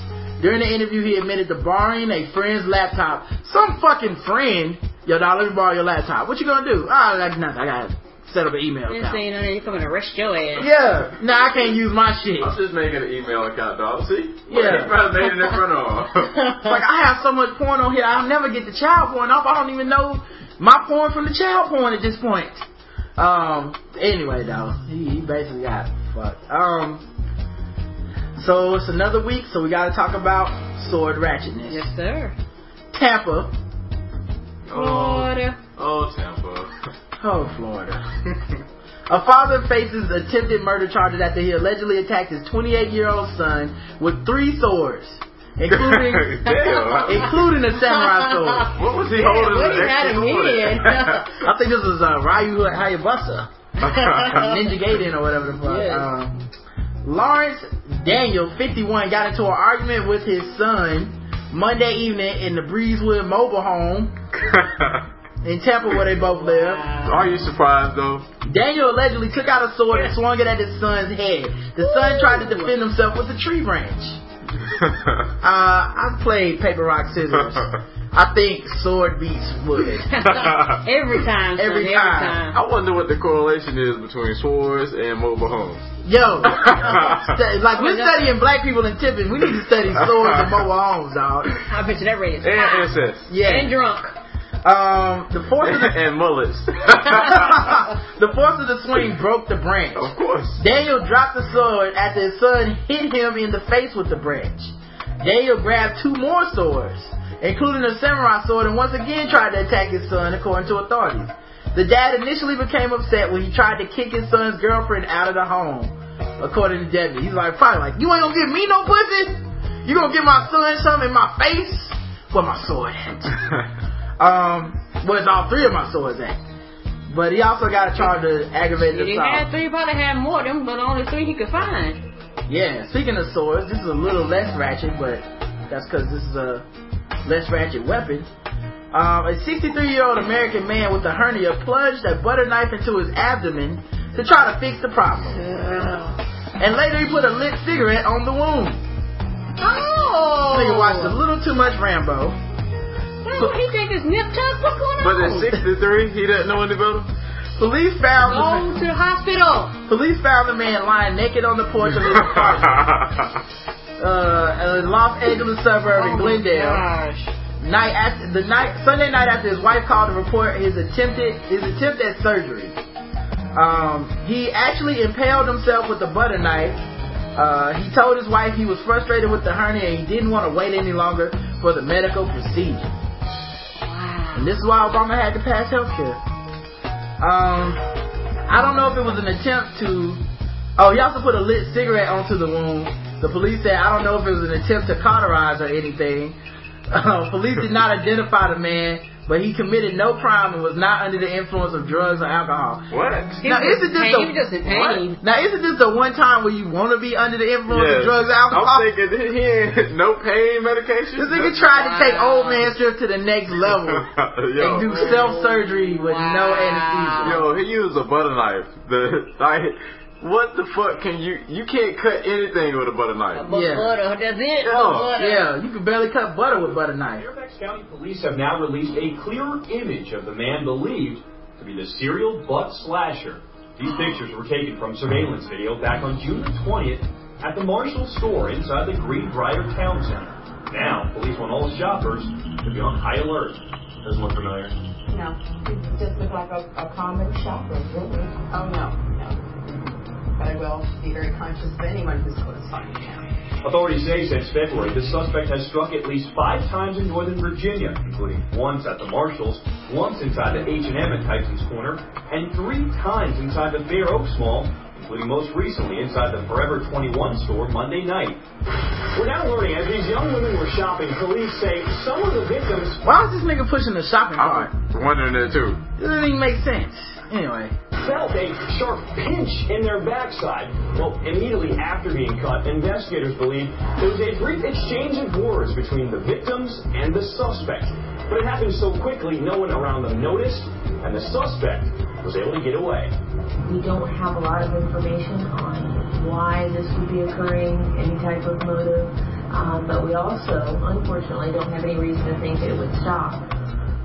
During the interview, he admitted to borrowing a friend's laptop. Some fucking friend. Yo, dog, let me borrow your laptop. What you gonna do? Ah, like nothing. I gotta set up an email Didn't account. say nothing. You coming to arrest your ass. Yeah, nah, I can't use my shit. I'm just making an email account, dog. See? Yeah. He probably made it in front of like I have so much porn on here, I'll never get the child porn off. I don't even know my porn from the child porn at this point. Um. Anyway, though, he, he basically got fucked. Um. So it's another week, so we got to talk about sword ratchetness. Yes, sir. Tampa. Florida. oh, Tampa. Oh, Florida. A father faces attempted murder charges after he allegedly attacked his 28-year-old son with three swords, including including a samurai sword. What was he Yeah, holding? what he next had to him for in. that? I think this was uh, Ryu Hayabusa, Ninja Gaiden or whatever the fuck. Yes. Um, Lawrence Daniel, 51, got into an argument with his son Monday evening in the Breezewood mobile home in Tampa where they both live. Are you surprised though? Daniel allegedly took out a sword and swung it at his son's head. The son tried to defend himself with a tree branch. Uh, I played paper rock scissors. I think sword beats wood. every time, son, Every every, time. time. I wonder what the correlation is between swords and mobile homes. Yo, like we're studying black people in Tippin. We need to study swords and mobile homes, dog. I bet you that rate is And incest. Yeah. And drunk. Um, the force of the and mullets. the force of the swing broke the branch. of course. Daniel dropped the sword after his son hit him in the face with the branch. Daniel grabbed two more swords, including a samurai sword, and once again tried to attack his son, according to authorities. The dad initially became upset when he tried to kick his son's girlfriend out of the home, according to Debbie. He's like, probably like, you ain't gonna give me no pussy? You gonna give my son something in my face? Where my sword at? um, where's all three of my swords at? But he also got charged with aggravated If he had three, he probably had more of them, but only three he could find. Yeah, speaking of swords, this is a little less ratchet, but that's because this is a less ratchet weapon. Um, a 63 year old American man with a hernia plunged a butter knife into his abdomen to try to fix the problem. And later he put a lit cigarette on the wound. Oh! Nigga watched a little too much Rambo. Well, he think it's nip tuck? What's going on? But at 63, he doesn't know any better. Police found Go the, to the hospital. police found the man lying naked on the porch of his apartment, uh, in Los Angeles suburb in Oh, my Glendale. gosh. night after the night Sunday night after his wife called to report his attempted his attempt at surgery. Um, he actually impaled himself with a butter knife. Uh, he told his wife he was frustrated with the hernia and he didn't want to wait any longer for the medical procedure. And this is why Obama had to pass health care. Um, I don't know if it was an attempt to. Oh, he also put a lit cigarette onto the wound. The police said, I don't know if it was an attempt to cauterize or anything. Uh, police did not identify the man, but he committed no crime and was not under the influence of drugs or alcohol. what? He Now, isn't this pain. the- just in pain. Now, isn't this the one time where you want to be under the influence of drugs or alcohol? I'm thinking he ain't no pain medication. this nigga tried to take old man strip to the next level Yo. and do self surgery with no anesthesia. Yo, he used a butter knife. The like, what the fuck can you? You can't cut anything with a butter knife. But Yeah. butter, that's it. Yeah. Butter. Yeah, you can barely cut butter with butter knife. Fairfax County Police have now released a clearer image of the man believed to be the serial butt slasher. These pictures were taken from surveillance video back on June the 20th at the Marshall store inside the Greenbriar Town Center. Now, police want all shoppers to be on high alert. Doesn't look familiar. No, he just looked like a, a common shopper, really. Oh, no, no. But I will be very conscious of anyone who's close by me now. Authorities say since February, the suspect has struck at least five times in Northern Virginia, including once at the Marshalls, once inside the H&M at Tyson's Corner, and three times inside the Fair Oaks Mall, including most recently inside the Forever 21 store Monday night. We're now learning as these young women were shopping, police say some of the victims Why is this nigga pushing the shopping cart? I'm wondering that too. It doesn't even make sense. Anyway, felt a sharp pinch in their backside. Well, immediately after being cut, investigators believe there was a brief exchange of words between the victims and the suspect. But it happened so quickly, no one around them noticed, and the suspect was able to get away. We don't have a lot of information on why this would be occurring, any type of motive, um, but we also, unfortunately, don't have any reason to think it would stop.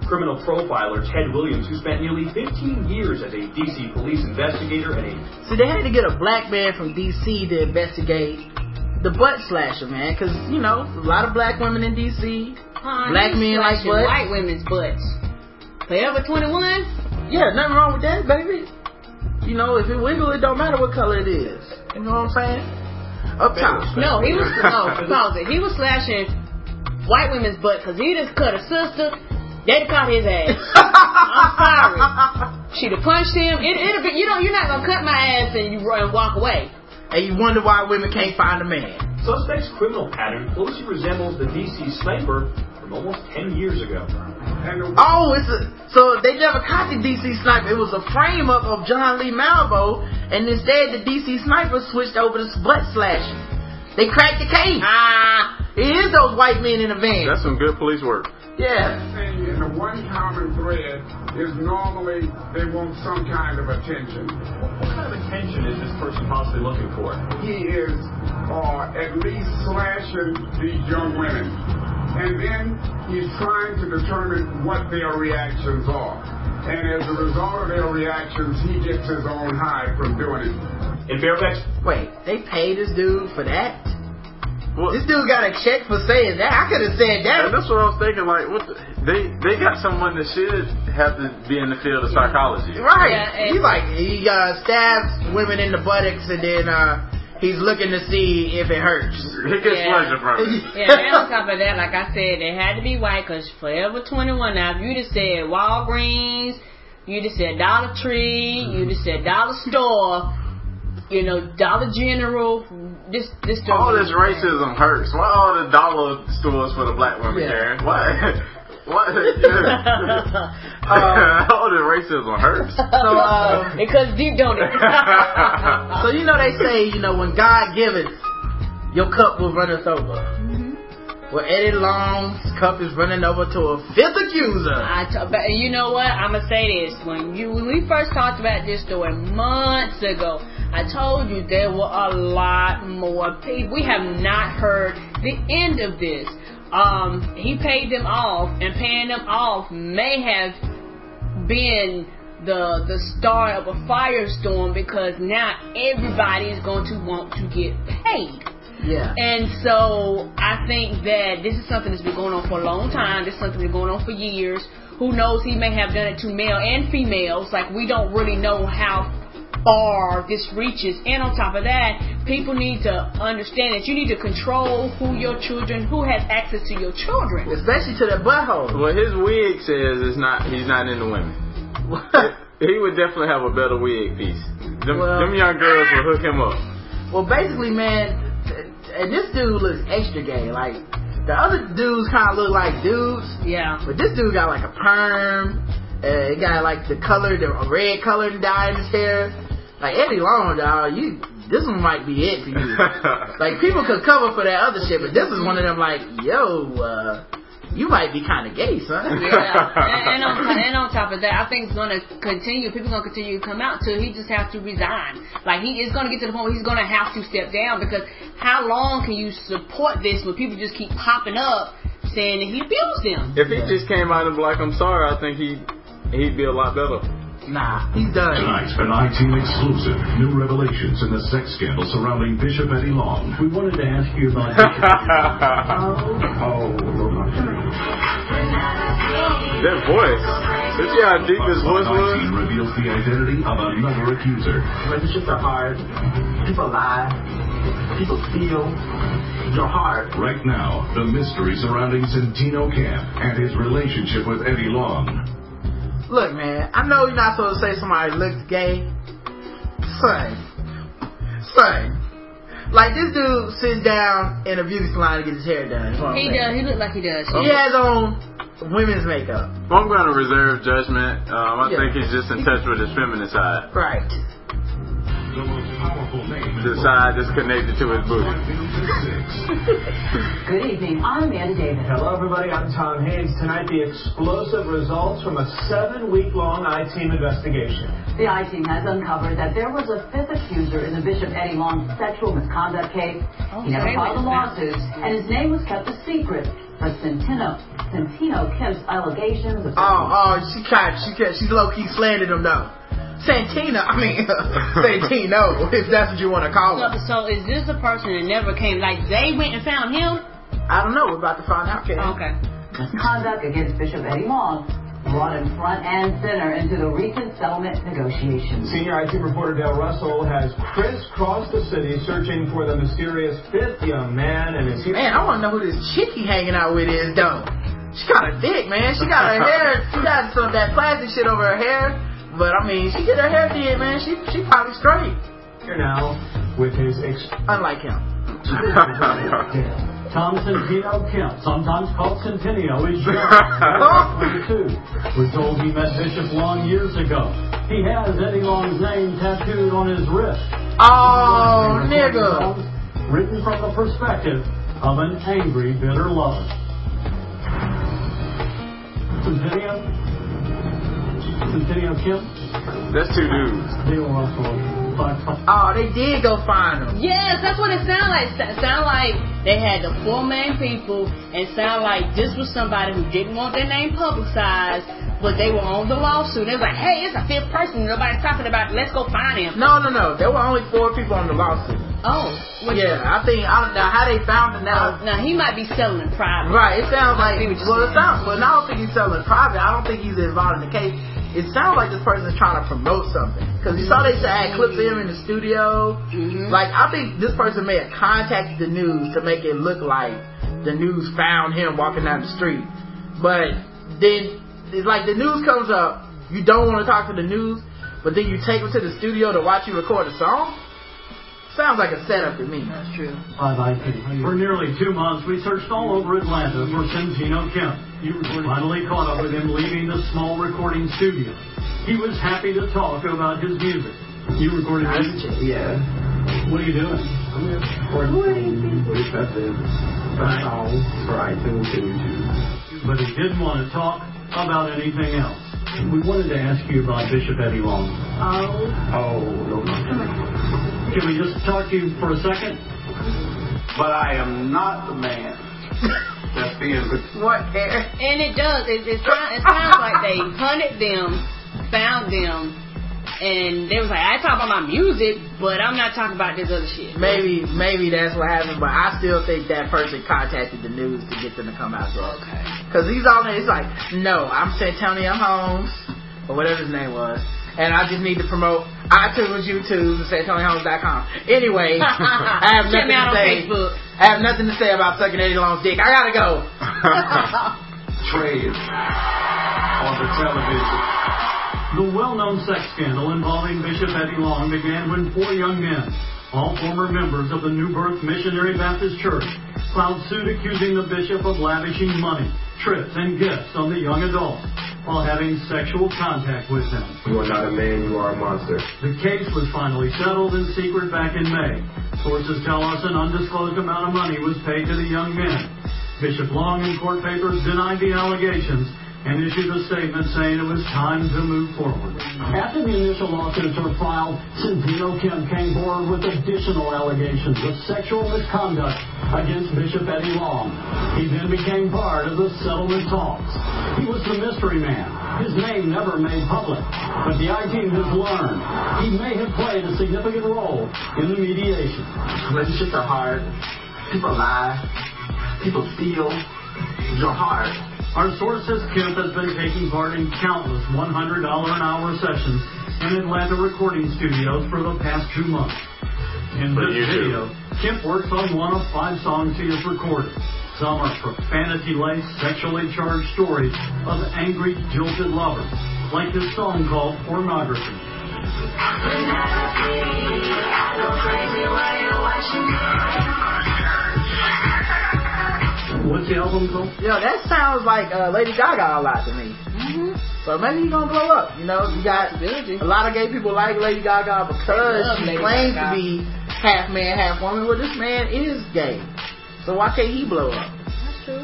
Criminal profiler Ted Williams, who spent nearly 15 years as a D.C. police investigator and a see, they had to get a black man from D.C. to investigate the butt slasher, man, because you know a lot of black women in D.C. Huh, Black men like butts? White women's butts. Forever 21? Yeah, nothing wrong with that, baby. You know, if it wiggle, it don't matter what color it is. You know what I'm saying? Up top. No, he was, no, pause it. He was slashing white women's butt because he just cut a sister. They'd caught his ass. I'm sorry. She'd have punched him. It, it'd be, you know, you're not gonna cut my ass and you run and walk away. And you wonder why women can't find a man. suspect's criminal pattern closely resembles the D.C. sniper from almost 10 years ago. Oh, it's a, so they never caught the DC sniper. It was a frame up of John Lee Malvo, and instead the DC sniper switched over to butt slash. They cracked the case. Ah, It is those white men in the van. That's some good police work. Yeah. thing, and the one common thread is normally they want some kind of attention. What kind of attention is this person possibly looking for? He is uh, at least slashing these young women. And then he's trying to determine what their reactions are. And as a result of their reactions, he gets his own high from doing it. In Fairfax, Wait, they paid this dude for that? Well, This dude got a check for saying that. I could have said and that. that's what I was thinking. Like, what? The, they they got someone that should have to be in the field of psychology. Right. Yeah, and- he's like he uh, stabs women in the buttocks and then uh, he's looking to see if it hurts. He gets Yeah. pleasure from it. Yeah, and on top of that, like I said, it had to be white because Forever 21. Now, if you just said Walgreens, you just said Dollar Tree, you just said Dollar Store, you know, Dollar General, this this don't All really this racism hurts. Why all the dollar stores for the black women, Yeah. Karen? Why? What? Uh, all the racism hurts. So, uh, It cuts deep, don't it? so you know they say you know when God giveth, your cup will runneth over. Well, Eddie Long's cup is running over to a fifth accuser. I t- but you know what? I'm gonna say this. When you when we first talked about this story months ago, I told you there were a lot more people. We have not heard the end of this. Um, he paid them off, and paying them off may have been the the start of a firestorm because now everybody is going to want to get paid. Yeah. And so I think that this is something that's been going on for a long time. This is something that's been going on for years. Who knows? He may have done it to male and females. Like we don't really know how far this reaches. And on top of that, people need to understand that you need to control who your children, who has access to your children. Especially to the butthole. Well, his wig says it's not. He's not into women. He would definitely have a better wig piece. Them, Well- them young girls will hook him up. Well, basically, man, and this dude looks extra gay. Like the other dudes kind of look like dudes, Yeah. but this dude got like a perm. Uh, he got like the color, the red color dye in his hair. Like Eddie Long, dog, you. This one might be it for you. like people could cover for that other shit, but this is one of them. Like, yo, uh, you might be kind of gay, son. Yeah, and, and, on, and on top of that, I think it's going to continue. People going to continue to come out till he just has to resign. Like he is going to get to the point where he's going to have to step down because how long can you support this when people just keep popping up saying that he abused them? if he just came out and be like, "I'm sorry," I think he he'd be a lot better. Nah, he's done. Tonight, an I-Team exclusive. New revelations in the sex scandal surrounding Bishop Eddie Long. We wanted to ask you about Bishop Oh, that voice. Did you see how deep his voice was? I-Team reveals the identity of another accuser. Relationships are hard. People lie. People steal. Your heart. Right now, the mystery surrounding Centino Kemp and his relationship with Eddie Long. Look, man, I know you're not supposed to say somebody looks gay. Son. Son. Like this dude sits down in a beauty salon to get his hair done. That's what I'm He saying. does. He look like he does. He has on women's makeup. I'm going to reserve judgment. Um, I Yeah. think he's just in touch with his feminine side. Right. The most powerful name in The side that's connected to his booty. Good evening. I'm Amanda Davis. Hello, everybody. I'm Tom Hayes. Tonight, the explosive results from a seven-week-long I-Team investigation. The I-Team has uncovered that there was a fifth accuser in the Bishop Eddie Long sexual misconduct case. he never filed a wait. lawsuit, and his name was kept a secret. But Centino, Centino Kemp's allegations of Oh, oh, she tried. She she low key slandered him though. Santina, I mean Santino, if that's what you want to call So, him. so is this a person that never came? Like they went and found him? I don't know. We're about to find out. Karen. Okay. misconduct against Bishop Eddie Long brought him front and center into the recent settlement negotiations. Senior I-Team reporter Dale Russell has crisscrossed the city searching for the mysterious fifth young man and his... Man, I want to know who this chick he hanging out with is though. She got a dick, man. She got her hair. She got some of that plastic shit over her hair. But I mean, she get her hair did, man. She she probably straight. here now with his ex- Unlike him. Tom Centino Kemp, sometimes called Centennial, is young. 22. We're told he met Bishop Long years ago. He has Eddie Long's name tattooed on his wrist. Oh, nigga. Written from the perspective of an angry, bitter lover. Centennial? Centennial Kim? That's two dudes. They were also Black Oh, they did go find him. Yes, that's what it sounded like. It sounded like they had the four main people, and sound like this was somebody who didn't want their name publicized, but they were on the lawsuit. They was like, hey, it's a fifth person. Nobody's talking about. it. Let's go find him. No, no, no. There were only four people on the lawsuit. Oh, Yeah, I think I don't know how they found him now. Oh, now he might be selling in private. Right, it sounds like see what you're well, it sounds. But I don't think he's selling private. I don't think he's involved in the case. It sounds like this person is trying to promote something because you saw they had clips of him in the studio. Mm-hmm. Like I think this person may have contacted the news to make it look like the news found him walking down the street. But then it's like the news comes up, you don't want to talk to the news, but then you take him to the studio to watch you record a song. Sounds like a setup to me. That's true. For nearly two months, we searched all over Atlanta for Centino Kemp. You finally caught up with him leaving the small recording studio. He was happy to talk about his music. You recorded music? Yeah. What are you doing? I'm just recording this message, some songs for iTunes and YouTube. But he didn't want to talk about anything else. We wanted to ask you about Bishop Eddie Long. Oh. Oh, no, no. Can we just talk to you for a second? But I am not the man that's being What? Eric? And it does. It, it, sounds, it sounds like they hunted them, found them, and they was like, I talk about my music, but I'm not talking about this other shit. Maybe, maybe that's what happened, but I still think that person contacted the news to get them to come out there. Okay. Cause he's on there, it's like, no, I'm Santonio Holmes, or whatever his name was, and I just need to promote iTunes, YouTube, and SantonioHolmes.com. Anyway, I have Check nothing me out to on say. Facebook. I have nothing to say about sucking Eddie Long's dick. I gotta go. trade on the television. The well-known sex scandal involving Bishop Eddie Long began when four young men, all former members of the New Birth Missionary Baptist Church, filed suit accusing the bishop of lavishing money, trips, and gifts on the young adults while having sexual contact with them. You are not a man, you are a monster. The case was finally settled in secret back in May. Sources tell us an undisclosed amount of money was paid to the young men. Bishop Long in court papers denied the allegations and issued a statement saying it was time to move forward. After the initial lawsuits were filed, Centino Kemp came forward with additional allegations of sexual misconduct against Bishop Eddie Long. He then became part of the settlement talks. He was the mystery man, his name never made public, but the I-Team has learned he may have played a significant role in the mediation. Relationships are hard. People lie. People steal. Your heart. Our source says Kemp has been taking part in countless $100 an hour sessions in Atlanta recording studios for the past two months. In For this YouTube. video, Kemp works on one of five songs he has recorded. Some are profanity-laced, sexually charged stories of angry, jilted lovers, like this song called Pornography. What's the album called? Yo, that sounds like uh, Lady Gaga a lot to me. Mm-hmm. So maybe he's gonna blow up. You know, you got a lot of gay people like Lady Gaga because love she Lady claims Gaga. to be half man, half woman. Well, this man is gay, so why can't he blow up? That's true.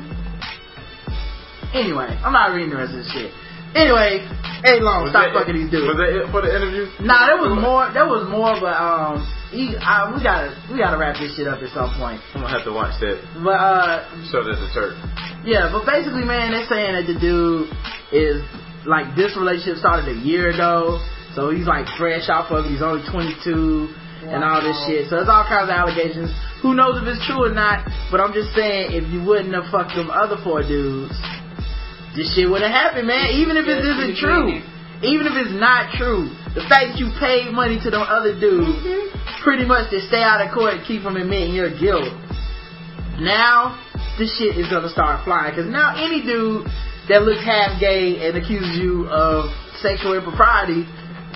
Anyway, I'm not reading the rest of this shit. Anyway, hey long, Was stop that- fucking these dudes. Was that it for the interview? Nah, there was more. There was more, but um, he, I, we gotta we gotta wrap this shit up at some point. I'm gonna have to watch that But uh, show that's a church. Yeah, but basically, man, they're saying that the dude is like this relationship started a year ago, so he's like fresh off of it. He's only 22 and all this shit. So there's all kinds of allegations. Who knows if it's true or not? But I'm just saying, if you wouldn't have fucked them other four dudes, this shit would have happened, man. Even if it Yeah, isn't it's true, even if it's not true, the fact that you paid money to them other dudes, mm-hmm. pretty much to stay out of court and keep from admitting your guilt. Now, this shit is gonna start flying. Cause now any dude that looks half gay and accuses you of sexual impropriety,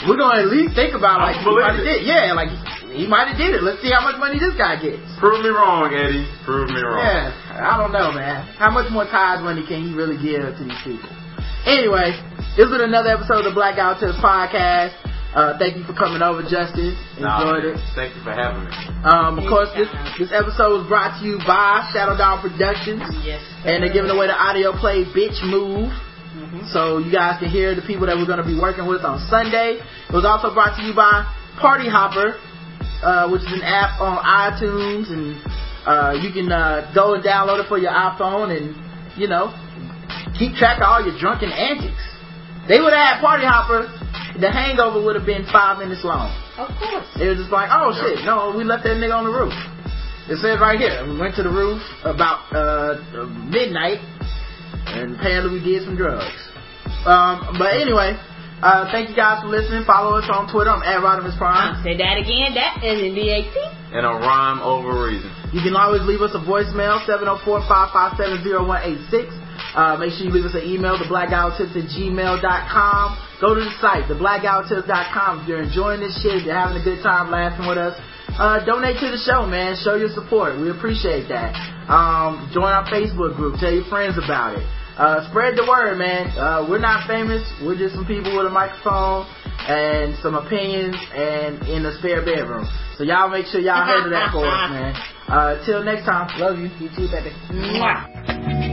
we're gonna at least think about like, he might have it. did. Yeah, like, he might have did it. Let's see how much money this guy gets. Prove me wrong, Eddie. Prove me wrong. Yeah, I don't know, man. How much more tithe money can he really give to these people? Anyway, this has been another episode of the Black Guy Who Tips podcast. Uh, thank you for coming over, Justin. Enjoyed man. it. Thank you for having me. Um, of course, this this episode was brought to you by Shadow Dog Productions, Yes. and they're giving away the audio play "Bitch Move." So you guys can hear the people that we're going to be working with on Sunday. It was also brought to you by Party Hopper, uh, which is an app on iTunes, and uh, you can uh, go and download it for your iPhone, and you know, keep track of all your drunken antics. They would have had Party Hopper. The hangover would have been five minutes long. Of course. It was just like, oh shit, no, we left that nigga on the roof. It says right here, we went to the roof about uh, midnight, and apparently we did some drugs. Um, but anyway, uh, thank you guys for listening. Follow us on Twitter. I'm at Rodimus Prime. Say that again. That is in DAT. And a rhyme over reason. You can always leave us a voicemail, 704-557-0186. Uh, make sure you leave us an email, theblackguywhotips at gmail.com. Go to the site, theblackguywhotips.com. If you're enjoying this shit, if you're having a good time laughing with us, uh, donate to the show, man. Show your support. We appreciate that. Um, join our Facebook group. Tell your friends about it. Uh, spread the word, man. Uh, we're not famous. We're just some people with a microphone and some opinions and in a spare bedroom. So y'all make sure y'all handle that for us, man. Uh, till next time. Love you. You too, baby. Mwah.